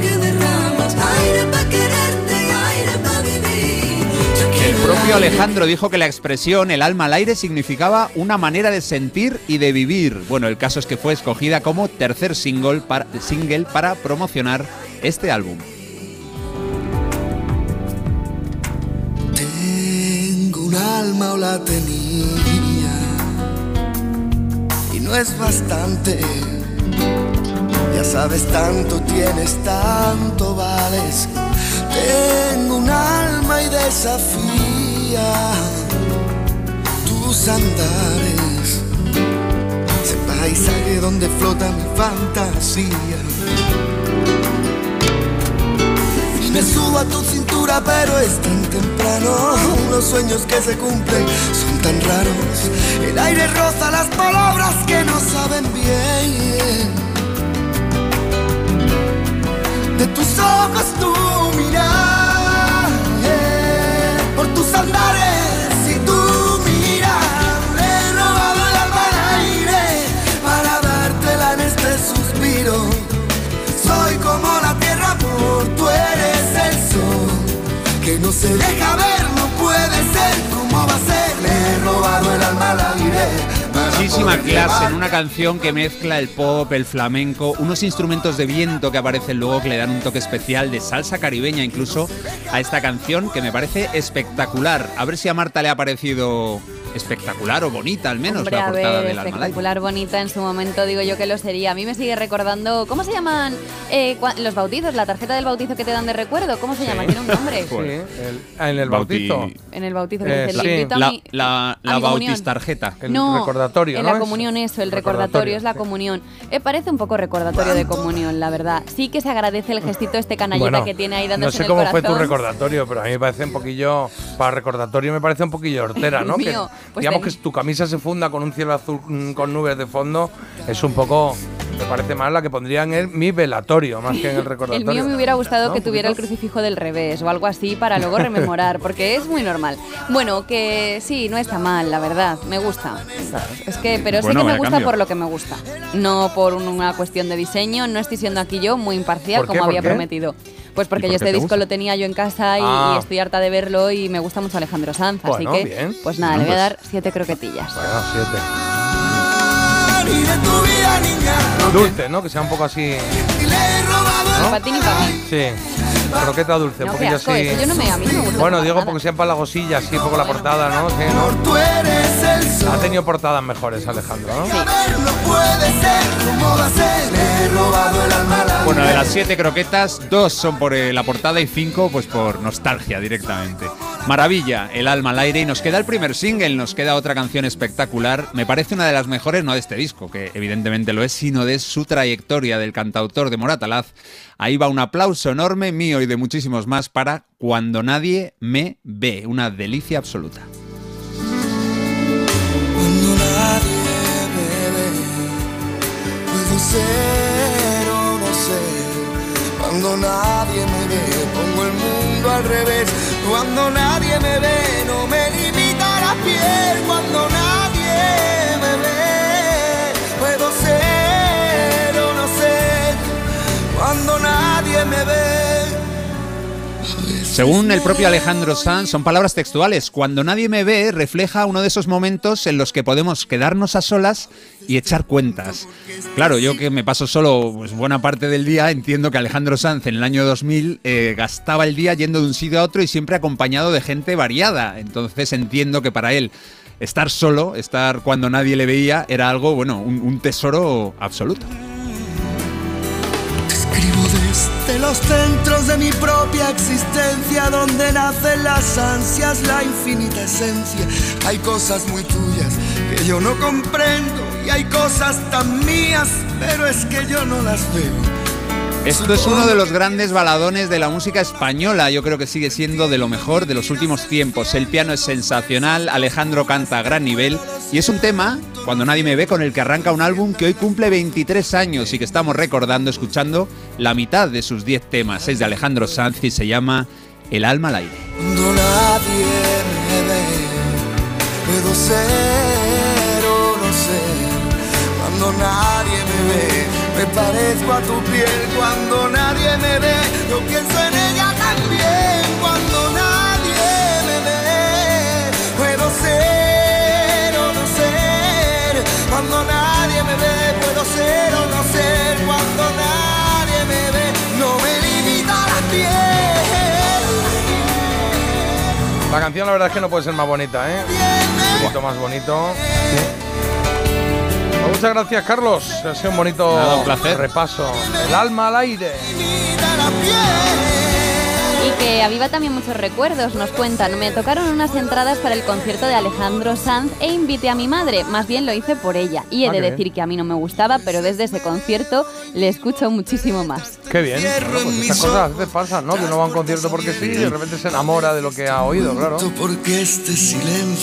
Speaker 48: que derramas aire para quererte y aire para vivir yo
Speaker 7: El propio Alejandro dijo que la expresión el alma al aire significaba una manera de sentir y de vivir. Bueno, el caso es que fue escogida como tercer single para, single para promocionar este álbum.
Speaker 48: Un alma o la tenía y no es bastante. Ya sabes, tanto tienes, tanto vales. Tengo un alma y desafía tus andares. Ese paisaje donde flota mi fantasía. Me subo a tu pero es tan temprano. Los sueños que se cumplen son tan raros. El aire roza las palabras que no saben bien. De tus ojos tu mirar, eh, por tus andares no se deja ver, no puede ser como va a ser. Le he robado el alma
Speaker 7: Muchísima clase en una canción que mezcla el pop, el flamenco, unos instrumentos de viento que aparecen luego que le dan un toque especial de salsa caribeña incluso a esta canción que me parece espectacular. A ver si a Marta le ha parecido espectacular o bonita al menos
Speaker 6: Hombre,
Speaker 7: la
Speaker 6: a
Speaker 7: portada
Speaker 6: ver,
Speaker 7: del
Speaker 6: espectacular, bonita en su momento, digo yo que lo sería. A mí me sigue recordando, ¿cómo se llaman eh, cua- los bautizos? La tarjeta del bautizo que te dan de recuerdo, ¿cómo se llama? Tiene un nombre.
Speaker 5: Sí, el- ah, en el
Speaker 7: Bauti-
Speaker 5: bautizo.
Speaker 6: En el bautizo que
Speaker 5: Eh,
Speaker 6: dice,
Speaker 5: sí.
Speaker 6: "Le invito a
Speaker 7: La,
Speaker 6: mi-
Speaker 7: la,
Speaker 6: a
Speaker 7: la
Speaker 6: mi comunión".
Speaker 7: bautistarjeta.
Speaker 5: El
Speaker 6: no,
Speaker 5: recordatorio,
Speaker 6: en
Speaker 5: ¿no?
Speaker 6: la
Speaker 5: Es-
Speaker 6: comunión eso, el
Speaker 5: recordatorio,
Speaker 6: recordatorio, es la comunión. Eh, parece un poco recordatorio de comunión, la verdad. Sí que se agradece el gestito este canallita
Speaker 5: Bueno,
Speaker 6: que tiene ahí
Speaker 5: no
Speaker 6: dándose
Speaker 5: sé
Speaker 6: en el
Speaker 5: cómo
Speaker 6: corazón.
Speaker 5: fue tu recordatorio, pero a mí me parece un poquillo, para recordatorio me parece un poquillo hortera, ¿no?
Speaker 6: Dios
Speaker 5: Que,
Speaker 6: mío, pues
Speaker 5: digamos que tu camisa se funda con un cielo azul mm, con nubes de fondo, es un poco, me parece más la que pondría en el, mi velatorio, más que en el
Speaker 6: El
Speaker 5: recordatorio.
Speaker 6: mío me hubiera gustado
Speaker 5: ¿No?
Speaker 6: que
Speaker 5: ¿Un
Speaker 6: tuviera el crucifijo del revés o algo así para luego rememorar, porque es muy normal. Bueno, que sí, no está mal, la verdad, me gusta. Es que, pero sé
Speaker 7: Bueno,
Speaker 6: que me gusta
Speaker 7: cambio.
Speaker 6: por lo que me gusta, no por un- una cuestión de diseño. No estoy siendo aquí yo muy imparcial como
Speaker 5: ¿Por
Speaker 6: había
Speaker 5: qué?
Speaker 6: prometido. Pues porque
Speaker 7: ¿Y
Speaker 6: yo este
Speaker 7: te
Speaker 6: disco
Speaker 7: gusta?
Speaker 6: lo tenía yo en casa y,
Speaker 5: Ah.
Speaker 6: y estoy harta de verlo y me gusta mucho Alejandro Sanz,
Speaker 5: Bueno,
Speaker 6: así que
Speaker 5: bien.
Speaker 6: pues nada, le voy a dar siete croquetillas.
Speaker 5: Bueno, siete. Dulce, ¿no? Que sea un poco así. ¿No?
Speaker 6: Para ti ni para mí.
Speaker 5: Sí. Croqueta dulce,
Speaker 6: No, qué
Speaker 5: poquillo
Speaker 6: asco,
Speaker 5: así.
Speaker 6: eso yo no me, a mí no me gusta.
Speaker 5: Bueno,
Speaker 6: para
Speaker 5: digo porque sea empalagosilla, así un poco la portada, ¿no? Sí. Ha tenido portadas mejores, Alejandro, ¿no?
Speaker 48: Aire.
Speaker 7: Bueno, de las siete croquetas, dos son por eh, la portada y cinco pues por nostalgia directamente. Maravilla, el alma al aire y nos queda el primer single, nos queda otra canción espectacular. Me parece una de las mejores, no de este disco, que evidentemente lo es, sino de su trayectoria del cantautor de Moratalaz. Ahí va un aplauso enorme mío y de muchísimos más para Cuando nadie me ve, una delicia absoluta.
Speaker 48: Cuando nadie me ve, puedo ser o no ser. Cuando nadie me ve, al revés. Cuando nadie me ve, no me limita la piel. Cuando nadie me ve, puedo ser o no ser. Cuando nadie me ve.
Speaker 7: Según el propio Alejandro Sanz, son palabras textuales. Cuando nadie me ve, refleja uno de esos momentos en los que podemos quedarnos a solas y echar cuentas. Claro, yo que me paso solo pues, buena parte del día, entiendo que Alejandro Sanz en el año 2000 eh, gastaba el día yendo de un sitio a otro y siempre acompañado de gente variada. Entonces entiendo que para él estar solo, estar cuando nadie le veía, era algo, bueno, un, un tesoro absoluto.
Speaker 48: Desde los centros de mi propia existencia, donde nacen las ansias, la infinita esencia. Hay cosas muy tuyas que yo no comprendo y hay cosas tan mías, pero es que yo no las veo.
Speaker 7: Esto es uno de los grandes baladones de la música española. Yo creo que sigue siendo de lo mejor de los últimos tiempos. El piano es sensacional, Alejandro canta a gran nivel y es un tema, cuando nadie me ve, con el que arranca un álbum que hoy cumple 23 años y que estamos recordando, escuchando la mitad de sus 10 temas. Es de Alejandro Sanz y se llama El alma al aire.
Speaker 48: Cuando nadie me ve, puedo ser no. Cuando nadie me ve, me parezco a tu piel cuando nadie me ve. Yo pienso en ella también cuando nadie me ve. Puedo ser o no ser cuando nadie me ve. Puedo ser o no ser cuando nadie me ve. No me limita
Speaker 5: la piel. La canción la verdad es que no puede ser más bonita, ¿eh? Un poquito más bonito. ¿Sí? Muchas gracias, Carlos. Ha sido un bonito
Speaker 7: Nada, un placer.
Speaker 5: repaso. El alma al aire.
Speaker 6: Y que aviva también muchos recuerdos, nos cuentan. Me tocaron unas entradas para el concierto de Alejandro Sanz e invité a mi madre. Más bien lo hice por ella. Y he
Speaker 5: Ah,
Speaker 6: de
Speaker 5: bien.
Speaker 6: decir que a mí no me gustaba, pero desde ese concierto le escucho muchísimo más.
Speaker 5: Qué bien. Bueno, pues estas cosas a veces pasan, ¿no? Que uno va a un concierto porque sí y de repente se enamora de lo que ha oído, claro.
Speaker 48: Este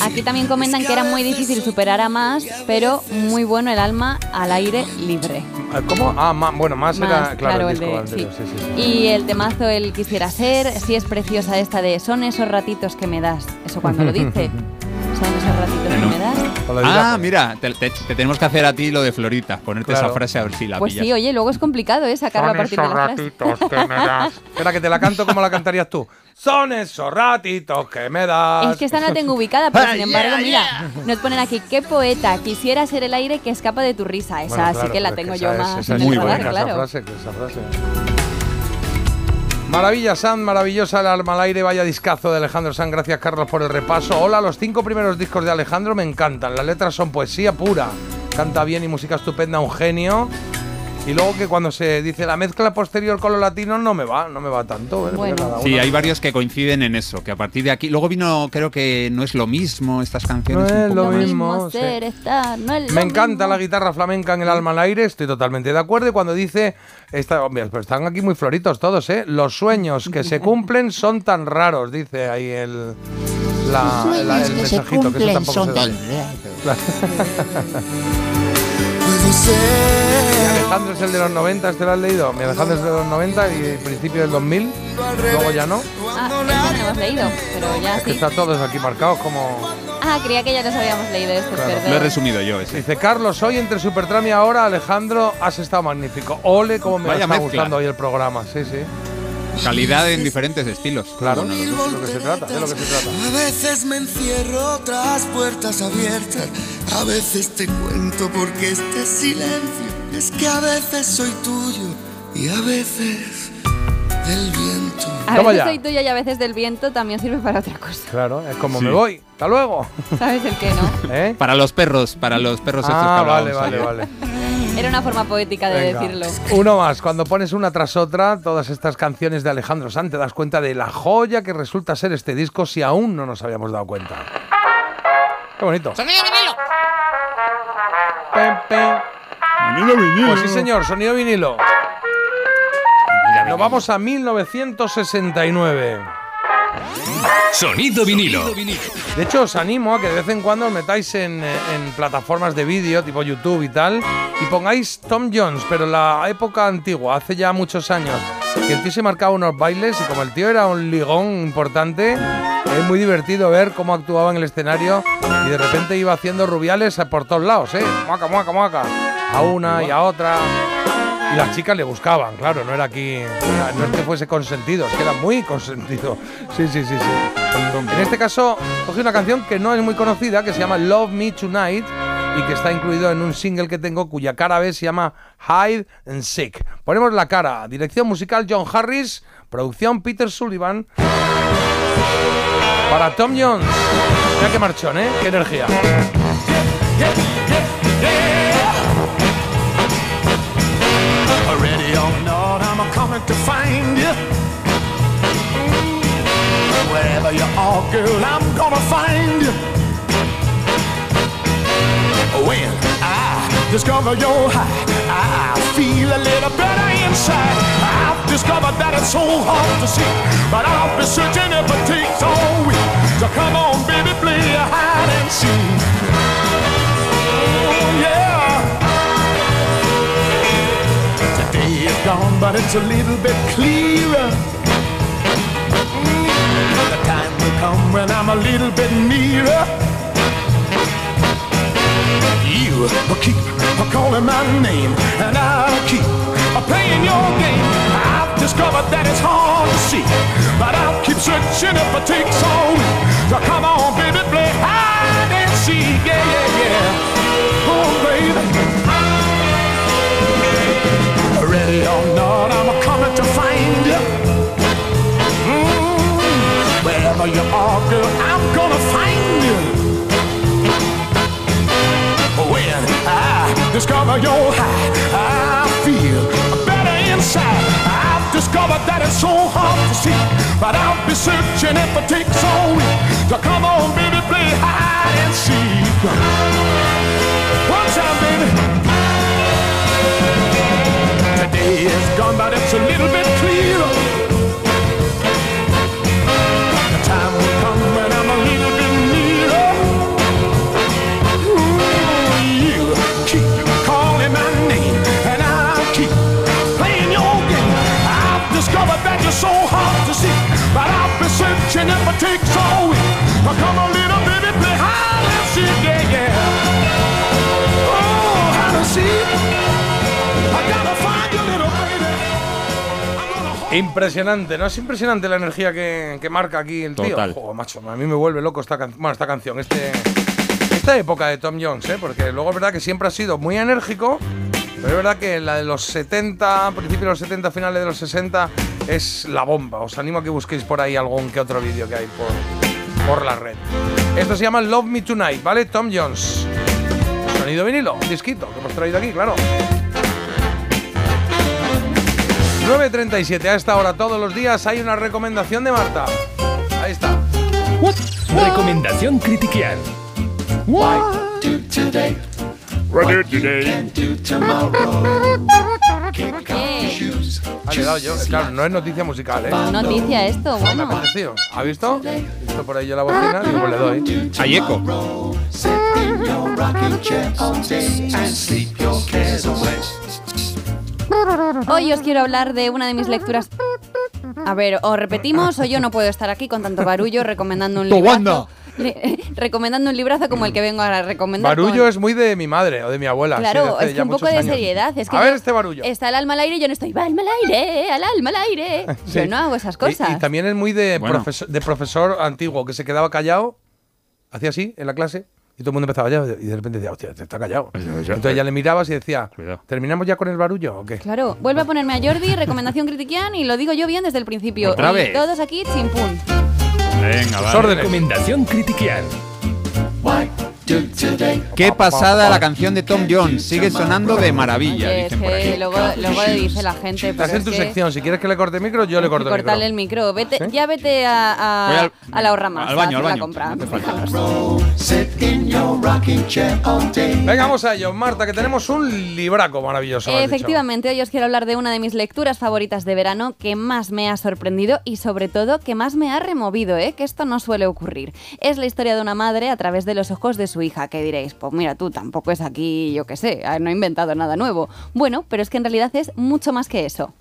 Speaker 6: Aquí también comentan que era muy difícil superar a más, pero muy bueno el alma al aire libre.
Speaker 5: Eh, ¿Cómo? Ah, ma- bueno, más, era,
Speaker 6: Más,
Speaker 5: claro, el
Speaker 6: el
Speaker 5: disco
Speaker 6: de-
Speaker 5: anterior,
Speaker 6: sí.
Speaker 5: sí, sí.
Speaker 6: Y el temazo, el quisiera ser, sí es preciosa esta de son esos ratitos que me das. Eso cuando lo dice. Son esos ratitos que me das.
Speaker 7: Ah, mira, te, te- te tenemos que hacer a ti lo de Florita, ponerte
Speaker 5: Claro.
Speaker 7: esa frase a ver si la
Speaker 6: Pues
Speaker 7: pillas.
Speaker 6: sí, oye, luego es complicado, ¿eh? Sacarlo a partir de la frase.
Speaker 5: ratitos que me das. Espera, que te la canto como la cantarías tú. Son esos ratitos que me das.
Speaker 6: Es que esta no la tengo ubicada, pero sin embargo,
Speaker 5: yeah,
Speaker 6: mira, nos ponen aquí, qué poeta, quisiera ser el aire que escapa de tu risa. Esa
Speaker 5: Bueno,
Speaker 6: sí
Speaker 5: claro,
Speaker 6: que la tengo
Speaker 5: que
Speaker 6: yo
Speaker 5: esa es-
Speaker 6: más
Speaker 5: esa
Speaker 6: en
Speaker 5: es muy
Speaker 6: radar,
Speaker 5: buena
Speaker 6: claro.
Speaker 5: esa frase, que esa frase. Maravilla, San, maravillosa el alma al aire, vaya discazo de Alejandro San, gracias Carlos por el repaso. Hola, los cinco primeros discos de Alejandro me encantan, las letras son poesía pura, canta bien y música estupenda, un genio. Y luego que cuando se dice la mezcla posterior con los latinos no me va, no me va tanto. ¿eh? Cada
Speaker 7: Sí, hay varios que coinciden en eso, que a partir de aquí. Luego vino, creo que no es lo mismo estas
Speaker 5: No
Speaker 7: canciones. un
Speaker 5: es lo
Speaker 7: poco
Speaker 5: mismo. sí.
Speaker 6: Ser, estar, no es lo
Speaker 5: Me encanta
Speaker 6: mismo.
Speaker 5: la guitarra flamenca en el alma al aire, estoy totalmente de acuerdo. Y cuando dice, esta, hombre, pues están aquí muy floritos todos, ¿eh? Los sueños que se cumplen son tan raros, dice ahí el, la,
Speaker 58: Los
Speaker 5: la- el
Speaker 58: se
Speaker 5: mensajito, que eso tampoco
Speaker 58: son
Speaker 5: se
Speaker 58: tan
Speaker 5: oye.
Speaker 58: raros.
Speaker 48: puedo ser.
Speaker 5: Alejandro es el de los 90, ¿este lo has leído? Mi Alejandro es de los 90 y principio del 2000, luego ya no.
Speaker 6: Ah, eso no hemos leído, pero ya
Speaker 5: Es que está todos aquí marcados como...
Speaker 6: Ah, creía que ya nos habíamos leído esto,
Speaker 5: Claro.
Speaker 6: perdón.
Speaker 7: Lo he resumido yo ese.
Speaker 5: Dice Carlos, hoy entre Supertram y ahora, Alejandro, has estado magnífico. Ole, cómo me
Speaker 7: Vaya
Speaker 5: está
Speaker 7: mezcla.
Speaker 5: gustando hoy el programa. Sí, sí.
Speaker 7: Calidad en diferentes estilos.
Speaker 5: Claro,
Speaker 7: Bueno,
Speaker 5: de lo que se trata, de lo que se trata.
Speaker 48: A veces me encierro tras puertas abiertas, a veces te cuento porque este silencio es que a veces soy tuyo y a veces del viento.
Speaker 6: A
Speaker 5: Toma
Speaker 6: veces
Speaker 5: ya.
Speaker 6: soy tuya y a veces del viento también sirve para otra cosa.
Speaker 5: Claro, es como
Speaker 7: Sí.
Speaker 5: me voy. Hasta luego.
Speaker 6: ¿Sabes el qué, no?
Speaker 5: ¿Eh?
Speaker 7: Para los perros, para los perros estos que
Speaker 5: Ah, vale, vale, vale.
Speaker 6: Era una forma poética de
Speaker 5: Venga.
Speaker 6: decirlo.
Speaker 5: Uno más. Cuando pones una tras otra, todas estas canciones de Alejandro Sanz, te das cuenta de la joya que resulta ser este disco si aún no nos habíamos dado cuenta. Qué bonito.
Speaker 58: ¡Sonido vinilo!
Speaker 5: Pem, pem. Pues sí, señor, sonido vinilo. Nos vamos a 1969.
Speaker 3: Sonido vinilo.
Speaker 5: De hecho, os animo a que de vez en cuando os metáis en, plataformas de vídeo, tipo YouTube y tal, y pongáis Tom Jones, pero la época antigua, hace ya muchos años, que el tío se marcaba unos bailes y como el tío era un ligón importante, es muy divertido ver cómo actuaba en el escenario y de repente iba haciendo rubiales por todos lados, ¿eh? Muaca, muaca, muaca. A una y a otra. Y las chicas le buscaban, claro, no era aquí, no es que fuese consentido, es que era muy consentido. Sí, sí, sí, sí. En este caso, cogí una canción que no es muy conocida, que se llama Love Me Tonight y que está incluido en un single que tengo cuya cara B se llama Hide and Seek. Ponemos la cara, dirección musical John Harris, producción Peter Sullivan. Para Tom Jones. Mira qué marchón, ¿eh? Qué energía.
Speaker 59: Ready I'm to find you. Wherever you are, girl, I'm gonna find you. When I discover your high, I feel a little better inside. I've discovered that it's so hard to see, but I'll be searching if it takes all week. So come on, baby, play a hide and seek. Oh, yeah. Is gone, but it's a little bit clearer. The time will come when I'm a little bit nearer. You will keep calling my name, and I'll keep playing your game. I've discovered that it's hard to see, but I'll keep searching if it takes all week. So come on, baby, play hide and seek, yeah, yeah, yeah. Oh, baby. Or not, I'm coming to find you. Mm, wherever you are, Oh, girl, I'm gonna find you. When I discover your high, I feel better inside. I've discovered that it's so hard to see, but I'll be searching if it takes all week. So come on, baby, play hide and seek. One time, baby. Today is gone, but it's a little bit clearer. The time will come when I'm a little bit nearer. Ooh, you keep calling my name, and I'll keep playing your game. I've discovered that you're so hard to see, but I'll be searching if it
Speaker 5: Impresionante, ¿no? Es impresionante la energía que, que marca aquí el tío.
Speaker 7: Total.
Speaker 5: Joder, macho, a mí me vuelve loco esta, can- bueno, esta canción, este, esta época de Tom Jones, ¿eh? Porque luego es verdad que siempre ha sido muy enérgico, pero es verdad que la de los 70, principios de los 70, finales de los 60, es la bomba. Os animo a que busquéis por ahí algún que otro vídeo que hay por, por la red. Esto se llama Love Me Tonight, ¿vale? Tom Jones. Sonido vinilo, disquito que hemos traído aquí, claro. 9.37, a esta hora todos los días hay una recomendación de Marta. Ahí está.
Speaker 3: Recomendación Critiquian.
Speaker 5: Ah, le he dado yo. Claro, no es noticia musical, ¿eh?
Speaker 6: Noticia esto,
Speaker 5: Me
Speaker 6: bueno.
Speaker 5: ha parecido. ¿Ha visto? Visto por ahí yo la bocina y pues le doy.
Speaker 7: Hay eco.
Speaker 6: Hoy os quiero hablar de una de mis lecturas. A ver, o repetimos o yo no puedo estar aquí con tanto barullo recomendando un librazo. Li- recomendando un librazo como el que vengo a recomendar.
Speaker 5: Barullo
Speaker 6: con-
Speaker 5: es muy de mi madre o de mi abuela. sí,
Speaker 6: Claro,
Speaker 5: hace
Speaker 6: es que un poco de
Speaker 5: años.
Speaker 6: seriedad. Es que
Speaker 5: a ver este barullo.
Speaker 6: Está el alma al aire y yo no estoy, va alma al aire, al alma al aire.
Speaker 5: Sí.
Speaker 6: Yo no hago esas
Speaker 5: Y-
Speaker 6: cosas.
Speaker 5: Y, también es muy de,
Speaker 7: Bueno.
Speaker 5: profesor, de profesor antiguo que se quedaba callado, hacía así en la clase y todo el mundo empezaba callado y de repente decía, hostia, te está callado. Entonces ya le mirabas y decía, ¿terminamos ya con el barullo o qué?
Speaker 6: Claro, vuelve a ponerme a Jordi, recomendación critiquian y lo digo yo bien desde el principio.
Speaker 5: Otra
Speaker 6: y
Speaker 5: vez.
Speaker 6: todos aquí chimpún.
Speaker 7: Venga,
Speaker 5: órdenes.
Speaker 3: Recomendación Critiquian.
Speaker 7: Qué pasada la canción de Tom Jones. Sigue sonando de maravilla,
Speaker 6: Oye,
Speaker 7: dicen por aquí.
Speaker 6: que luego, luego dice la gente.
Speaker 5: Estás en tu
Speaker 6: es que-
Speaker 5: sección, si quieres que le corte el micro, yo le corto el micro.
Speaker 6: cortarle el micro. Vete, Ya vete a, a,
Speaker 5: Voy al-
Speaker 6: a la ahorra más.
Speaker 5: al baño, al.
Speaker 6: La compra.
Speaker 5: Venga, vamos a ello, Marta, que tenemos un libraco maravilloso.
Speaker 6: Efectivamente, hoy os quiero hablar de una de mis lecturas favoritas de verano que más me ha sorprendido y sobre todo que más me ha removido, ¿eh? que esto no suele ocurrir. Es la historia de una madre a través de los ojos de su hija, que diréis, pues mira tú, tampoco es aquí, yo qué sé, ah, no he inventado nada nuevo. Bueno, pero es que en realidad es mucho más que eso.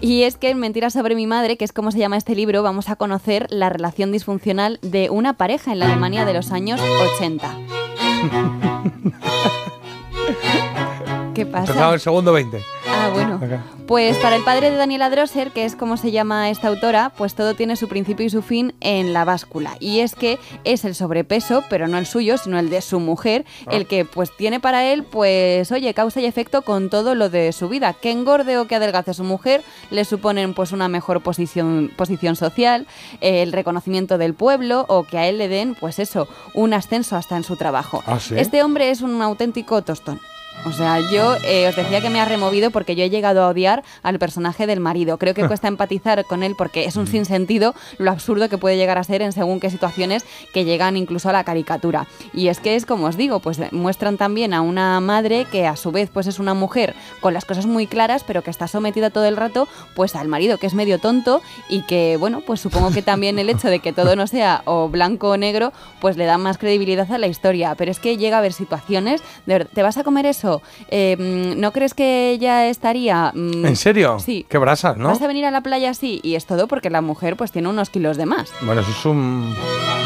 Speaker 6: Y es que en Mentiras sobre mi madre, que es como se llama este libro, vamos a conocer la relación disfuncional de una pareja en la Alemania de los años 80. ¿Qué pasa?
Speaker 5: Empezaba el segundo 20.
Speaker 6: Ah, bueno.
Speaker 5: Acá.
Speaker 6: Pues para el padre de Daniela Drosser, que es como se llama esta autora, pues todo tiene su principio y su fin en la báscula. Y es que es el sobrepeso, pero no el suyo, sino el de su mujer,
Speaker 58: Ah.
Speaker 6: el que pues tiene para él, pues oye, causa y efecto con todo lo de su vida. Que engorde o que adelgace a su mujer le suponen pues una mejor posición, posición social, eh, el reconocimiento del pueblo o que a él le den, pues eso, un ascenso hasta en su trabajo.
Speaker 58: ¿Ah, sí?
Speaker 6: Este hombre es un auténtico tostón. O sea, yo eh, os decía que me ha removido porque yo he llegado a odiar al personaje del marido. Creo que cuesta empatizar con él porque es un sinsentido lo absurdo que puede llegar a ser en según qué situaciones que llegan incluso a la caricatura. Y es que es como os digo, pues eh, muestran también a una madre que a su vez pues es una mujer con las cosas muy claras, pero que está sometida todo el rato pues al marido que es medio tonto y que bueno, pues supongo que también el hecho de que todo no sea o blanco o negro, pues le da más credibilidad a la historia. Pero es que llega a haber situaciones de verdad, ¿te vas a comer eso? Eh, mm, ¿No crees que ella estaría...? mm,
Speaker 5: ¿En serio?
Speaker 6: Sí.
Speaker 5: Qué brasas, ¿no?
Speaker 6: ¿Vas a venir a la playa así? Y es todo porque la mujer pues tiene unos kilos de más.
Speaker 5: Bueno, eso es un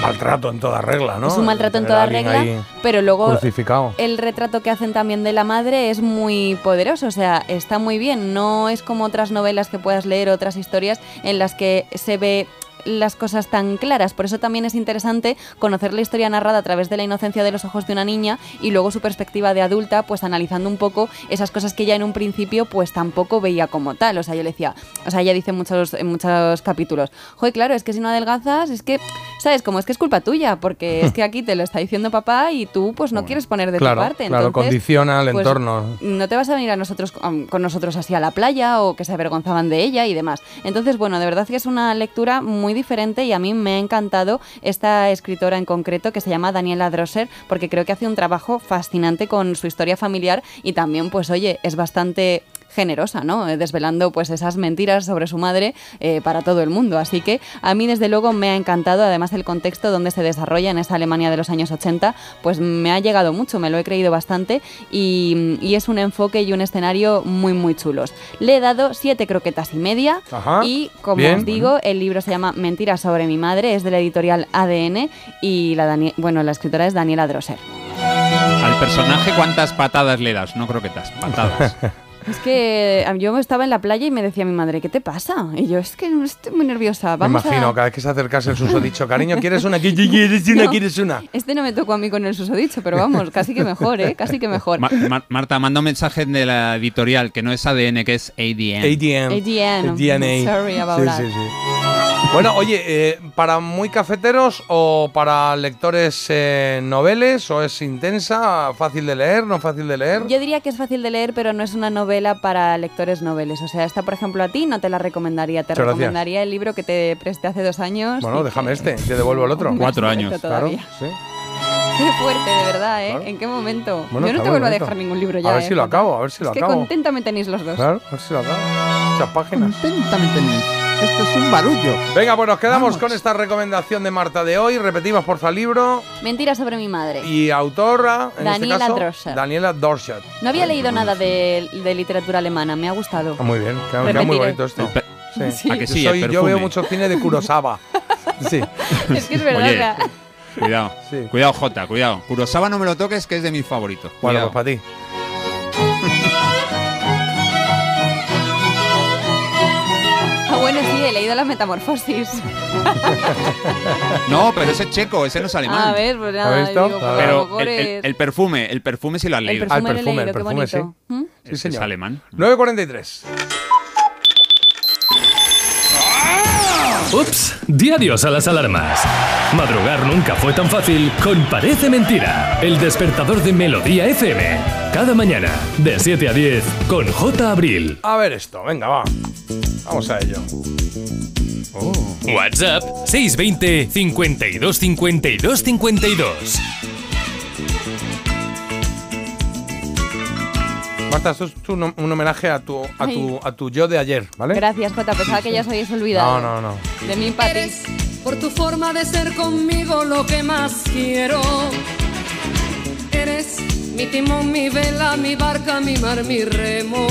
Speaker 5: maltrato en toda regla, ¿no?
Speaker 6: Es un maltrato en toda regla, pero luego
Speaker 5: Crucificado.
Speaker 6: el retrato que hacen también de la madre es muy poderoso, o sea, está muy bien, no es como otras novelas que puedas leer, otras historias en las que se ve las cosas tan claras. Por eso también es interesante conocer la historia narrada a través de la inocencia de los ojos de una niña y luego su perspectiva de adulta, pues analizando un poco esas cosas que ella en un principio pues tampoco veía como tal. O sea, yo le decía, o sea, ella dice en muchos, en muchos capítulos, joder, claro, es que si no adelgazas, es que, ¿sabes? Como es que es culpa tuya, porque es que aquí te lo está diciendo papá y tú pues no quieres poner de
Speaker 5: Claro,
Speaker 6: tu parte.
Speaker 5: claro, condiciona el
Speaker 6: pues,
Speaker 5: entorno.
Speaker 6: no te vas a venir a nosotros um, con nosotros así a la playa o que se avergonzaban de ella y demás. Entonces, bueno, de verdad que es una lectura muy diferente y a mí me ha encantado esta escritora en concreto que se llama Daniela Drosser porque creo que hace un trabajo fascinante con su historia familiar y también, pues oye, es bastante generosa, ¿no? Eh, Desvelando pues esas mentiras sobre su madre eh, para todo el mundo. Así que a mí desde luego me ha encantado, además el contexto donde se desarrolla en esa Alemania de los años 80, pues me ha llegado mucho, me lo he creído bastante y, y es un enfoque y un escenario muy muy chulos. Le he dado siete croquetas y media
Speaker 5: Ajá,
Speaker 6: y como
Speaker 5: bien.
Speaker 6: os digo, el libro se llama Mentiras sobre mi madre, es de la editorial ADN y la, Dani- bueno, la escritora es Daniela Drosser.
Speaker 7: Al personaje, ¿cuántas patadas le das? No croquetas, patadas.
Speaker 6: Es que eh, yo estaba en la playa y me decía mi madre, ¿qué te pasa? Y yo, es que estoy muy nerviosa.
Speaker 5: Me
Speaker 6: Vamos
Speaker 5: imagino,
Speaker 6: a...
Speaker 5: cada vez que se acercase el susodicho, cariño, ¿quieres una? ¿Qui- ¿Quieres una?
Speaker 6: No.
Speaker 5: ¿Quieres una?
Speaker 6: Este no me tocó a mí con el susodicho, pero vamos, casi que mejor, ¿eh? Casi que mejor.
Speaker 7: Ma- Ma- Marta, manda un mensaje de la editorial que no es ADN, que es ADN.
Speaker 5: ADN.
Speaker 6: ADN.
Speaker 5: DNA.
Speaker 6: Sorry about
Speaker 5: Sí,
Speaker 6: that.
Speaker 5: sí, sí. Bueno, oye, eh, ¿para muy cafeteros o para lectores eh, noveles? ¿O es intensa, fácil de leer, no fácil de leer?
Speaker 6: Yo diría que es fácil de leer, pero no es una novela para lectores noveles. O sea, esta, por ejemplo, a ti no te la recomendaría. Te
Speaker 5: Muchas gracias.
Speaker 6: recomendaría el libro que te presté hace dos años.
Speaker 5: Bueno, déjame
Speaker 6: que-
Speaker 5: este, te devuelvo el otro.
Speaker 7: Cuatro años.
Speaker 5: Claro,
Speaker 6: todavía.
Speaker 5: sí.
Speaker 6: Qué fuerte, de verdad, ¿eh?
Speaker 5: Claro.
Speaker 6: ¿En qué momento?
Speaker 5: Bueno,
Speaker 6: Yo no te vuelvo a dejar ningún libro ya.
Speaker 5: A ver
Speaker 6: ¿eh,
Speaker 5: si lo acabo, a ver si lo
Speaker 6: es que
Speaker 5: acabo.
Speaker 6: contenta me tenéis los dos.
Speaker 5: Claro, a ver si lo acabo. Muchas páginas.
Speaker 58: Esto es un barullo.
Speaker 5: Venga, pues nos quedamos con esta recomendación de Marta de hoy. Repetimos, porfa, libro
Speaker 6: Mentira sobre mi madre.
Speaker 5: y autora, en
Speaker 6: Daniela
Speaker 5: este caso. Daniela Dorschat.
Speaker 6: No había leído nada de, de literatura alemana, me ha gustado.
Speaker 5: Ah, muy bien, queda, queda muy bonito esto.
Speaker 7: Pe-
Speaker 5: Sí.
Speaker 7: ¿A que
Speaker 5: Yo
Speaker 7: sí?
Speaker 5: soy-
Speaker 7: El
Speaker 5: yo veo mucho cine de Kurosawa. Sí.
Speaker 6: Es que es verdad.
Speaker 7: Oye, Cuidado,
Speaker 5: Sí.
Speaker 7: cuidado, Jota, cuidado. Kurosawa no me lo toques, que es de mis favoritos.
Speaker 5: Bueno,
Speaker 7: Cuidado.
Speaker 5: pues para ti.
Speaker 6: He leído la metamorfosis.
Speaker 7: No, pero ese es checo, ese no es alemán.
Speaker 6: A ver, pues nada, digo, pues
Speaker 7: Pero el, el-
Speaker 6: es-
Speaker 7: el perfume, el perfume sí lo has
Speaker 6: el
Speaker 7: leído.
Speaker 6: perfume,
Speaker 5: Ah, el perfume,
Speaker 6: leído,
Speaker 5: el
Speaker 6: qué
Speaker 5: perfume, sí.
Speaker 6: ¿Mm?
Speaker 5: Sí,
Speaker 7: Es
Speaker 5: señor.
Speaker 7: alemán.
Speaker 5: 9.43.
Speaker 3: Ups, di adiós a las alarmas. Madrugar nunca fue tan fácil con Parece Mentira, el despertador de Melodía FM. Cada mañana, de 7 a 10, con J. Abril.
Speaker 5: A ver esto, venga, va. Vamos a ello.
Speaker 3: WhatsApp 620 52 52 52.
Speaker 5: Marta, esto es tu- un, un homenaje a tu, a, tu, a tu yo de ayer, ¿vale?
Speaker 6: Gracias, Jota. Pensaba que ya os habéis olvidado.
Speaker 5: No, no, no.
Speaker 6: De mí para ti.
Speaker 57: Eres por tu forma de ser conmigo lo que más quiero. Eres mi timón, mi vela, mi barca, mi mar, mi remo.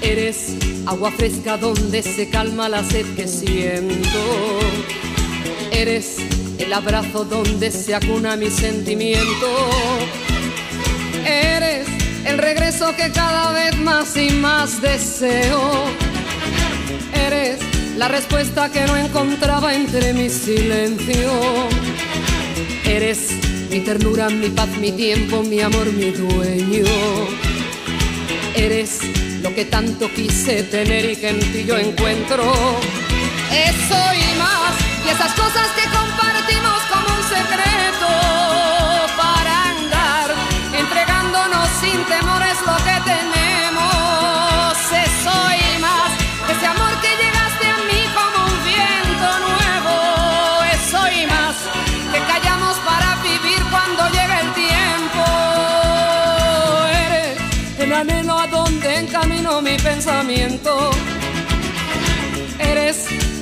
Speaker 57: Eres agua fresca donde se calma la sed que siento. Eres el abrazo donde se acuna mi sentimiento. Eres el regreso que cada vez más y más deseo. Eres la respuesta que no encontraba entre mi silencio. Eres mi ternura, mi paz, mi tiempo, mi amor, mi dueño. Eres lo que tanto quise tener y que en ti yo encuentro. Eso y más, y esas cosas que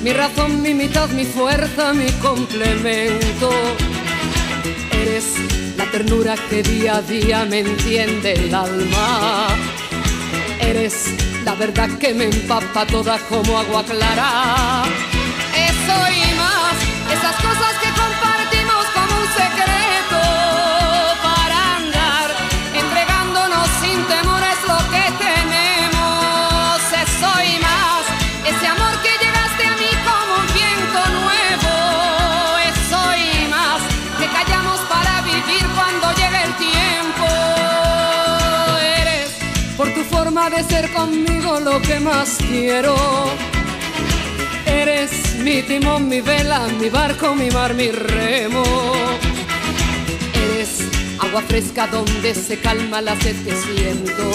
Speaker 57: mi razón, mi mitad, mi fuerza, mi complemento. Eres la ternura que día a día me entiende el alma. Eres la verdad que me empapa toda como agua clara. Eso de ser conmigo lo que más quiero. Eres mi timón, mi vela, mi barco, mi mar, mi remo. Eres agua fresca donde se calma la sed que siento.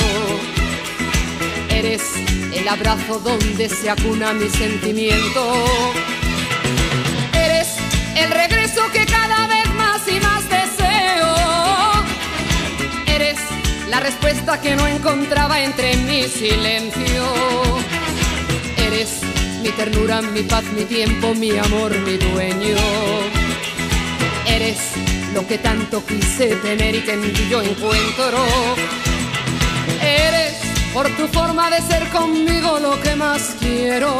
Speaker 57: Eres el abrazo donde se acuna mi sentimiento. Eres el regreso que cada la respuesta que no encontraba entre mi silencio. Eres mi ternura, mi paz, mi tiempo, mi amor, mi dueño. Eres lo que tanto quise tener y que en ti yo encuentro. Eres por tu forma de ser conmigo lo que más quiero.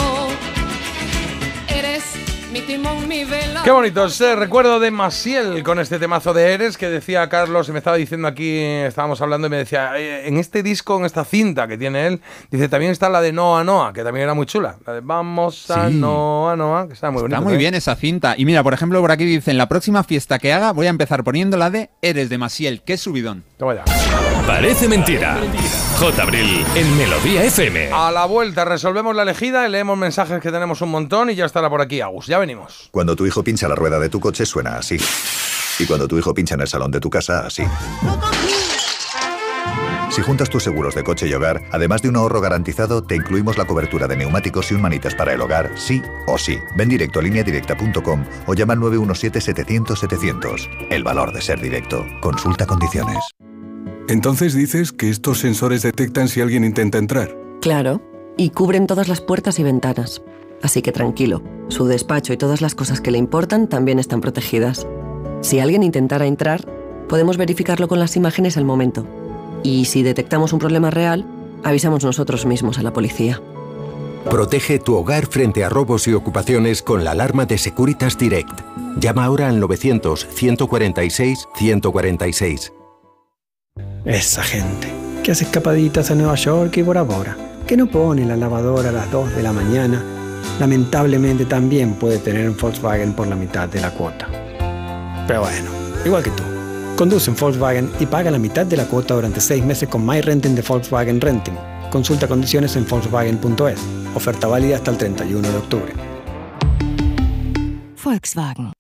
Speaker 57: Eres mi timón, mi vela.
Speaker 5: Qué bonito ese recuerdo de Masiel con este temazo de Eres que decía Carlos, y me estaba diciendo aquí, estábamos hablando y me decía, "Eh, en este disco, en esta cinta que tiene él, dice, también está la de Noa Noa, que también era muy chula. La de Vamos a
Speaker 7: Sí.
Speaker 5: Noa Noa, que está muy bonita.
Speaker 7: Está muy bien esa cinta. Y mira, por ejemplo, por aquí dicen, la próxima fiesta que haga voy a empezar poniendo la de Eres de Masiel. ¡Qué subidón!
Speaker 5: Toma ya.
Speaker 3: Parece mentira. J. Abril en Melodía FM.
Speaker 5: A la vuelta resolvemos la elegida y leemos mensajes que tenemos un montón y ya estará por aquí Agus. Ya venimos.
Speaker 50: Cuando tu hijo pincha la rueda de tu coche suena así. Y cuando tu hijo pincha en el salón de tu casa, así. Si juntas tus seguros de coche y hogar, además de un ahorro garantizado, te incluimos la cobertura de neumáticos y un manitas para el hogar, sí o sí. Ven directo a lineadirecta.com o llama al 917-700-700. El valor de ser directo. Consulta condiciones.
Speaker 60: Entonces dices que estos sensores detectan si alguien intenta entrar.
Speaker 61: Claro, y cubren todas las puertas y ventanas. Así que tranquilo, su despacho y todas las cosas que le importan también están protegidas. Si alguien intentara entrar, podemos verificarlo con las imágenes al momento. Y si detectamos un problema real, avisamos nosotros mismos a la policía.
Speaker 62: Protege tu hogar frente a robos y ocupaciones con la alarma de Securitas Direct. Llama ahora al 900-146-146.
Speaker 63: Esa gente que hace escapaditas a Nueva York y Bora Bora, que no pone la lavadora a las 2 de la mañana, lamentablemente también puede tener un Volkswagen por la mitad de la cuota. Pero bueno, igual que tú, conduce un Volkswagen y paga la mitad de la cuota durante 6 meses con My Renting de Volkswagen Renting. Consulta condiciones en Volkswagen.es. Oferta válida hasta el 31 de octubre.
Speaker 64: Volkswagen.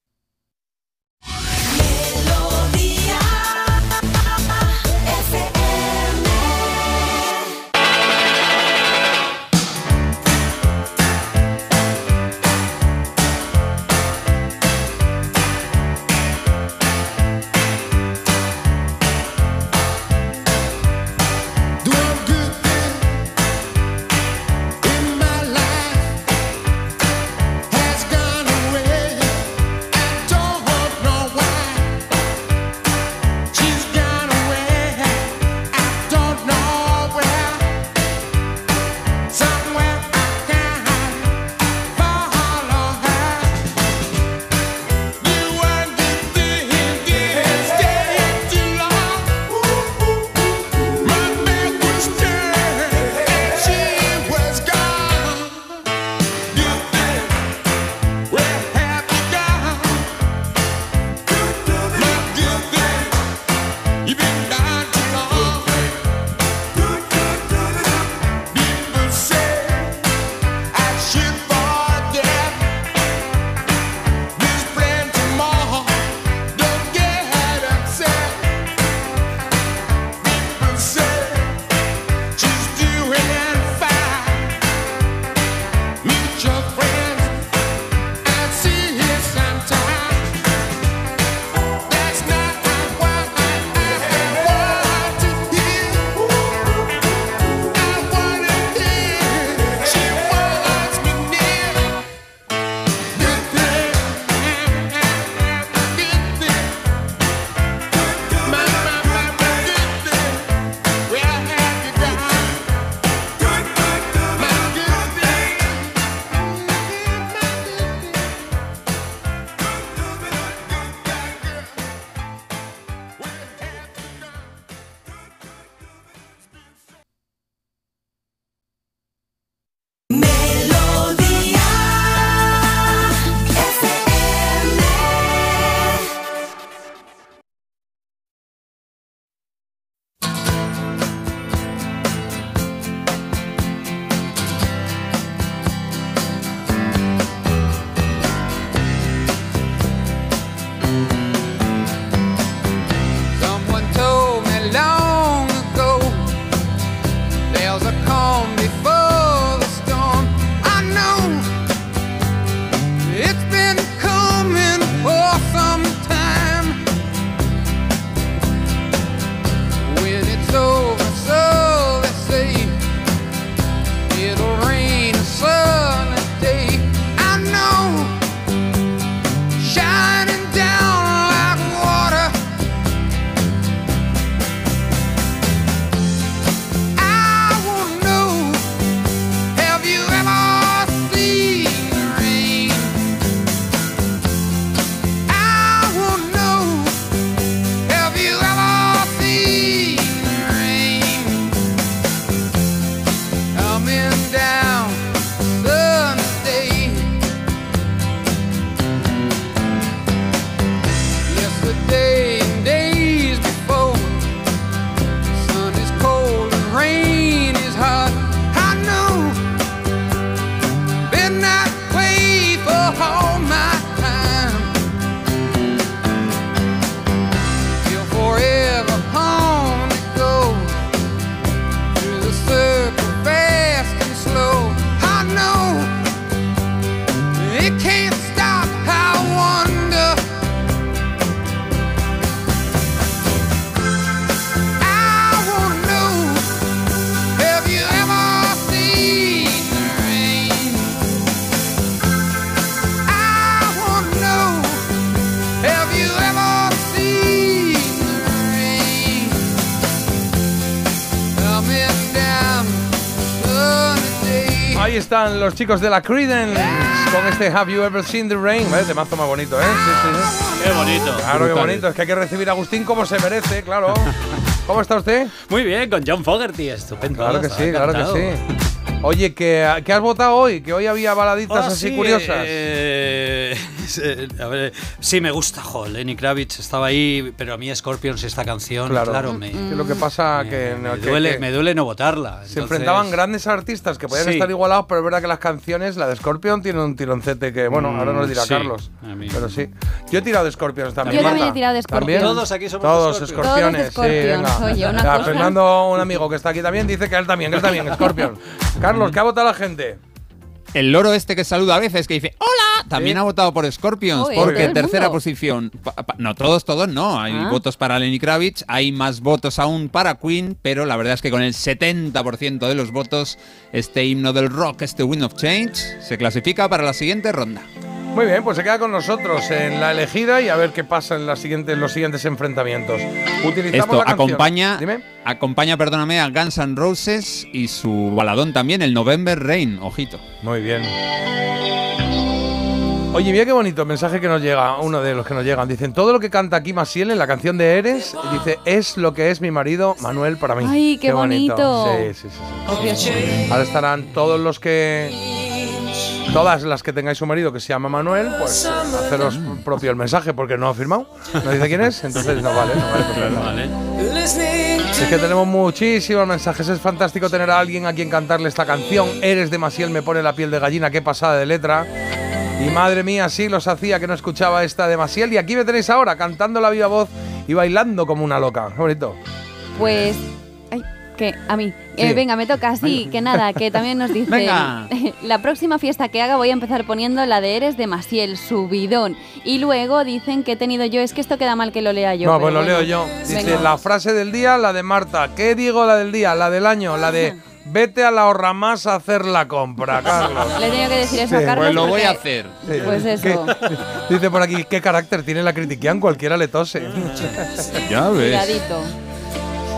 Speaker 5: Los chicos de la Creedence con este Have You Ever Seen the Rain. ¿Ves? De mazo más bonito, ¿eh? Sí, sí, sí.
Speaker 65: Qué bonito.
Speaker 5: Claro, qué bonito. Es que hay que recibir a Agustín como se merece, claro. ¿Cómo está usted?
Speaker 65: Muy bien, con John Fogerty, estupendo.
Speaker 5: Claro que sí, claro que sí. Oye, ¿qué, qué has votado hoy? Que hoy había baladitas
Speaker 65: Ah,
Speaker 5: así
Speaker 65: sí,
Speaker 5: curiosas.
Speaker 65: eh, eh, a ver, sí, me gusta, jo, Lenny Kravitz estaba ahí, pero a mí Scorpions esta canción, claro,
Speaker 5: Claro.
Speaker 65: me,
Speaker 5: Que lo que pasa que,
Speaker 65: me
Speaker 5: que-
Speaker 65: duele,
Speaker 5: que
Speaker 65: me duele no votarla.
Speaker 5: se
Speaker 65: Entonces-
Speaker 5: enfrentaban grandes artistas que podían
Speaker 65: Sí.
Speaker 5: estar igualados, pero es verdad que las canciones, la de Scorpion tiene un tironcete que, bueno,
Speaker 65: Mm,
Speaker 5: ahora nos dirá
Speaker 65: sí,
Speaker 5: Carlos. Pero sí. Yo he tirado de Scorpions también.
Speaker 6: Yo también he tirado de
Speaker 5: ¿También?
Speaker 6: Scorpions.
Speaker 65: Todos aquí somos
Speaker 5: Todos
Speaker 65: de Scorpions.
Speaker 6: Todos de
Speaker 5: sí,
Speaker 6: Scorpions.
Speaker 5: venga.
Speaker 6: Oye, una
Speaker 5: Ya,
Speaker 6: cosa.
Speaker 5: Fernando, un amigo que está aquí también, dice que él también, que él también, Scorpion. Carlos, ¿qué ha votado la gente?
Speaker 7: El loro este que saluda a veces, que dice ¡Hola! También ha votado por Scorpions,
Speaker 6: Joder,
Speaker 7: porque tercera
Speaker 6: mundo.
Speaker 7: posición. Pa- pa- no, todos, todos no. Hay
Speaker 6: Ah.
Speaker 7: votos para Lenny Kravitz, hay más votos aún para Queen, pero la verdad es que con el 70% de los votos, este himno del rock, este Wind of Change, se clasifica para la siguiente ronda.
Speaker 5: Muy bien, pues se queda con nosotros en la elegida y a ver qué pasa en, las siguientes, los siguientes enfrentamientos. Utilizamos
Speaker 7: Esto
Speaker 5: la canción.
Speaker 7: acompaña,
Speaker 5: Dime.
Speaker 7: acompaña, perdóname, a Guns N' Roses y su baladón también, el November Rain, ojito.
Speaker 5: Muy bien. Oye, mira qué bonito mensaje que nos llega, uno de los que nos llegan. Dicen, todo lo que canta aquí Masiel en la canción de Eres, dice, es lo que es mi marido Manuel para mí.
Speaker 6: Ay, qué bonito.
Speaker 5: Sí, sí, sí. Ahora estarán todos los que... Todas las que tengáis un marido que se llama Manuel, pues haceros propio el mensaje porque no ha firmado. No dice quién es, entonces no vale, no vale. pues.
Speaker 65: Vale.
Speaker 5: Es que tenemos muchísimos mensajes. Es fantástico tener a alguien a quien cantarle esta canción. Eres de Masiel, me pone la piel de gallina. Qué pasada de letra. Y madre mía, sí los hacía que no escuchaba esta de Masiel. Y aquí me tenéis ahora, cantando la viva voz y bailando como una loca. Qué.
Speaker 6: Pues. Que a mí.
Speaker 5: Sí.
Speaker 6: Eh, venga, me toca, sí, que nada, que también nos dice.
Speaker 7: Venga.
Speaker 6: La próxima fiesta que haga voy a empezar poniendo la de Eres de Masiel, subidón. Y luego dicen que he tenido yo, es que esto queda mal que lo lea yo.
Speaker 5: no, pues lo
Speaker 6: bueno.
Speaker 5: leo yo. Dice
Speaker 6: Venga.
Speaker 5: la frase del día, la de Marta. ¿Qué digo la del día? La del año, la de vete a la ahorra más a hacer la compra, Carlos.
Speaker 6: Le he tenido que decir eso
Speaker 5: Sí,
Speaker 6: a Carlos.
Speaker 7: Pues lo voy a hacer.
Speaker 5: Sí.
Speaker 6: Pues eso.
Speaker 5: ¿Qué- Dice por aquí, ¿qué carácter tiene la critiquian? Cualquiera le tose.
Speaker 7: Ya ves.
Speaker 6: Cuidadito.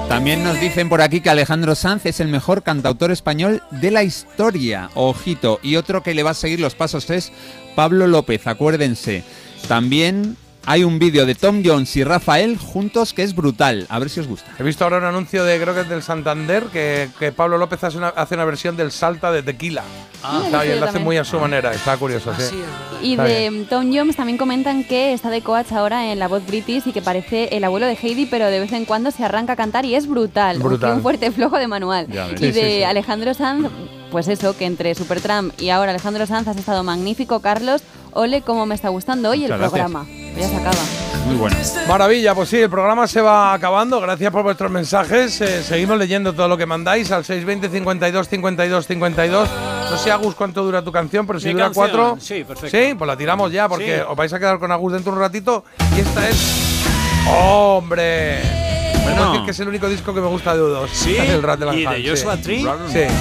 Speaker 7: También nos dicen por aquí que Alejandro Sanz es el mejor cantautor español de la historia. Ojito. Y otro que le va a seguir los pasos es Pablo López, acuérdense. También hay un vídeo de Tom Jones y Rafael juntos que es brutal. A ver si os gusta.
Speaker 5: He visto ahora un anuncio de, creo que es del Santander, que, que Pablo López hace una, hace una versión del Salta de tequila.
Speaker 6: Ah,
Speaker 5: está
Speaker 6: sí,
Speaker 5: bien, lo hace muy a su manera, está curioso, sí.
Speaker 6: Y
Speaker 5: Está
Speaker 6: de
Speaker 5: bien.
Speaker 6: Tom Jones también comentan que está de coach ahora en la voz british y que parece el abuelo de Heidi, pero de vez en cuando se arranca a cantar y es brutal.
Speaker 5: Brutal.
Speaker 6: Un fuerte flojo de manual. Y de
Speaker 5: sí, sí.
Speaker 6: Alejandro Sanz, pues eso, que entre Supertramp y ahora Alejandro Sanz has estado magnífico, Carlos. Ole, cómo me está gustando hoy el
Speaker 7: gracias.
Speaker 6: Ya se acaba.
Speaker 7: Muy bueno.
Speaker 5: Maravilla, pues sí, el programa se va acabando. Gracias por vuestros mensajes. Eh, seguimos leyendo todo lo que mandáis al 620 52 52 52. No sé, Agus, cuánto dura tu canción, pero si
Speaker 65: Mi
Speaker 5: dura
Speaker 65: canción,
Speaker 5: cuatro.
Speaker 65: sí, perfecto.
Speaker 5: Sí, pues la tiramos ya, porque
Speaker 65: Sí.
Speaker 5: os vais a quedar con Agus dentro de un ratito. Y esta es. ¡Hombre!
Speaker 7: Bueno.
Speaker 5: Decir que es el único disco que me gusta de U2.
Speaker 65: Sí,
Speaker 5: el Rattle
Speaker 65: y
Speaker 5: and
Speaker 65: de
Speaker 5: Hum,
Speaker 65: Joshua
Speaker 5: sí.
Speaker 65: Tree.
Speaker 5: Sí.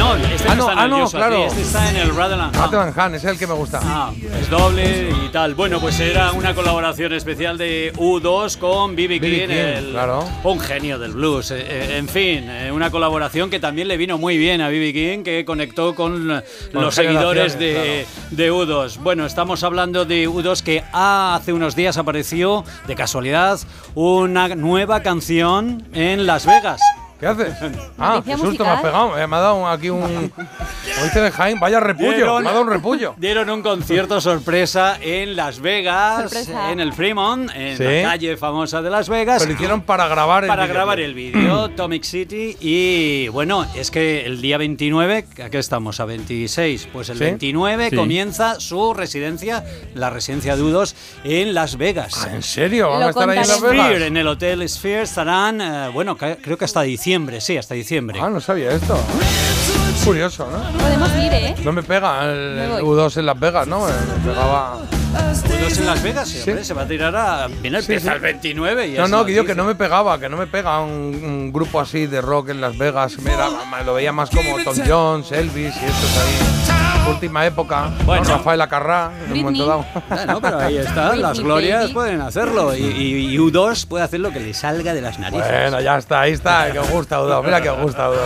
Speaker 65: No, este
Speaker 5: Ah,
Speaker 65: no,
Speaker 5: no,
Speaker 65: está en
Speaker 5: ah,
Speaker 65: el
Speaker 5: no,
Speaker 65: Joshua
Speaker 5: claro.
Speaker 65: Este está en el Rattle.
Speaker 5: Rattle Hum, es el que me gusta.
Speaker 65: Ah, es doble y tal. Bueno, pues era una colaboración especial de U2 con B.B. King, el-
Speaker 5: claro.
Speaker 65: un genio del blues. Eh, eh, en fin, eh, una colaboración que también le vino muy bien a B.B. King, que conectó con los seguidores de, de U2. Bueno, estamos hablando de U2 que hace unos días apareció, de casualidad, una nueva canción en Las Vegas.
Speaker 5: ¿Qué haces? Ah, qué susto me has
Speaker 6: musical.
Speaker 5: pegado. Eh, me ha dado aquí un. Dice de Jaime, vaya repullo.
Speaker 65: Dieron-
Speaker 5: Me ha dado un repullo.
Speaker 65: Dieron un concierto sorpresa en Las Vegas,
Speaker 6: Sorpresa.
Speaker 65: en el Fremont, en
Speaker 5: Sí.
Speaker 65: la calle famosa de Las Vegas.
Speaker 5: Pero lo hicieron para grabar el
Speaker 65: para grabar el vídeo, Tomic City. Y bueno, es que el día 29, ¿a qué estamos? ¿A 26? Pues el
Speaker 5: Sí.
Speaker 65: 29
Speaker 7: Sí.
Speaker 65: comienza su residencia, la residencia de U2, en Las Vegas.
Speaker 5: Ah, ¿En serio? ¿Van
Speaker 6: Lo
Speaker 5: a estar ahí en Las. Vegas?
Speaker 65: Sphere, en el Hotel Sphere estarán, eh, bueno, creo que hasta diciembre, sí, hasta diciembre.
Speaker 5: Ah, no sabía esto. Curioso, ¿no?
Speaker 6: Podemos ir, ¿eh?
Speaker 5: No me pega el,
Speaker 6: Me
Speaker 5: el
Speaker 6: voy.
Speaker 5: U2 en Las Vegas, ¿no? Me pegaba.
Speaker 65: U2 en Las Vegas, sí,
Speaker 5: Sí.
Speaker 65: hombre, se va a tirar a. Viene
Speaker 5: Sí,
Speaker 65: empieza
Speaker 5: sí.
Speaker 65: el 29 y
Speaker 5: No, no, que yo que no me pegaba, que no me pega un, un grupo así de rock en Las Vegas. Mira, me lo veía más como Tom Jones, Elvis y estos ahí. Última época. ¿no?
Speaker 65: Bueno.
Speaker 5: Rafael Acarrá, en un momento dado.
Speaker 65: Bueno, pero ahí está, las glorias pueden hacerlo y, y- y U2 puede hacer lo que le salga de las narices.
Speaker 5: Bueno, ya está, ahí está, que os gusta U2. Mira que os gusta U2.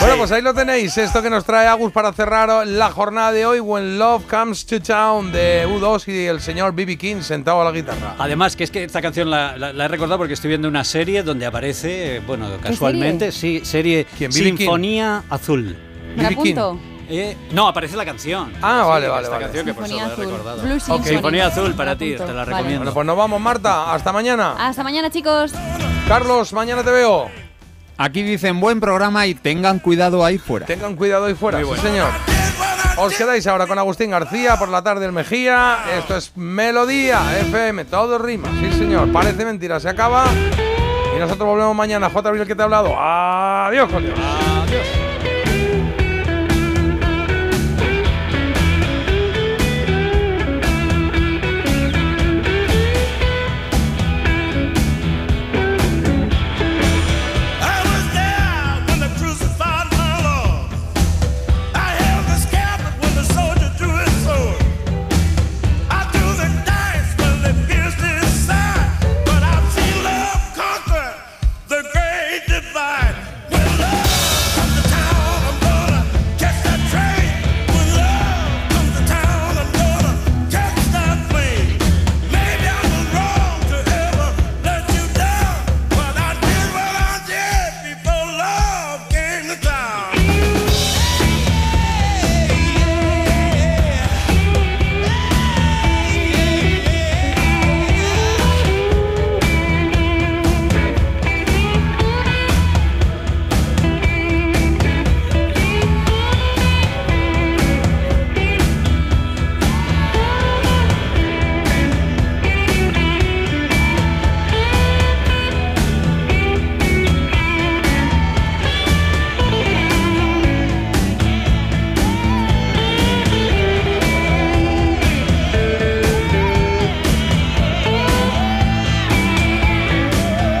Speaker 5: Bueno, pues ahí lo tenéis, esto que nos trae Agus para cerrar la jornada de hoy, When Love Comes to Town, de U2 y el señor B.B. King sentado a la guitarra.
Speaker 65: Además, que es que esta canción la, la- la he recordado porque estoy viendo una serie donde aparece, bueno, casualmente, sí, serie
Speaker 5: ¿Quién, B.B. King?
Speaker 65: Sinfonía Azul.
Speaker 6: ¿Me la apunto?
Speaker 65: Eh, no, aparece la canción.
Speaker 5: Ah,
Speaker 65: Sí,
Speaker 5: vale, vale,
Speaker 65: esta
Speaker 5: vale.
Speaker 65: canción que por eso
Speaker 6: Sinfonía
Speaker 65: la he
Speaker 6: Azul.
Speaker 65: recordado.
Speaker 6: Blue Symphony.
Speaker 65: Sinfonía Azul para ti, te la
Speaker 6: Vale.
Speaker 65: recomiendo.
Speaker 5: Bueno, pues nos vamos, Marta. Hasta mañana.
Speaker 6: Hasta mañana, chicos.
Speaker 5: Carlos, mañana te veo.
Speaker 7: Aquí dicen buen programa y tengan cuidado ahí fuera.
Speaker 5: Tengan cuidado ahí fuera, sí, señor. Os quedáis ahora con Agustín García por la tarde el Mejía. Esto es Melodía FM, todo rima, sí señor. Parece mentira, se acaba. Y nosotros volvemos mañana. J. Abril, que te ha hablado. Adiós, con Dios.
Speaker 65: Adiós.